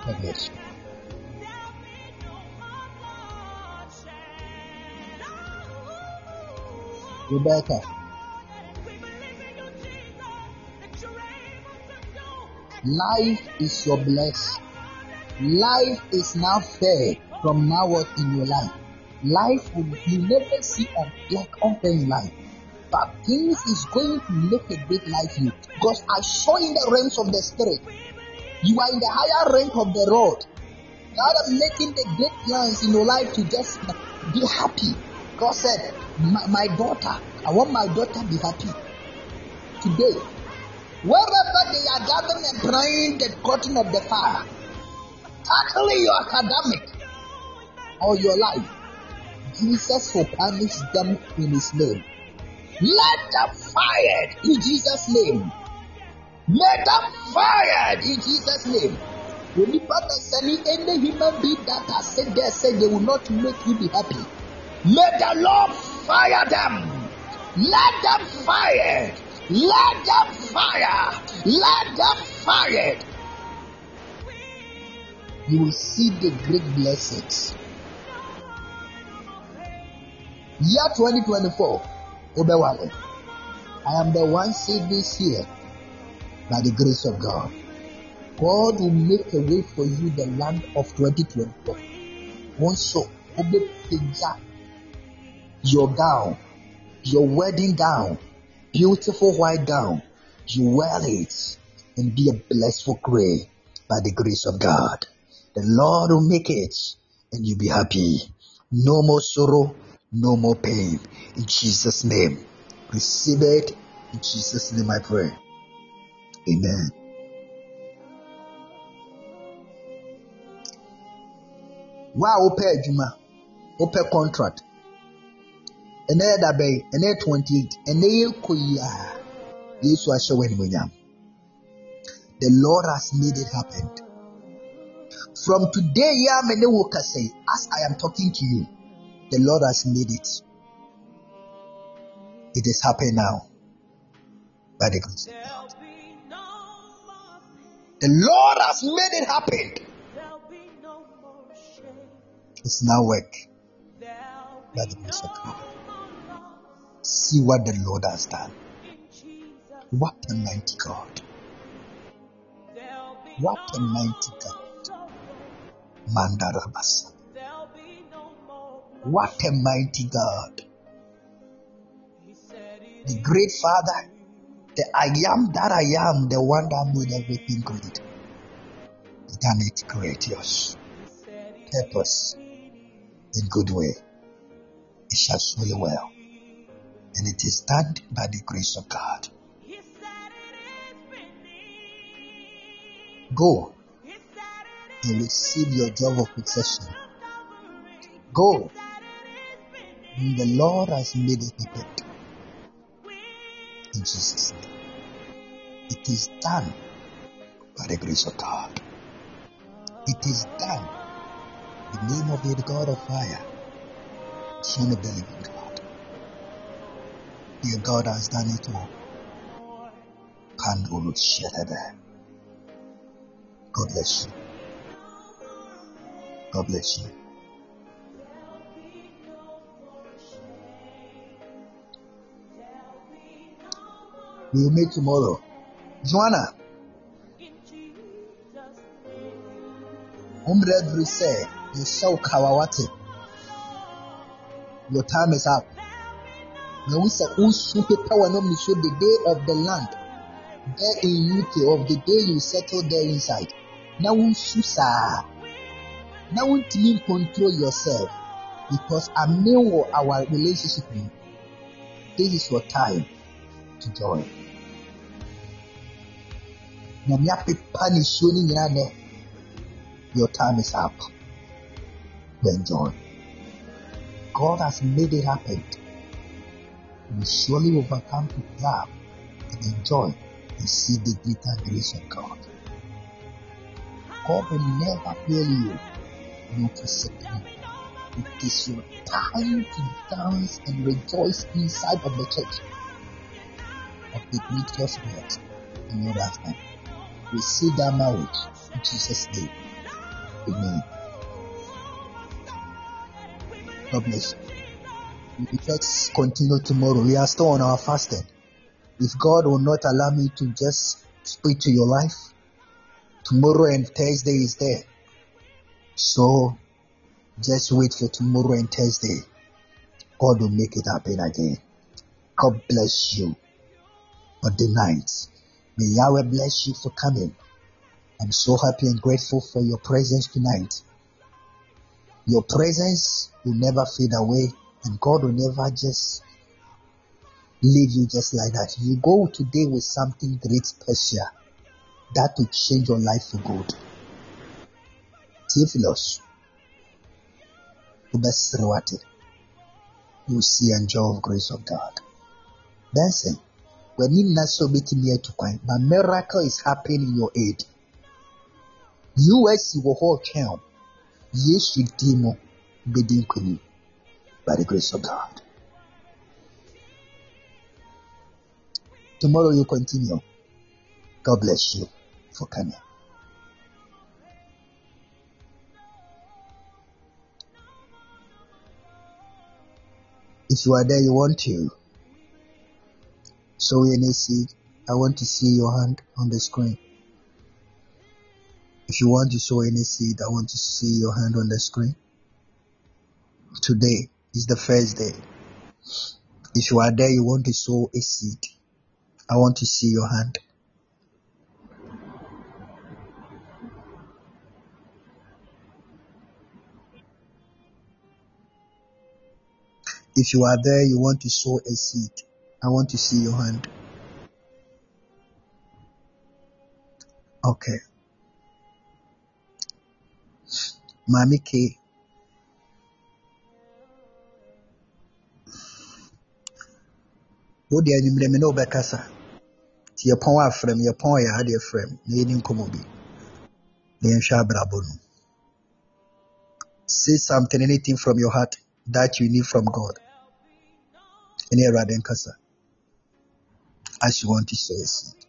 God bless you. Rebecca. Life is your bless. Life is now fair from now on in your life. Life will you never see a black unfair in life. But things is going to make a great life you. Because I saw in the realms of the spirit. You are in the higher rank of the road. God is making the great plans in your life to just be happy. God said, my, my daughter, I want my daughter to be happy. Today, wherever they are gathering and praying the curtain of the fire, tackling your academic or your life, Jesus will punish them in his name. Let them fired in Jesus' name. Let them fired in Jesus' name. When you any human being that has said they said they will not make you be happy. Let the Lord fire them. Let them fire. Let them fire. Let them fire. You will see the great blessings. Year 2024, Obewale. I am the one saved this year by the grace of God. God will make a way for you the land of 2024. Also, Obepija your gown, your wedding gown, beautiful white gown, you wear it and be a blessed gray by the grace of God. The Lord will make it and you'll be happy. No more sorrow, no more pain. In Jesus' name. Receive it. In Jesus' name I pray. Amen. Wow, open Juma, open contract. Ɛnɛ yɛ dabɛn ɛnɛ yɛ twenty eight ɛnɛ yɛ kɔ yi a yesu ahyɛ wɔ animonyam the lord has made it happen. From today yɛ ama ne wo as i am talking to you the lord has made it. It is happening now. By the grace The Lord has made it happen. It's now work. By the grace of God. See what the Lord has done. What a mighty God. What a mighty God. Mandarabasa. What a mighty God. The great Father, the I am that I am, the one that made everything great. Done it courageous. Purpose in good way. It shall surely well. And it is done by the grace of God. Go and receive your job of possession. Go. And the Lord has made it happen. In Jesus' name. It is done by the grace of God. It is done. In the name of the God of fire, Son of the living God. Your God has done it all. God bless you. God bless you. We will meet tomorrow. Joanna, Umredri said, You show Kawawati. Your time is up. Now we say, Unsu power no show the day of the land. There in UK, of the day you settle there inside. Now unsu sa. Now you control yourself. Because I know our relationship. This is your time to join. Nyame apepa nisuo no nyinaa your time is up to enjoy. God has made it happen. Will surely overcome to love and enjoy and see the greater grace of God. God will never fail you, nor forsake you. It is your time to dance and rejoice inside of the church of the glorious God in your lifetime. Receive that marriage in Jesus' name. Amen. God bless you. Let's continue tomorrow. We are still on our fasting. If God will not allow me to just speak to your life, tomorrow and Thursday is there. So just wait for tomorrow and Thursday. God will make it happen again. God bless you on the night. May Yahweh bless you for coming. I'm so happy and grateful for your presence tonight. Your presence will never fade away, and God will never just leave you just like that. You go today with something great special that will change your life for good. Theophilus, Ubesrewate, you see and joy of grace of God. Benson, when you not so near to coin, but miracle is happening in your aid. US wɔ hɔ ɔtwɛn Yesu din mu bedi nkonim by the grace of God. Tomorrow you continue. God bless you for coming. If you are there, you want to sow any seed. I want to see your hand on the screen. If you want to sow any seed, I want to see your hand on the screen. Today is the first day. If you are there, you want to sow a seed, I want to see your hand. If you are there, you want to sow a seed, I want to see your hand. Okay. Maame K. Na bi. Na abrabɔ no. Say something anything from your heart that you need from God. Ɛne awurade nkasa. As you want to a seed.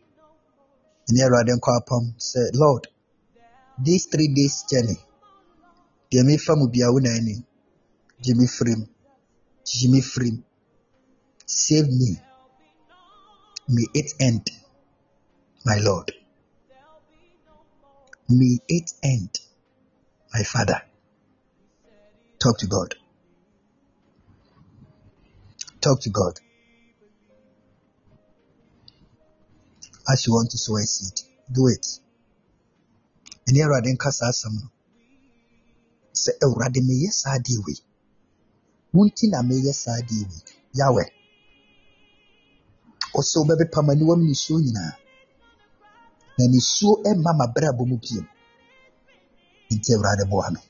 Ɛne awurade nkɔ apam lord this three days journey deɛ mefa mu bia wo na anim gye me firim gye me firim save me may it end my lord. May it end my father. Talk to god. Talk to god. As you want to sow a seed do it. Ɛne awurade nka saa asɛm no sɛ awurade meyɛ saa adeɛ wei wo nti na meyɛ saa adeɛ wei yawɛ ɔsɛ wobɛbepa m'aniwa mu nisuo nyinaa. Na nisuo mma m'abrabɔ mu bio nti awurade boa me.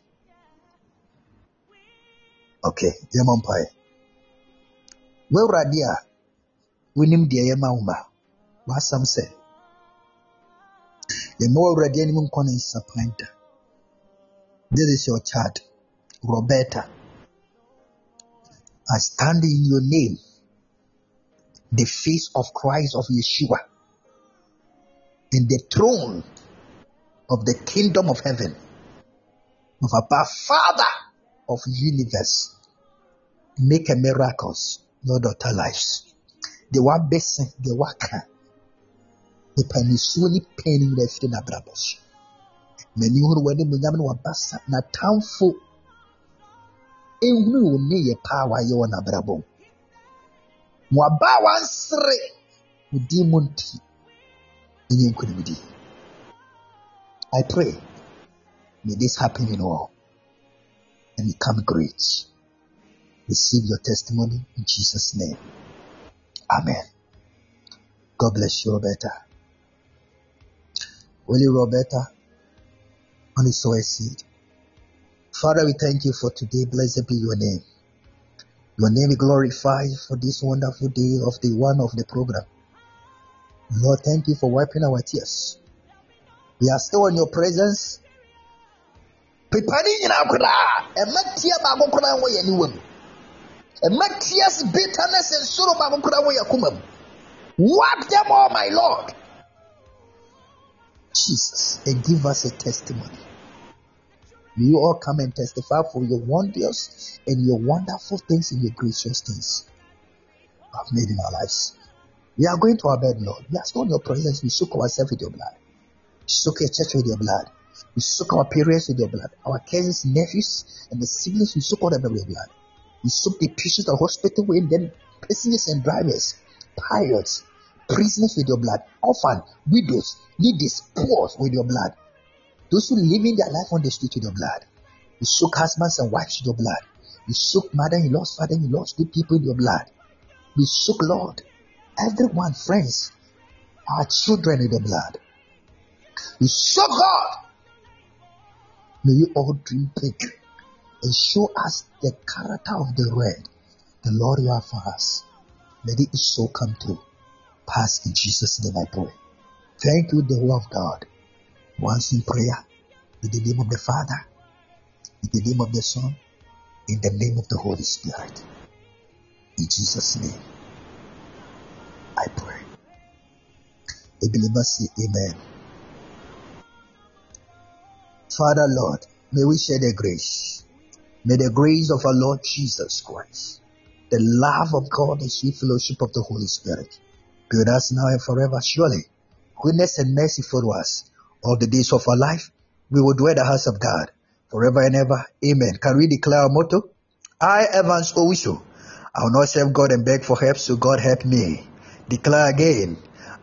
Ok yɛmmɔ mpaeɛ woawurade a wonim deɛ yɛma wo ma. W'asɛm sɛ yɛma wo awurade anim nkɔ ne nsapan da. This is your child roberta. I stand in your name the face of christ of yeshua in the throne of the kingdom of heaven of above father of universe. Make a miracles in your daughter lives. The one best the waka nipa nisuo ne pain afiri n'abrabɔ so n'ani hunu wɔ anim nyam ne wabasa n'atamfo ehunu wɔn ne yɛ paa wayɛ wɔ n'abrabɔ mu a wansere I pray may this happen in all. And become great. Receive your testimony in Jesus name. Amen. God bless you Roberta. Willie Roberta on his sow a seed. Father, we thank you for today. Blessed be your name. Your name be glorified for this wonderful day of the one of the program. Lord, thank you for wiping our tears. We are still in your presence. Pepani nyinaa koraa, ɛma tia baako koraa wɔ yɛn niwa mu. Ɛma tears, bitterness, and sorrow baako koraa wɔ yɛn. Wipe them all, my Lord. Jesus, and give us a testimony. May you all come and testify for your wonders and your wonderful things and your gracious things have made in our lives. We are going to our bed, Lord. We are still in your presence. We soak ourselves with your blood. We soak your church with your blood. We soak our parents with your blood. Our cousins, nephews, and the siblings, we soak all them with your blood. We soak the patients at the hospital with them, prisoners and drivers, pilots, prisoners with your blood, orphan, widows, needies, poor with your blood. Those who living their life on the street with your blood. You soak husbands and wives with your blood. You soak mother-in-laws, father-in-laws, good people in your blood. We soak, Lord, everyone, friends, our children in the blood. We soak God. May you all dream big and show us the character of the red, the Lord you are for us. May it so come true. Pass in Jesus' name I pray. Thank you, the word of God. Once in prayer, in the name of the Father, in the name of the Son, in the name of the Holy Spirit. In Jesus' name, I pray. The believers say amen. Father, Lord, may we share the grace. May the grace of our Lord Jesus Christ, the love of God, the sweet fellowship of the Holy Spirit be with us now and forever. Surely, goodness and mercy follow us all the days of our life. We will dwell in the house of God forever and ever. Amen. Can we declare our motto? I, Evans Owisho, I will not serve God and beg for help, so God help me. Declare again.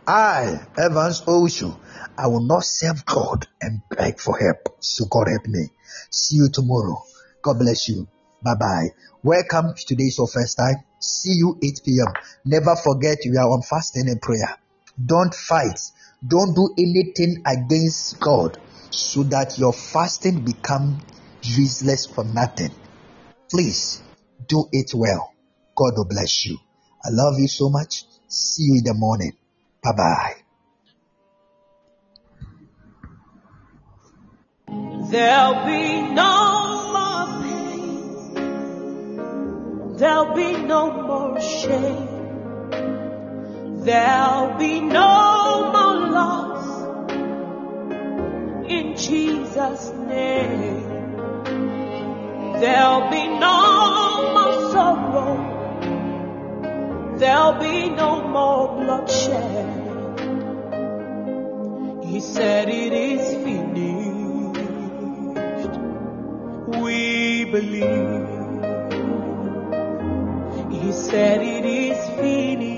I, Evans Owisho, I will not serve God and beg for help, so God help me. See you tomorrow. God bless you. Bye bye. Welcome to today's your first time. See you 8 p.m. Never forget we are on fasting and prayer. Don't fight. Don't do anything against God so that your fasting become useless for nothing. Please do it well. God will bless you. I love you so much. See you in the morning. Bye bye. There'll be no more pain. There'll be no more shame. There'll be no In Jesus' name, there'll be no more sorrow. There'll be no more bloodshed. He said it is finished. We believe. He said it is finished.